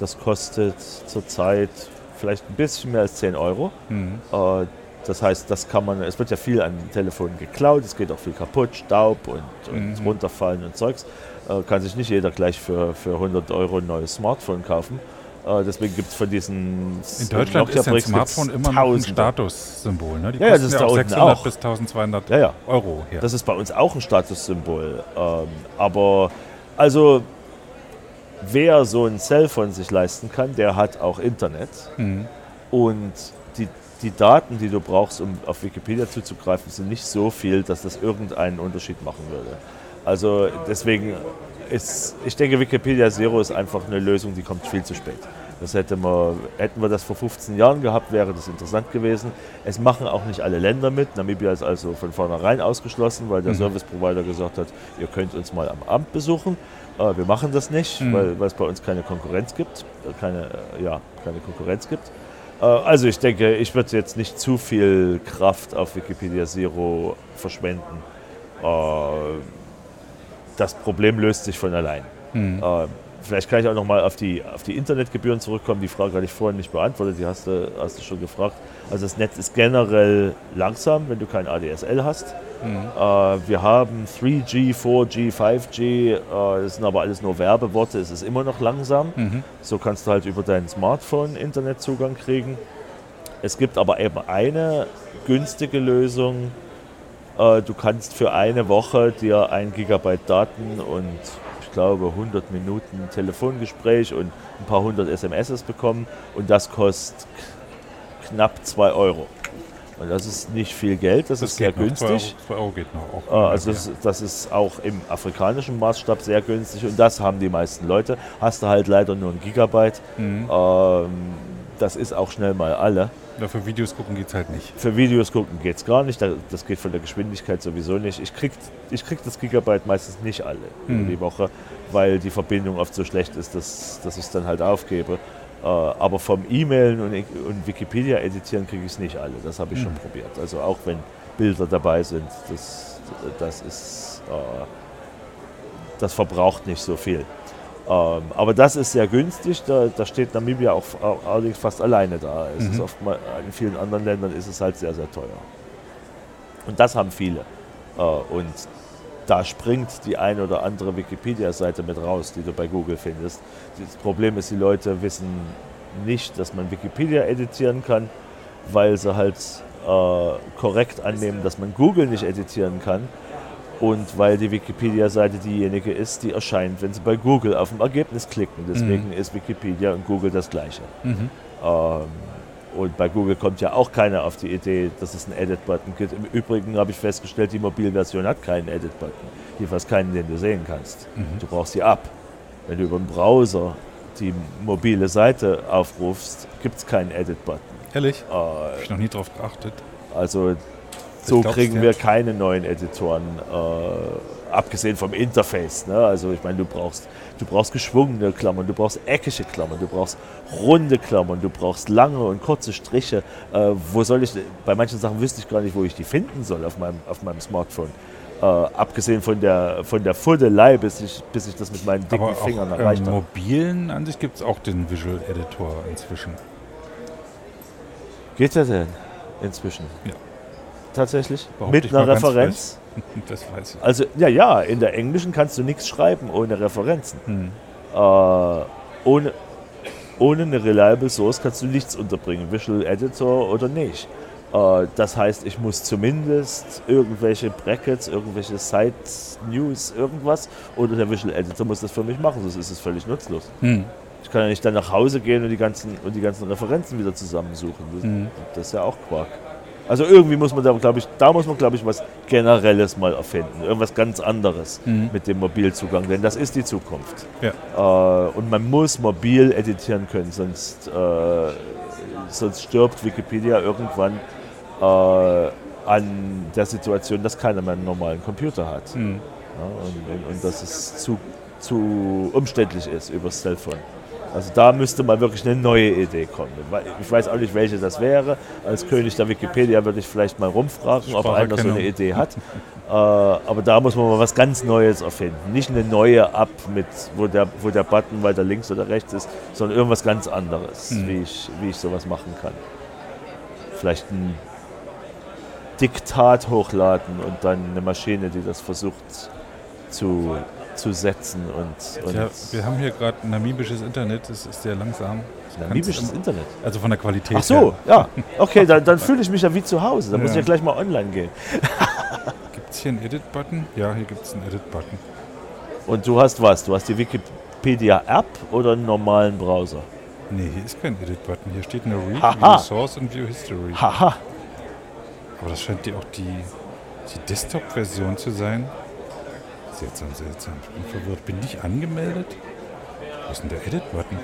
Das kostet zurzeit vielleicht ein bisschen mehr als 10 Euro. Mhm. Äh, das heißt, das kann man, es wird ja viel an Telefonen geklaut, es geht auch viel kaputt, Staub und, und mhm. runterfallen und Zeugs. Äh, kann sich nicht jeder gleich für, für 100 Euro ein neues Smartphone kaufen. Äh, deswegen gibt es von diesen In Deutschland ist ein Smartphone immer noch ein Statussymbol. Ne? Die ja, ja, das ist ja da auch 600 auch. bis 1200 ja, ja. Euro. Hier. Das ist bei uns auch ein Statussymbol. Ähm, aber also wer so ein Cellphone sich leisten kann, der hat auch Internet. Mhm. Und die Daten, die du brauchst, um auf Wikipedia zuzugreifen, sind nicht so viel, dass das irgendeinen Unterschied machen würde. Also deswegen ist, ich denke, Wikipedia Zero ist einfach eine Lösung, die kommt viel zu spät. Das hätte man, hätten wir das vor 15 Jahren gehabt, wäre das interessant gewesen. Es machen auch nicht alle Länder mit. Namibia ist also von vornherein ausgeschlossen, weil der mhm. Service Provider gesagt hat, ihr könnt uns mal am Amt besuchen. Äh, wir machen das nicht, mhm. weil, weil es bei uns keine Konkurrenz gibt. Keine, äh, ja, keine Konkurrenz gibt. Äh, also ich denke, ich würde jetzt nicht zu viel Kraft auf Wikipedia Zero verschwenden. Äh, das Problem löst sich von allein. Mhm. Vielleicht kann ich auch nochmal auf die, auf die Internetgebühren zurückkommen. Die Frage hatte ich vorhin nicht beantwortet, die hast du, hast du schon gefragt. Also das Netz ist generell langsam, wenn du kein ADSL hast. Mhm. Äh, wir haben 3G, 4G, 5G, äh, das sind aber alles nur Werbeworte, es ist immer noch langsam. Mhm. So kannst du halt über dein Smartphone Internetzugang kriegen. Es gibt aber eben eine günstige Lösung. Äh, du kannst für eine Woche dir ein Gigabyte Daten und glaube, 100 Minuten Telefongespräch und ein paar hundert SMS bekommen und das kostet knapp 2 Euro. Und das ist nicht viel Geld, das, das ist sehr günstig. 2 Euro, Euro, geht noch. Auch also das, das, ist auch im afrikanischen Maßstab sehr günstig und das haben die meisten Leute. Hast du halt leider nur ein Gigabyte. Mhm. Ähm, das ist auch schnell mal alle. Ja, für Videos gucken geht es halt nicht. Für Videos gucken geht es gar nicht. Das geht von der Geschwindigkeit sowieso nicht. Ich kriege ich krieg das Gigabyte meistens nicht alle mhm. die Woche, weil die Verbindung oft so schlecht ist, dass, dass ich es dann halt aufgebe. Äh, aber vom E-Mailen und, und Wikipedia editieren kriege ich es nicht alle. Das habe ich mhm. schon probiert. Also auch wenn Bilder dabei sind, das, das ist. Äh, das verbraucht nicht so viel. Ähm, aber das ist sehr günstig, da, da steht Namibia auch, allerdings fast alleine da. Es mhm. ist oft mal, in vielen anderen Ländern ist es halt sehr, sehr teuer. Und das haben viele. Äh, und da springt die eine oder andere Wikipedia-Seite mit raus, die du bei Google findest. Das Problem ist, die Leute wissen nicht, dass man Wikipedia editieren kann, weil sie halt äh, korrekt annehmen, dass man Google nicht editieren kann und weil die Wikipedia-Seite diejenige ist, die erscheint, wenn Sie bei Google auf ein Ergebnis klicken. Deswegen mhm. ist Wikipedia und Google das gleiche. Mhm. Ähm, und bei Google kommt ja auch keiner auf die Idee, dass es einen Edit-Button gibt. Im Übrigen habe ich festgestellt, die Mobilversion hat keinen Edit-Button. Jedenfalls keinen, den du sehen kannst. Mhm. Du brauchst sie ab. Wenn du über den Browser die mobile Seite aufrufst, gibt es keinen Edit-Button. Ehrlich? Äh, habe ich noch nie drauf geachtet. Also so kriegen wir keine neuen Editoren, äh, abgesehen vom Interface. Ne? Also ich meine, du brauchst, du brauchst geschwungene Klammern, du brauchst eckige Klammern, du brauchst runde Klammern, du brauchst lange und kurze Striche. Äh, wo soll ich, bei manchen Sachen wüsste ich gar nicht, wo ich die finden soll auf meinem, auf meinem Smartphone. Äh, abgesehen von der, von der Fuddelei, bis ich, bis ich das mit meinen dicken Aber Fingern auch, erreicht ähm, habe. mobilen Ansicht gibt es auch den Visual Editor inzwischen. Geht der denn inzwischen? Ja tatsächlich. Behaupte mit einer Referenz. Das weiß ich. Also, ja, ja, in der englischen kannst du nichts schreiben ohne Referenzen. Hm. Äh, ohne, ohne eine Reliable Source kannst du nichts unterbringen, Visual Editor oder nicht. Äh, das heißt, ich muss zumindest irgendwelche Brackets, irgendwelche Sites, News, irgendwas oder der Visual Editor muss das für mich machen, sonst ist es völlig nutzlos. Hm. Ich kann ja nicht dann nach Hause gehen und die ganzen, und die ganzen Referenzen wieder zusammensuchen. Das, hm. das ist ja auch Quark. Also irgendwie muss man da, glaube ich, da muss man, glaube ich, was Generelles mal erfinden. Irgendwas ganz anderes mhm. mit dem Mobilzugang, denn das ist die Zukunft. Ja. Äh, und man muss mobil editieren können, sonst, äh, sonst stirbt Wikipedia irgendwann. Äh, an der Situation, dass keiner mehr einen normalen Computer hat. Hm. Ja, und, und dass es zu, zu umständlich ist über das Telefon. Also da müsste mal wirklich eine neue Idee kommen. Ich weiß auch nicht, welche das wäre. Als König der Wikipedia würde ich vielleicht mal rumfragen, ob einer so eine Idee hat. Äh, aber da muss man mal was ganz Neues erfinden. Nicht eine neue App, mit, wo, der, wo der Button weiter links oder rechts ist, sondern irgendwas ganz anderes, hm. wie, ich, wie ich sowas machen kann. Vielleicht ein Diktat hochladen und dann eine Maschine, die das versucht zu, zu setzen. Und, und ja, wir haben hier gerade namibisches Internet, das ist sehr langsam. Namibisches Internet? Also von der Qualität Ach so, her. ja. Okay, dann, dann fühle ich mich ja wie zu Hause. Dann ja. muss ich ja gleich mal online gehen. gibt es hier einen Edit-Button? Ja, hier gibt es einen Edit-Button. Und du hast was? Du hast die Wikipedia-App oder einen normalen Browser? Nee, hier ist kein Edit-Button. Hier steht nur Read, View Source und View History. Haha. Aber das scheint dir auch die, die Desktop-Version zu sein. Seltsam, seltsam. Ich bin verwirrt. Bin ich angemeldet? Wo ist denn der Edit-Button?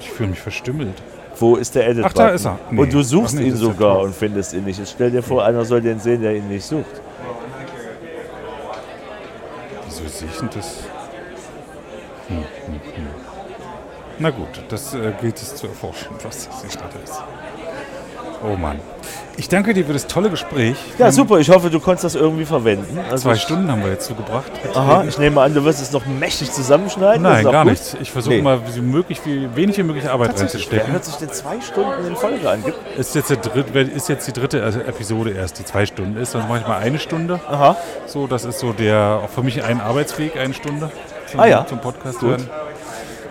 ich fühle mich verstümmelt. Wo ist der Edit-Button? Ach, da ist er. Nee. Und du suchst nee, ihn sogar und findest ihn nicht. Jetzt stell dir vor, einer soll den sehen, der ihn nicht sucht. Wieso sehe ich denn das? Hm, hm, hm. Na gut, das äh, gilt es zu erforschen, was das gerade ist. Oh Mann. Ich danke dir für das tolle Gespräch. Ja, super. Ich hoffe, du konntest das irgendwie verwenden. Also zwei Stunden haben wir jetzt zugebracht. Aha, ich nehme an, du wirst es noch mächtig zusammenschneiden. Nein, gar nichts. Ich versuche nee. mal, wie möglich, wie wenig wie möglich Arbeit reinzustecken. Wer hört sich denn zwei Stunden in Folge an? Ist jetzt, der dritt, ist jetzt die dritte Episode erst, die zwei Stunden ist. Dann mache ich mal eine Stunde. Aha. So, das ist so der, auch für mich ein Arbeitsweg, eine Stunde zum, ah, ja. zum Podcast Gut. hören.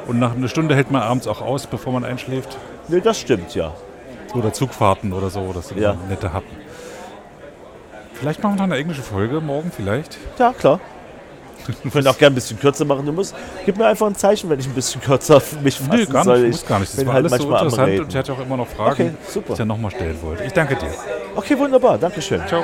Und nach einer Stunde hält man abends auch aus, bevor man einschläft. Nee, das stimmt, ja. Oder Zugfahrten oder so, das sind ja. nette Happen. Vielleicht machen wir noch eine englische Folge morgen vielleicht. Ja, klar. Wir können auch gerne ein bisschen kürzer machen. Du musst, gib mir einfach ein Zeichen, wenn ich ein bisschen kürzer mich fassen nee, gar nicht, soll. Ich muss gar nicht. Das war halt alles so interessant und ich hatte auch immer noch Fragen, okay, die ich ja nochmal stellen wollte. Ich danke dir. Okay, wunderbar. Dankeschön. Ciao.